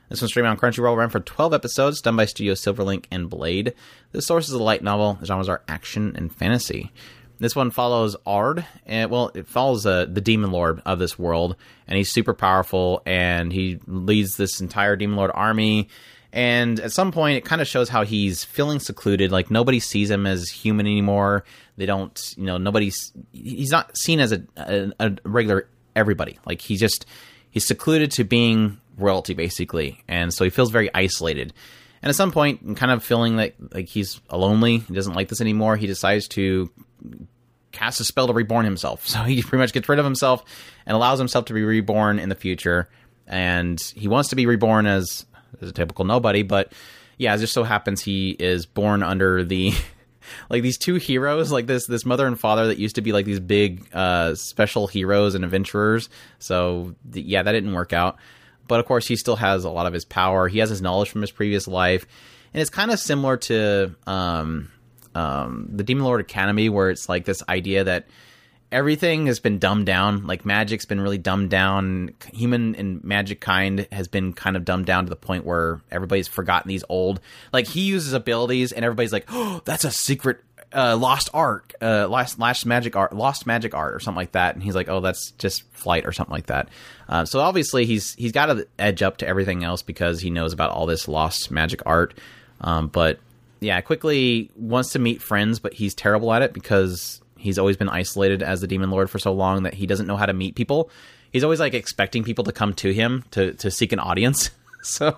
This one's streaming on Crunchyroll, ran for 12 episodes, done by Studio Silverlink and Blade. The source is a light novel. The genres are action and fantasy. This one follows Ard, and well, it follows uh, the demon lord of this world, and he's super powerful, and he leads this entire demon lord army. And at some point, it kind of shows how he's feeling secluded. Like nobody sees him as human anymore. They don't, you know, nobody's. He's not seen as a, a, a regular everybody. Like he's just he's secluded to being royalty basically, and so he feels very isolated. And at some point, kind of feeling like like he's lonely, he doesn't like this anymore. He decides to cast a spell to reborn himself. So he pretty much gets rid of himself and allows himself to be reborn in the future. And he wants to be reborn as, as a typical nobody, but yeah, it just so happens he is born under the like these two heroes, like this this mother and father that used to be like these big uh, special heroes and adventurers. So th- yeah, that didn't work out. But of course, he still has a lot of his power. He has his knowledge from his previous life, and it's kind of similar to um, um, the Demon Lord Academy, where it's like this idea that everything has been dumbed down. Like magic's been really dumbed down. Human and magic kind has been kind of dumbed down to the point where everybody's forgotten these old. Like he uses abilities, and everybody's like, "Oh, that's a secret." Uh, lost art, uh, lost, magic art, lost magic art, or something like that, and he's like, "Oh, that's just flight or something like that." Uh, so obviously, he's he's got to edge up to everything else because he knows about all this lost magic art. Um, but yeah, quickly wants to meet friends, but he's terrible at it because he's always been isolated as the demon lord for so long that he doesn't know how to meet people. He's always like expecting people to come to him to to seek an audience. so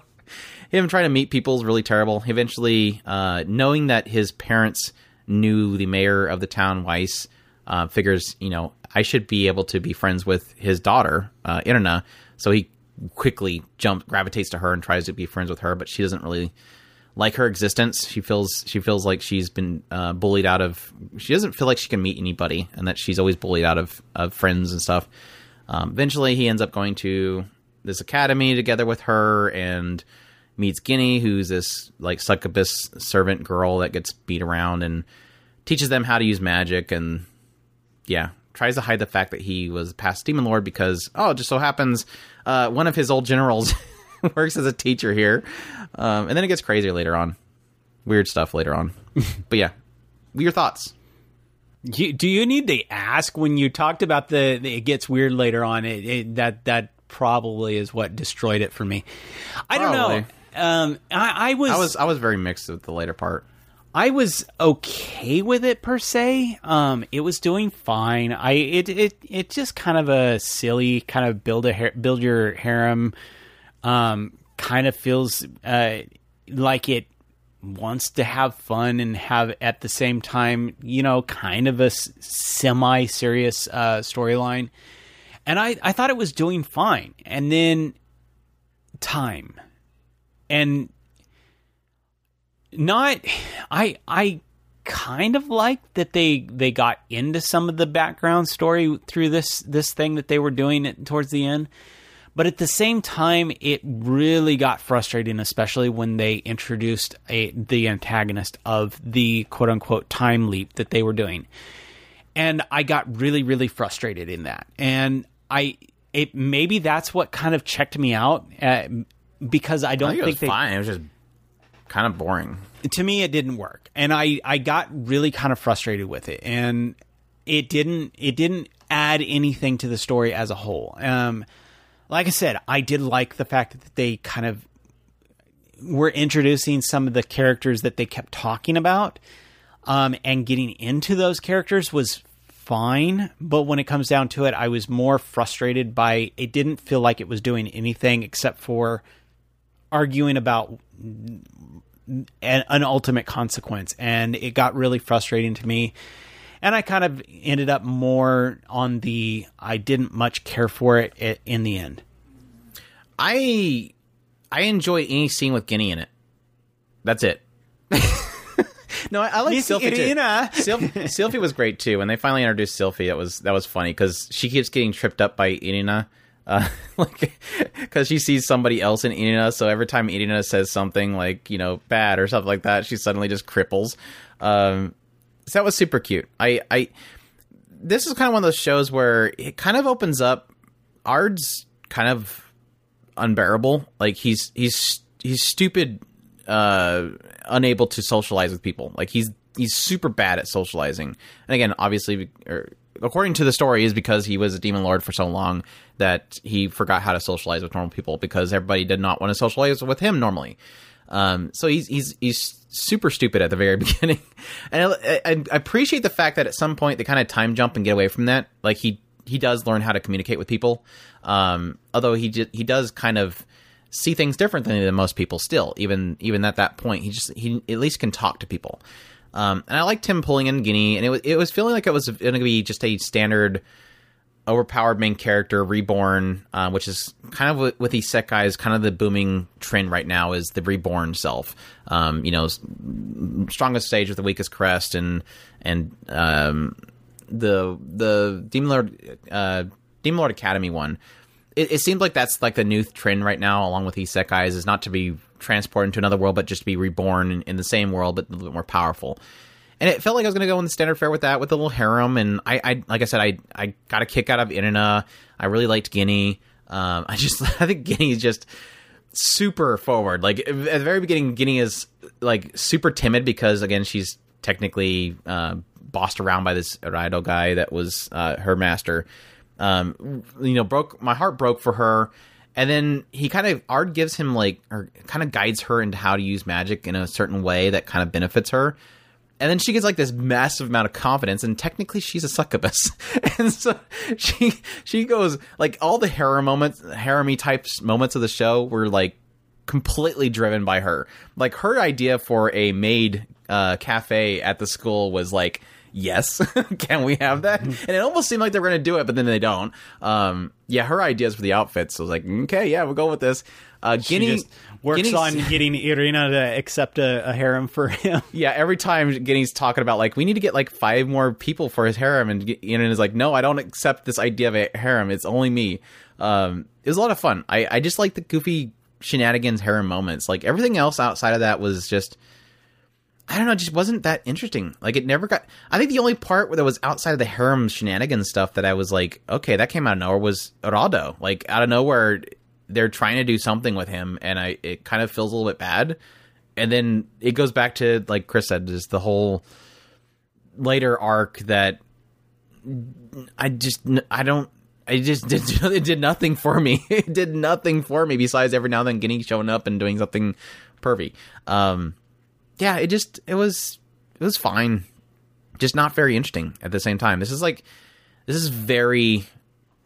him trying to meet people is really terrible. Eventually, uh, knowing that his parents knew the mayor of the town, Weiss, uh, figures you know I should be able to be friends with his daughter, uh, Irina. So he quickly jumps, gravitates to her, and tries to be friends with her, but she doesn't really like her existence. She feels she feels like she's been uh, bullied out of. She doesn't feel like she can meet anybody, and that she's always bullied out of of friends and stuff. Um, eventually, he ends up going to this academy together with her and meets Ginny, who's this like succubus servant girl that gets beat around and teaches them how to use magic and yeah, tries to hide the fact that he was past demon lord because oh, it just so happens uh, one of his old generals works as a teacher here, um, and then it gets crazier later on, weird stuff later on. but yeah, your thoughts? You, do you need to ask when you talked about the, the it gets weird later on? It, it, that that probably is what destroyed it for me. I don't know. Um, I, I was I was I was very mixed with the later part. I was okay with it per se. Um, it was doing fine. I it it it just kind of a silly kind of build a build your harem. Um, kind of feels uh like it wants to have fun and have at the same time, you know, kind of a semi serious uh, storyline. And I I thought it was doing fine, and then time. And not i i kind of like that they they got into some of the background story through this this thing that they were doing towards the end but at the same time it really got frustrating especially when they introduced a the antagonist of the quote unquote time leap that they were doing. And i got really really frustrated in that. And i it maybe that's what kind of checked me out uh, because I don't I think it was they fine. It was just kind of boring. to me it didn't work. And i i got really kind of frustrated with it. And it didn't it didn't add anything to the story as a whole. Um like i said i did like the fact that they kind of were introducing some of the characters that they kept talking about um and getting into those characters was fine. But when it comes down to it i was more frustrated by it didn't feel like it was doing anything except for arguing about an, an ultimate consequence. And it got really frustrating to me and i kind of ended up more on the i didn't much care for it in the end I I enjoy any scene with Ginny in it. That's it. no, I, I like Sylphie too. Sylph- Sylphie was great too. When they finally introduced Sylphie, that was that was funny because she keeps getting tripped up by Irina. Uh, like, because she sees somebody else in Irina, so every time Irina says something like you know bad or something like that, she suddenly just cripples. Um, so that was super cute. I, I, this is kind of one of those shows where it kind of opens up. Ard's kind of unbearable. Like he's he's he's stupid, uh, unable to socialize with people. Like he's he's super bad at socializing. And again, obviously, or, according to the story, is because he was a demon lord for so long that he forgot how to socialize with normal people because everybody did not want to socialize with him normally. Um, so he's he's he's super stupid at the very beginning, and I, I, I appreciate the fact that at some point they kind of time jump and get away from that. Like he he does learn how to communicate with people, um, although he j- he does kind of see things differently than most people. Still, even even at that point, he just he at least can talk to people. Um, and I liked him pulling in Ginny, and it was it was feeling like it was going to be just a standard overpowered main character reborn uh, which is kind of with, with isekai is kind of the booming trend right now is the reborn self. Um, you know strongest sage with the weakest crest and and um, the the demon lord uh, demon lord academy one. It, it seems like that's like the new trend right now along with isekais is not to be transported into another world but just to be reborn in, in the same world but a little bit more powerful and it felt like I was going to go in the standard fare with that, with the little harem. And I, I like I said, I, I got a kick out of Inanna. I really liked Ginny. Um, I just, I think Ginny is just super forward. Like at the very beginning, Ginny is like super timid because again, she's technically uh, bossed around by this Raido guy that was uh, her master. Um, you know, broke my heart broke for her. And then he kind of Ard gives him like or kind of guides her into how to use magic in a certain way that kind of benefits her and then she gets like this massive amount of confidence and technically she's a succubus. And so she she goes like all the harem moments harem types moments of the show were like completely driven by her. Like her idea for a maid uh, cafe at the school was like yes can we have that? And it almost seemed like they were going to do it but then they don't. Um yeah her ideas for the outfits was like okay yeah we'll go with this. Uh Ginny just works on getting Irina to accept a, a harem for him. yeah, every time Ginny's talking about like we need to get like five more people for his harem, and Ian is like, no, I don't accept this idea of a harem. It's only me. Um, it was a lot of fun. I I just like the goofy shenanigans harem moments. Like everything else outside of that was just. I don't know, just wasn't that interesting. Like it never got. I think the only part where that was outside of the harem shenanigans stuff that I was like, okay, that came out of nowhere was Rado. Like out of nowhere, they're trying to do something with him, and I it kind of feels a little bit bad. And then it goes back to like Chris said, just the whole later arc that I just I don't. I just did it did nothing for me. It did nothing for me besides every now and then getting showing up and doing something pervy. Um, yeah, it just it was it was fine, just not very interesting at the same time. This is like this is very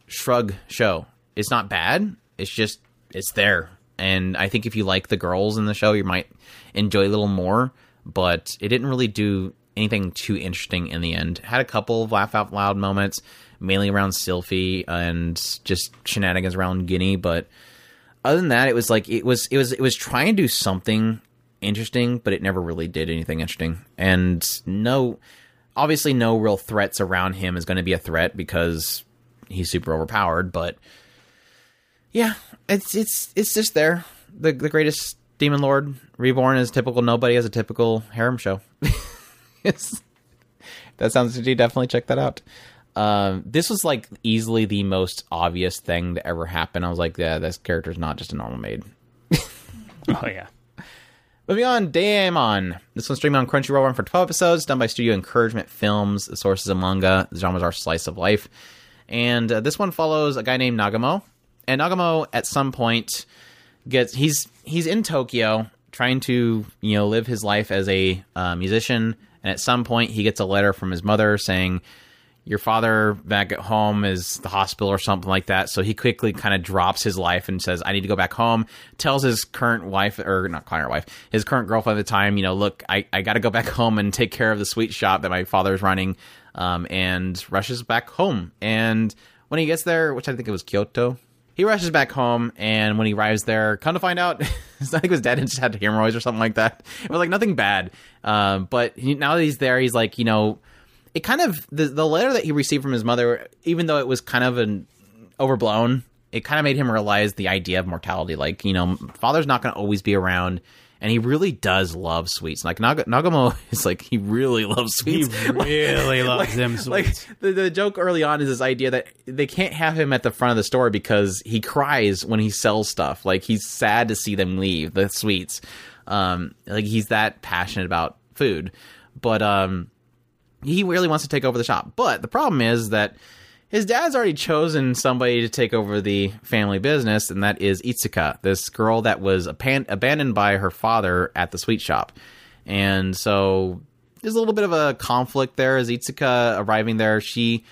shrug show. It's not bad. It's just it's there, and I think if you like the girls in the show, you might enjoy a little more. But it didn't really do anything too interesting in the end. Had a couple of laugh out loud moments, mainly around Sylphie and just shenanigans around Ginny, but other than that, it was like it was it was it was trying to do something interesting, but it never really did anything interesting. And no, obviously, no real threats around him is going to be a threat because he's super overpowered. But yeah, it's it's it's just there. The the greatest demon lord reborn is typical. Nobody has a typical harem show. that sounds. To you definitely check that out. Um, this was like easily the most obvious thing to ever happen. I was like, yeah, this character's not just a normal maid. Oh yeah. Moving on, Deaimon. This one's streaming on Crunchyroll run for 12 episodes, done by Studio Encouragement Films. The source is a manga. The genres are slice of life. And uh, this one follows a guy named Nagamo. And Nagamo, at some point, gets he's he's in Tokyo trying to you know live his life as a uh, musician. And at some point, he gets a letter from his mother saying, your father back at home is the hospital or something like that. So he quickly kind of drops his life and says, I need to go back home. Tells his current wife, or not current wife, his current girlfriend at the time, you know, look, I, I got to go back home and take care of the sweet shop that my father's running. Um, and rushes back home. And when he gets there, which I think it was Kyoto, he rushes back home. And when he arrives there, come to find out, I think his dad just had hemorrhoids or something like that. It was like nothing bad. Um, but he, now that he's there, he's like, you know, it kind of the the letter that he received from his mother, even though it was kind of an overblown, it kind of made him realize the idea of mortality. Like you know, father's not going to always be around, and he really does love sweets. Like Nag- Nagamo is like he really loves sweets. He really loves them Like sweets. the, the joke early on is this idea that they can't have him at the front of the store because he cries when he sells stuff. Like he's sad to see them leave the sweets. Um, like he's that passionate about food, but um, he really wants to take over the shop. But the problem is that his dad's already chosen somebody to take over the family business, and that is Itsuka, this girl that was abandoned by her father at the sweet shop. And so there's a little bit of a conflict there as Itsuka arriving there. She,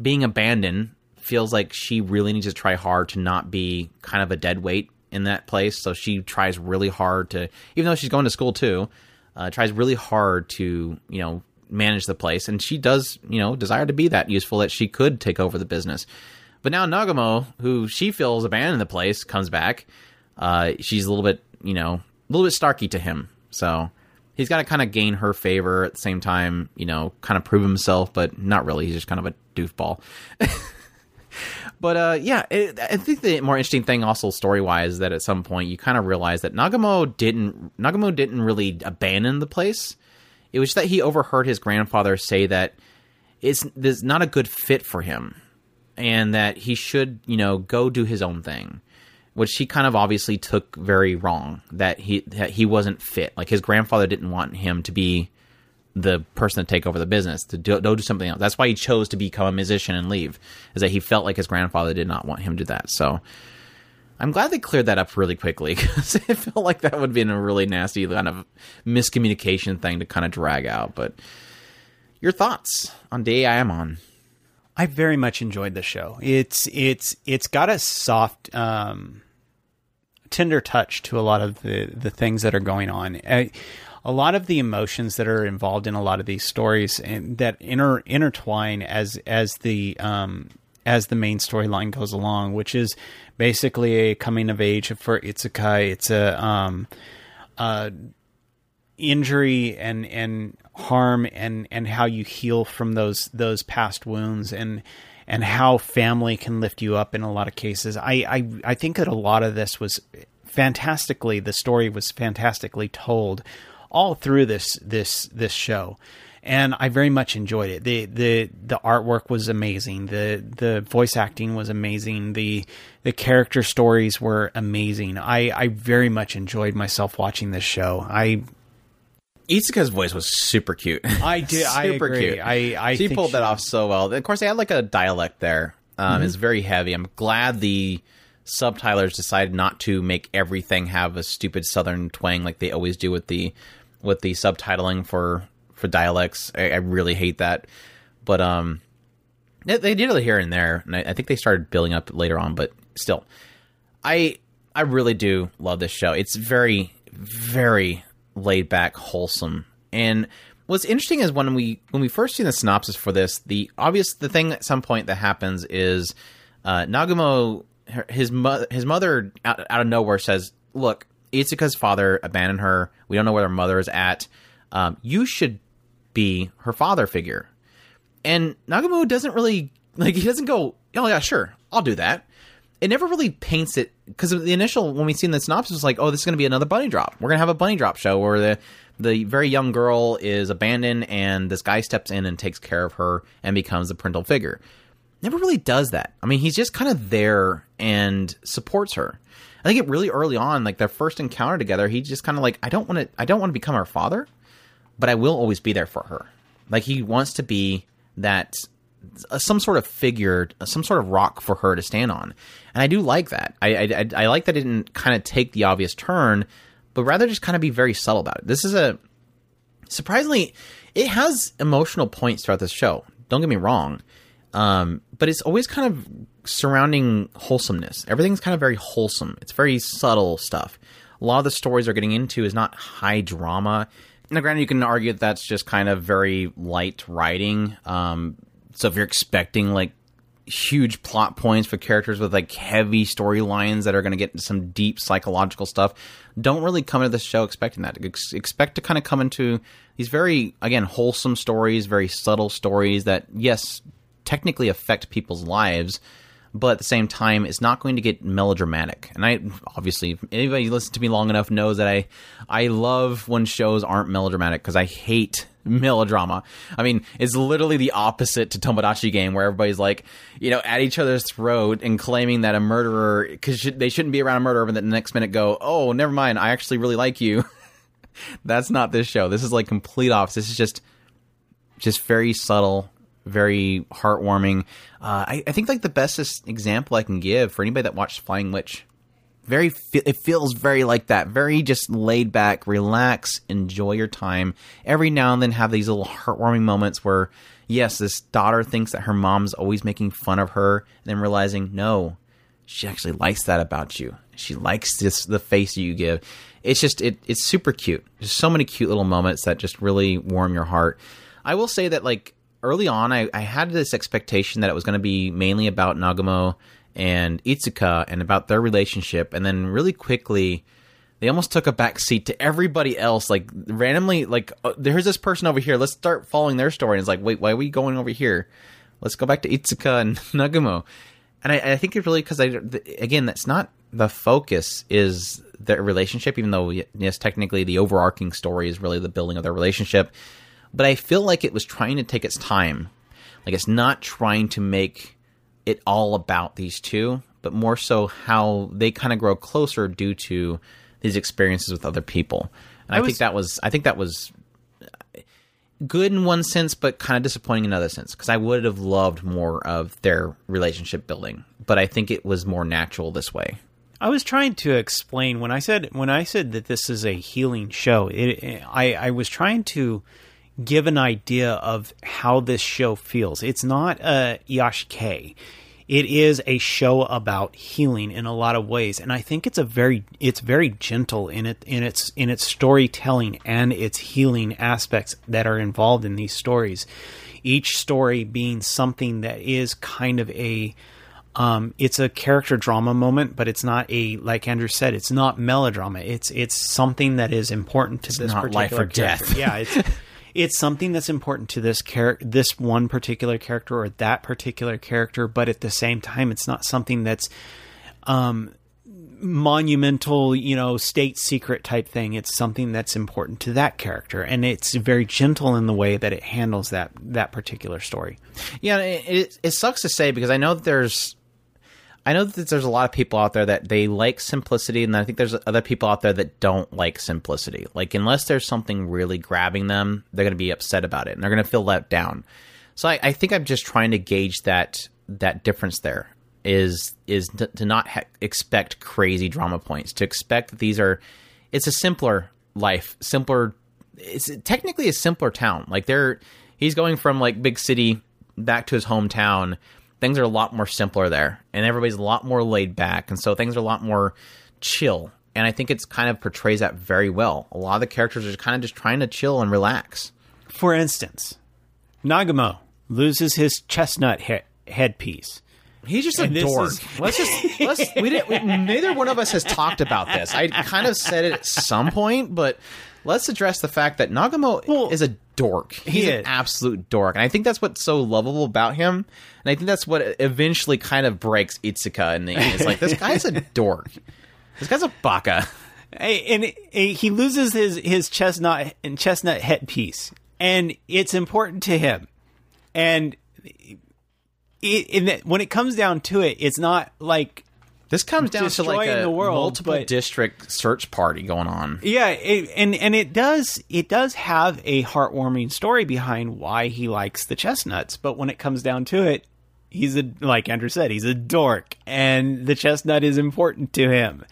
being abandoned, feels like she really needs to try hard to not be kind of a dead weight in that place. So she tries really hard to, even though she's going to school too, uh, tries really hard to, you know, manage the place. And she does, you know, desire to be that useful that she could take over the business. But now Nagamo, who she feels abandoned the place, comes back. Uh, she's a little bit, you know, a little bit starky to him. So he's got to kind of gain her favor at the same time, you know, kind of prove himself, but not really. He's just kind of a doofball. but uh, yeah, it, I think the more interesting thing, also story wise, that at some point you kind of realize that Nagamo didn't Nagamo didn't really abandon the place. It was that he overheard his grandfather say that it's there's not a good fit for him, and that he should you know go do his own thing, which he kind of obviously took very wrong. That he that he wasn't fit. Like his grandfather didn't want him to be the person to take over the business to do, go do something else. That's why he chose to become a musician and leave. Is that he felt like his grandfather did not want him to do that. So I'm glad they cleared that up really quickly because it felt like that would have been a really nasty kind of miscommunication thing to kind of drag out. But your thoughts on Deaimon? I very much enjoyed the show. It's it's it's got a soft, um, tender touch to a lot of the the things that are going on. Uh, a lot of the emotions that are involved in a lot of these stories and that inter intertwine as as the um, as the main storyline goes along, which is basically a coming of age for Itsukai. It's a um, uh, injury and and harm and and how you heal from those those past wounds and and how family can lift you up in a lot of cases. I I, I think that a lot of this was fantastically the story was fantastically told all through this this this show and I very much enjoyed it. the the The artwork was amazing. the The voice acting was amazing. the The character stories were amazing. I I very much enjoyed myself watching this show. I Itsuka's voice was super cute. I did. I agree. I I she pulled that off so well. Of course, they had like a dialect there. Um, It's very heavy. I'm glad the subtitlers decided not to make everything have a stupid Southern twang like they always do with the with the subtitling for for dialects. I, I really hate that. But um, they, they did it here and there, and I, I think they started building up later on. But still, I I really do love this show. It's very very laid back, wholesome. And what's interesting is when we when we first see the synopsis for this, the obvious the thing at some point that happens is uh, Nagamo her- his mother his mother out, out of nowhere says, "Look, Itsuka's father abandoned her. We don't know where her mother is at. Um, you should be her father figure." And Nagumo doesn't really like he doesn't go, "Oh yeah, sure, I'll do that." It never really paints it because the initial when we seen the synopsis was like, oh, this is going to be another bunny drop. We're going to have a bunny drop show where the the very young girl is abandoned and this guy steps in and takes care of her and becomes the parental figure. Never really does that. I mean, he's just kind of there and supports her. I think it really early on, like their first encounter together, he just kind of like, I don't want to, I don't want to become her father, but I will always be there for her. Like he wants to be that some sort of figure, some sort of rock for her to stand on, and I do like that. I I, I like that it didn't kind of take the obvious turn, but rather just kind of be very subtle about it. This is a surprisingly, it has emotional points throughout this show. Don't get me wrong, um, but it's always kind of surrounding wholesomeness. Everything's kind of very wholesome. It's very subtle stuff. A lot of the stories they're getting into is not high drama. Now, granted, you can argue that that's just kind of very light writing. Um, so if you're expecting like huge plot points for characters with like heavy storylines that are going to get into some deep psychological stuff, don't really come into the show expecting that. Ex- expect to kind of come into these very again wholesome stories, very subtle stories that yes, technically affect people's lives, but at the same time, it's not going to get melodramatic. And I obviously, anybody who listens to me long enough knows that I I love when shows aren't melodramatic because I hate melodrama. I mean, it's literally the opposite to Tomodachi game where everybody's like, you know, at each other's throat and claiming that a murderer because they shouldn't be around a murderer, but then the next minute go, oh, never mind, I actually really like you. That's not this show. This is like complete opposite. This is just just very subtle, very heartwarming. Uh, I, I think like the best example I can give for anybody that watched Flying Witch very it feels very like that. Very just laid back relax enjoy your time. Every now and then have these little heartwarming moments where yes this daughter thinks that her mom's always making fun of her and then realizing no she actually likes that about you. She likes this the face you give. It's just it, it's super cute. There's so many cute little moments that just really warm your heart. I will say that like early on i, I had this expectation that it was going to be mainly about nagumo and Itsuka and about their relationship, and then really quickly they almost took a back seat to everybody else. Like randomly, like oh, there's this person over here. Let's start following their story. And it's like, wait, why are we going over here? Let's go back to Itsuka and Nagumo. And I, I think it's really because I again, that's not the focus is their relationship. Even though yes, technically the overarching story is really the building of their relationship. But I feel like it was trying to take its time. Like it's not trying to make it all about these two, but more so how they kind of grow closer due to these experiences with other people. And I, I was, think that was I think that was uh, good in one sense, but kind of disappointing in another sense because I would have loved more of their relationship building, but I think it was more natural this way. I was trying to explain when I said when I said that this is a healing show. It, I I was trying to give an idea of how this show feels. It's not a Iyashikei. It is a show about healing in a lot of ways, and I think it's a very it's very gentle in it in its in its storytelling and its healing aspects that are involved in these stories. Each story being something that is kind of a um, it's a character drama moment, but it's not a like Andrew said, it's not melodrama. It's it's something that is important to it's this not particular life or character. death. Yeah, it's it's something that's important to this character, this one particular character or that particular character, but at the same time, it's not something that's um, monumental, you know, state secret type thing. It's something that's important to that character, and it's very gentle in the way that it handles that that particular story. Yeah, it, it, it sucks to say because I know that there's I know that there's a lot of people out there that they like simplicity, and I think there's other people out there that don't like simplicity. Like, unless there's something really grabbing them, they're going to be upset about it, and they're going to feel let down. So I, I, think I'm just trying to gauge that that difference there is is to, to not ha- expect crazy drama points, to expect that these are it's a simpler life, simpler. It's technically a simpler town. Like they're he's going from like big city back to his hometown things are a lot more simpler there, and everybody's a lot more laid back, and so things are a lot more chill. And I think it's kind of portrays that very well. A lot of the characters are kind of just trying to chill and relax. For instance, Nagumo loses his chestnut he- headpiece, He's just a And this dork. is- Let's just let's we didn't. We, neither one of us has talked about this. I kind of said it at some point, but let's address the fact that Nagumo Well, is a dork. He's he an absolute dork, and I think that's what's so lovable about him. And I think that's what eventually kind of breaks Itsuka end. It's like this guy's a dork. This guy's a baka. And he loses his his chestnut and chestnut headpiece, and it's important to him. And it, when it comes down to it, it's not like This comes down to like a the world, multiple but- district search party going on. yeah, it, and and it does it does have a heartwarming story behind why he likes the chestnuts. But when it comes down to it, he's a like Andrew said, he's a dork, and the chestnut is important to him.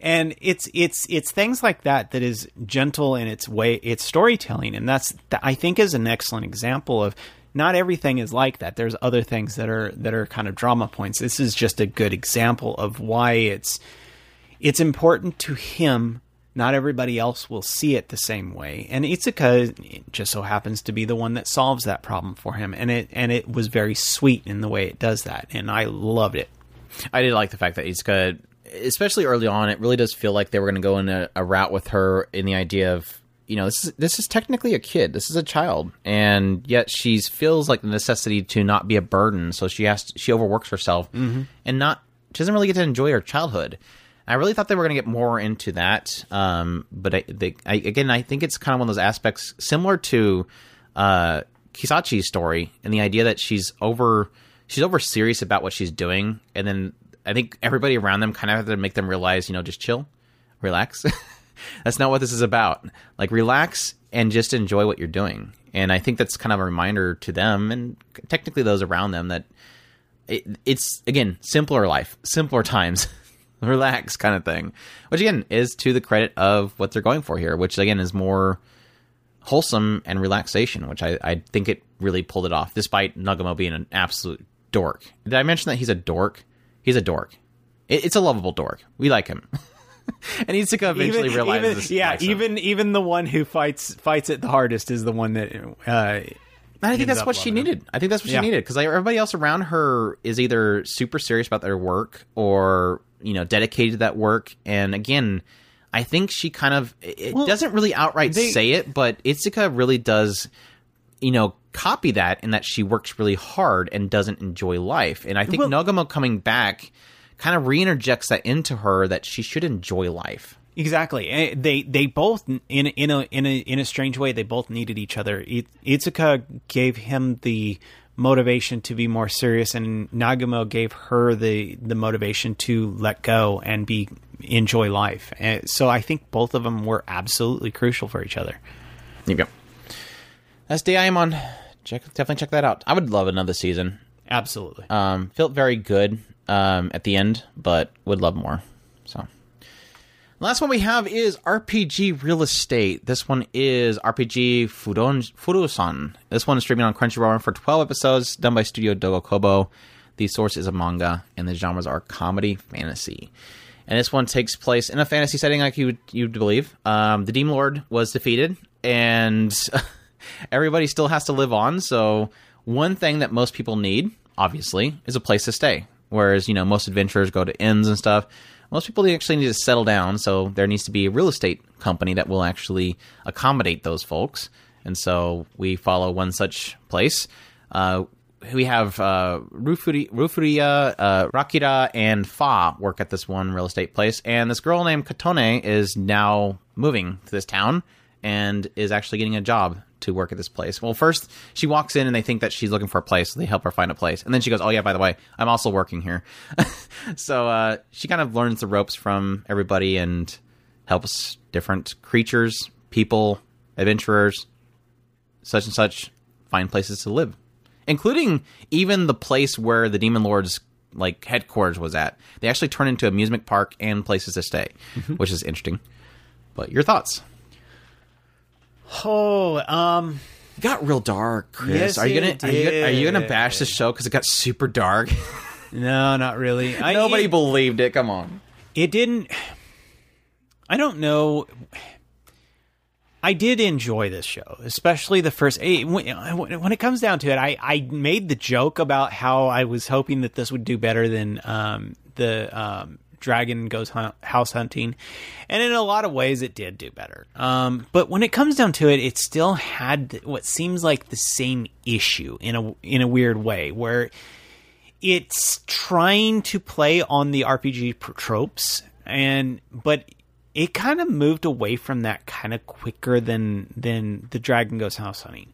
And it's it's it's things like that that is gentle in its way, its storytelling, and that's I think is an excellent example of not everything is like that. There's other things that are that are kind of drama points. This is just a good example of why it's it's important to him. Not everybody else will see it the same way, and Itsuka just so happens to be the one that solves that problem for him, and it and it was very sweet in the way it does that, and I loved it. I did like the fact that Itsuka, especially early on, it really does feel like they were going to go in a, a route with her in the idea of, you know, this is this is technically a kid, this is a child, and yet she feels like the necessity to not be a burden, so she has to, she overworks herself and not she doesn't really get to enjoy her childhood. I really thought they were going to get more into that, um, but I, they, I, again, I think it's kind of one of those aspects similar to uh, Kisachi's story and the idea that she's over she's over serious about what she's doing, and then I think everybody around them kind of have to make them realize, you know, just chill, relax. that's not what this is about. Like relax and just enjoy what you're doing. And I think that's kind of a reminder to them and technically those around them that it, it's again simpler life, simpler times. relax kind of thing. Which again is to the credit of what they're going for here, which again is more wholesome and relaxation, which I, I think it really pulled it off, despite Nagumo being an absolute dork. Did I mention that he's a dork? He's a dork. It, it's a lovable dork. We like him. and Itsuka eventually realizes even- yeah, even even the one who fights fights it the hardest is the one that. Uh, I think that's what she him. needed. I think that's what Yeah. she needed because like, everybody else around her is either super serious about their work or you know dedicated to that work. And again, I think she kind of it Well, doesn't really outright they- say it, but Itsuka really does, you know, copy that in that she works really hard and doesn't enjoy life. And I think Well- coming back kind of reinterjects that into her that she should enjoy life. Exactly. Eh, They they both in in a in a in a strange way they both needed each other. It- Itsuka gave him the motivation to be more serious, and Nagumo gave her the the motivation to let go and be enjoy life. And so I think both of them were absolutely crucial for each other. There you go. That's Deaimon. Check definitely check that out. I would love another season. Absolutely. Um, felt very good um, at the end, but would love more. So, last one we have is RPG Real Estate. This one is RPG Fudon Furusan. This one is streaming on Crunchyroll for 12 episodes, done by Studio Doga Kobo. The source is a manga, and the genres are comedy, fantasy. And this one takes place in a fantasy setting, like you you'd believe. Um, the Demon Lord was defeated, and everybody still has to live on. So, one thing that most people need, obviously, is a place to stay. Whereas, you know, most adventurers go to inns and stuff. Most people actually need to settle down, so there needs to be a real estate company that will actually accommodate those folks. And so we follow one such place. Uh, we have uh, Rufuri, Rufuria, uh, Rakira, and Fa work at this one real estate place. And this girl named Kotone is now moving to this town and is actually getting a job to work at this place. Well, first she walks in and they think that she's looking for a place, so they help her find a place. And then she goes, "Oh yeah, by the way, I'm also working here." so uh, she kind of learns the ropes from everybody and helps different creatures, people, adventurers, such and such find places to live, including even the place where the demon lord's like headquarters was at. They actually turn into amusement park and places to stay, which is interesting. But your thoughts? Oh, um, It got real dark, Chris. Yes, are you gonna are you, are you gonna bash the show because it got super dark? no, not really. I, Nobody it- believed it. Come on. it didn't i don't know I did enjoy this show, especially the first. When when it comes down to it, I, I made the joke about how I was hoping that this would do better than um, the um, Dragon Goes Hunt, House Hunting, and in a lot of ways, it did do better. Um, but when it comes down to it, it still had what seems like the same issue in a in a weird way, where it's trying to play on the RPG tropes and but it kind of moved away from that kind of quicker than than the dragon goes house hunting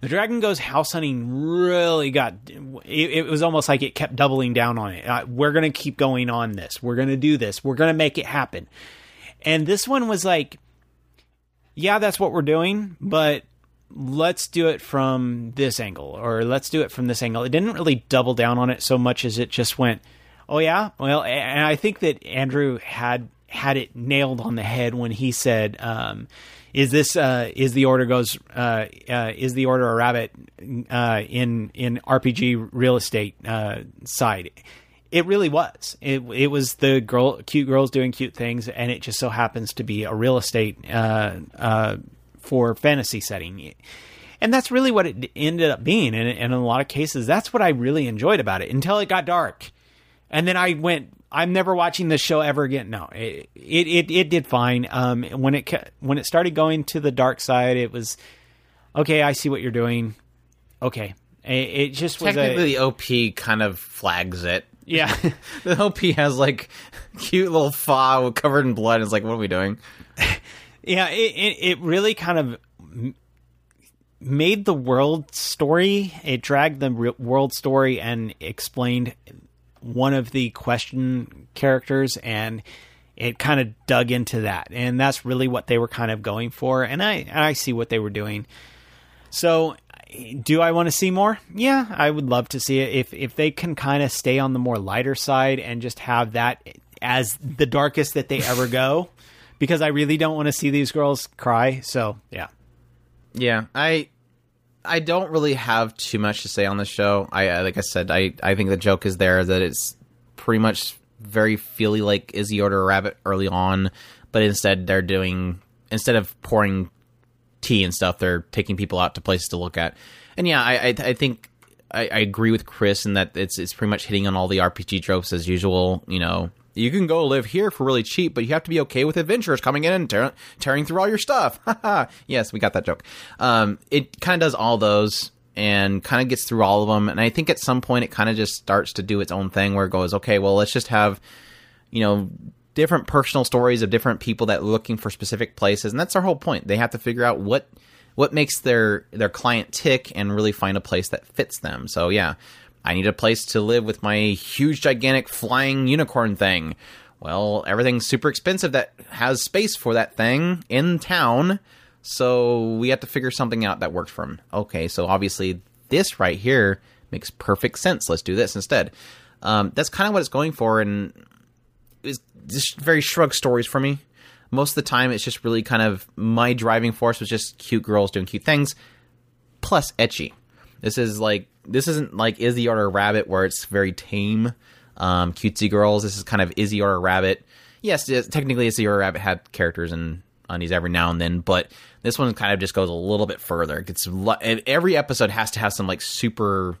the dragon goes house hunting really got it, it was almost like it kept doubling down on it uh, we're gonna keep going on this we're gonna do this we're gonna make it happen and this one was like yeah that's what we're doing but let's do it from this angle or let's do it from this angle. It didn't really double down on it so much as it just went, "Oh yeah." Well, and I think that Andrew had had it nailed on the head when he said, um, "Is this uh, is the order goes uh, uh, is the order a rabbit uh, in in RPG real estate uh, side?" It really was. It it was the girl, cute girls doing cute things, and it just so happens to be a real estate uh, for fantasy setting. And that's really what it ended up being. And, and in a lot of cases, that's what I really enjoyed about it until it got dark. And then I went, I'm never watching this show ever again. No, it, it, it, it did fine. Um, when it, when it started going to the dark side, it was, okay, I see what you're doing. Okay. It, it just was Technically, a, the OP kind of flags it. yeah. The OP has like cute little fa covered in blood. It's like, what are we doing? Yeah, it, it, it really kind of made the world story. It dragged the world story and explained one of the question characters, and it kind of dug into that. And that's really what they were kind of going for. And I, and I see what they were doing. So, do I want to see more? Yeah, I would love to see it. If if they can kind of stay on the more lighter side and just have that as the darkest that they ever go, because I really don't want to see these girls cry. So yeah, Yeah, I I don't really have too much to say on the show. I like I said, I I think the joke is there that it's pretty much very feely like Izzy order rabbit early on, but instead they're doing instead of pouring tea and stuff, they're taking people out to places to look at. And yeah, I I, I think I, I agree with Chris in that it's it's pretty much hitting on all the RPG tropes as usual. You know, you can go live here for really cheap, but you have to be okay with adventurers coming in and tear, tearing through all your stuff. yes, we got that joke. Um, it kind of does all those and kind of gets through all of them. And I think at some point it kind of just starts to do its own thing where it goes, okay, well, let's just have, you know, different personal stories of different people that are looking for specific places. And that's our whole point. They have to figure out what what makes their their client tick and really find a place that fits them. So yeah, I need a place to live with my huge gigantic flying unicorn thing. Well, everything's super expensive that has space for that thing in town. So we have to figure something out that works for them. Okay, so obviously this right here makes perfect sense. Let's do this instead. Um, that's kind of what it's going for, and it's just very shrug stories for me. Most of the time, it's just really kind of my driving force was just cute girls doing cute things, plus ecchi. This is like this isn't like Izzy or Rabbit where it's very tame, um, cutesy girls. This is kind of Izzy or Rabbit. Yes, technically Izzy or Rabbit had characters and undies every now and then, but this one kind of just goes a little bit further. It gets every episode has to have some like super.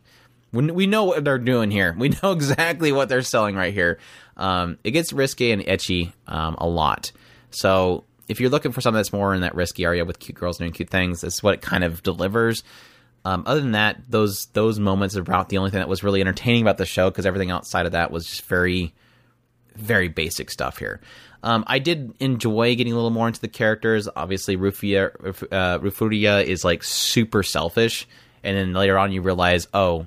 We we know what they're doing here. We know exactly what they're selling right here. Um, it gets risky and ecchi um, a lot. So if you're looking for something that's more in that risky area with cute girls doing cute things, this is what it kind of delivers. Um, other than that, those those moments are about the only thing that was really entertaining about the show because everything outside of that was just very, very basic stuff here. Um, I did enjoy getting a little more into the characters. Obviously, Rufia, uh, Rufuria is like super selfish, and then later on you realize, oh,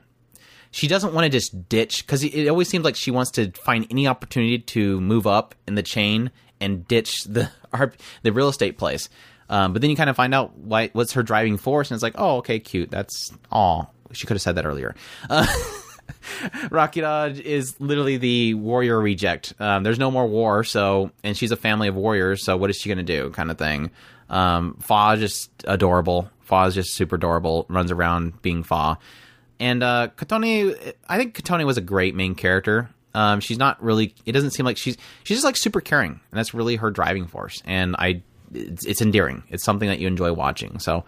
she doesn't want to just ditch because it always seems like she wants to find any opportunity to move up in the chain and ditch the the real estate place. Um, but then you kind of find out why what's her driving force, and it's like, oh, okay, cute. That's all. She could have said that earlier. Uh, Rocky Dodge is literally the warrior reject. Um, there's no more war, so and she's a family of warriors. So what is she gonna do? Kind of thing. Um, Fa is just adorable. Fa is just super adorable. Runs around being Fa. And uh, I think Kotone was a great main character. Um, she's not really. It doesn't seem like she's she's just like super caring, and that's really her driving force. And I it's, it's endearing. It's something that you enjoy watching. So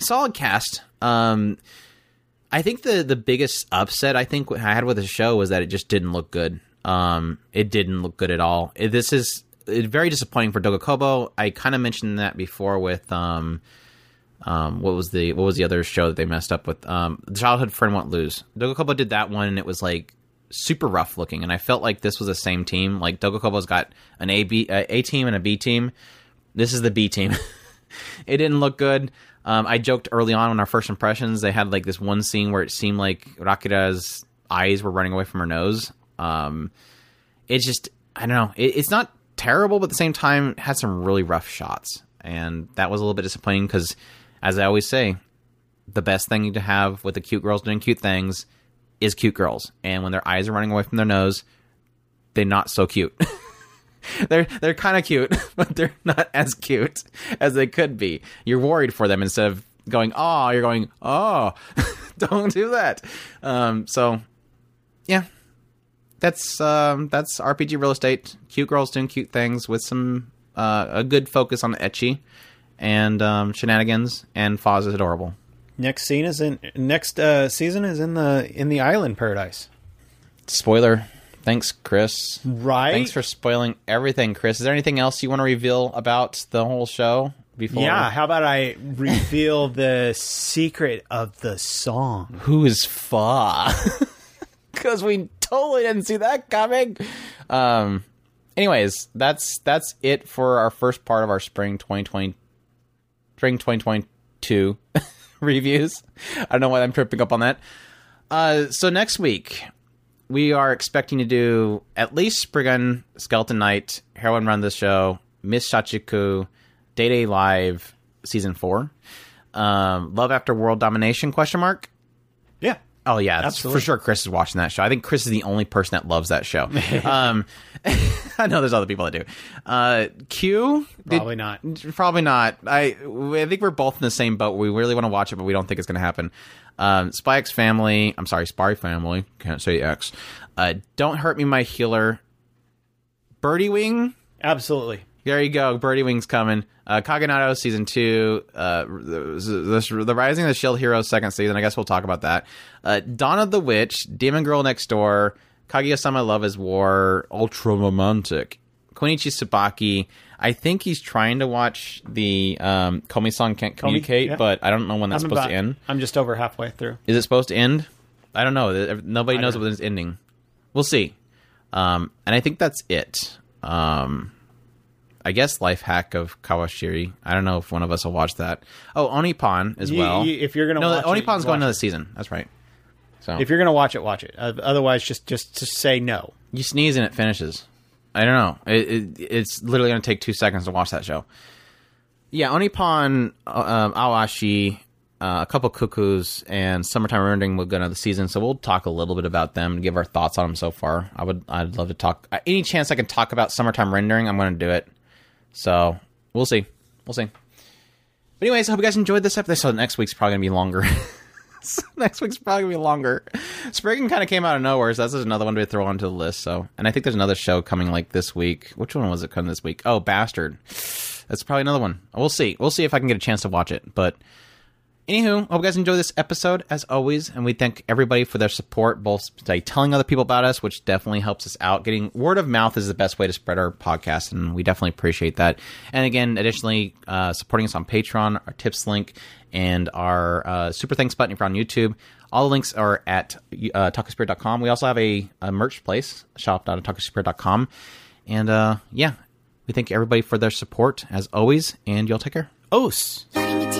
solid cast. Um, I think the the biggest upset I think I had with the show was that it just didn't look good. Um, it didn't look good at all. It, this is it, very disappointing for Doga Kobo. I kind of mentioned that before with um, um, what was the what was the other show that they messed up with? Um, the Childhood Friend Won't Lose. Doga Kobo did that one, and it was like super rough looking, and I felt like this was the same team. Like Doga Kobo's got an A B uh, A team and a B team. This is the B team. it didn't look good. Um, I joked early on in our first impressions, they had like this one scene where it seemed like Rakira's eyes were running away from her nose. Um, it's just, I don't know. It, it's not terrible, but at the same time, had some really rough shots. And that was a little bit disappointing because, as I always say, the best thing to have with the cute girls doing cute things is cute girls. And when their eyes are running away from their nose, they're not so cute. they're they're kind of cute, but they're not as cute as they could be. You're worried for them instead of going oh, you're going oh, don't do that. Um, so yeah, that's um, that's RPG real estate. Cute girls doing cute things with some uh, a good focus on ecchi and um, shenanigans. And Foz is adorable. Next scene is in next uh, season is in the in the island paradise. Spoiler. Thanks, Chris. Right. Thanks for spoiling everything, Chris. Is there anything else you want to reveal about the whole show before? Yeah, how about I reveal the secret of the song? Who is Fa? Because we totally didn't see that coming. Um. Anyways, that's that's it for our first part of our spring 2020, spring 2022 reviews. I don't know why I'm tripping up on that. Uh, so next week we are expecting to do at least Spriggan, Skeleton Knight, Heroine Run the Show, Miss Shachiku, Date A Live, Season 4. Um, Love After World Domination, question mark? Yeah. Oh yeah, that's Absolutely. for sure. Chris is watching that show. I think Chris is the only person that loves that show. um, I know there's other people that do. Uh, Q, did- Probably not. Probably not. I I think we're both in the same boat. We really want to watch it, but we don't think it's going to happen. Um, Spy X Family. I'm sorry, Spy Family. Can't say X. Uh, don't hurt me, my healer. Birdie Wing. Absolutely. There you go. Birdie Wing's coming. Uh, Kaginado season two. Uh, the, the, the Rising of the Shield Hero second season. I guess we'll talk about that. Uh, Dawn of the Witch. Demon Girl Next Door. Kaguya-sama Love is War. Ultra Romantic. Konichi Sabaki, I think he's trying to watch the um, Komi-san Can't Communicate, yeah. but I don't know when that's I'm supposed about- to end. I'm just over halfway through. Is it supposed to end? I don't know. Nobody knows when it's ending. We'll see. Um, and I think that's it. Um, I guess life hack of Kawashiri. I don't know if one of us will watch that. Oh, Onipan as well. you- if you're gonna no, watch it, Onipan's you going watch another it. season. That's right. So If you're gonna watch it, watch it. Uh, otherwise, just just to say no. you sneeze and it finishes. I don't know. It, it, it's literally going to take two seconds to watch that show. Yeah, Onipan, uh, um, Awashi, uh, a couple cuckoos, and Summertime Rendering will go another season. So we'll talk a little bit about them and give our thoughts on them so far. I would, I'd love to talk. uh, Any chance I can talk about Summertime Rendering, I'm going to do it. So we'll see. We'll see. But anyways, I hope you guys enjoyed this episode. So next week's probably going to be longer. So next week's probably gonna be longer. Spriggan kind of came out of nowhere, so that's another one to throw onto the list. So, and I think there's another show coming like this week. Which one was it coming this week? Oh, Bastard. That's probably another one. We'll see. We'll see if I can get a chance to watch it. But anywho, hope you guys enjoy this episode as always, and we thank everybody for their support, both by telling other people about us, which definitely helps us out. Getting word of mouth is the best way to spread our podcast, and we definitely appreciate that. And again, additionally, uh, supporting us on Patreon, our tips link, and our uh, super thanks button if you're on YouTube. All the links are at uh, otakuspirit.com. We also have a, a merch place, shop.otakuspirit.com. And uh, yeah, we thank everybody for their support as always, and y'all take care. Os. Sorry,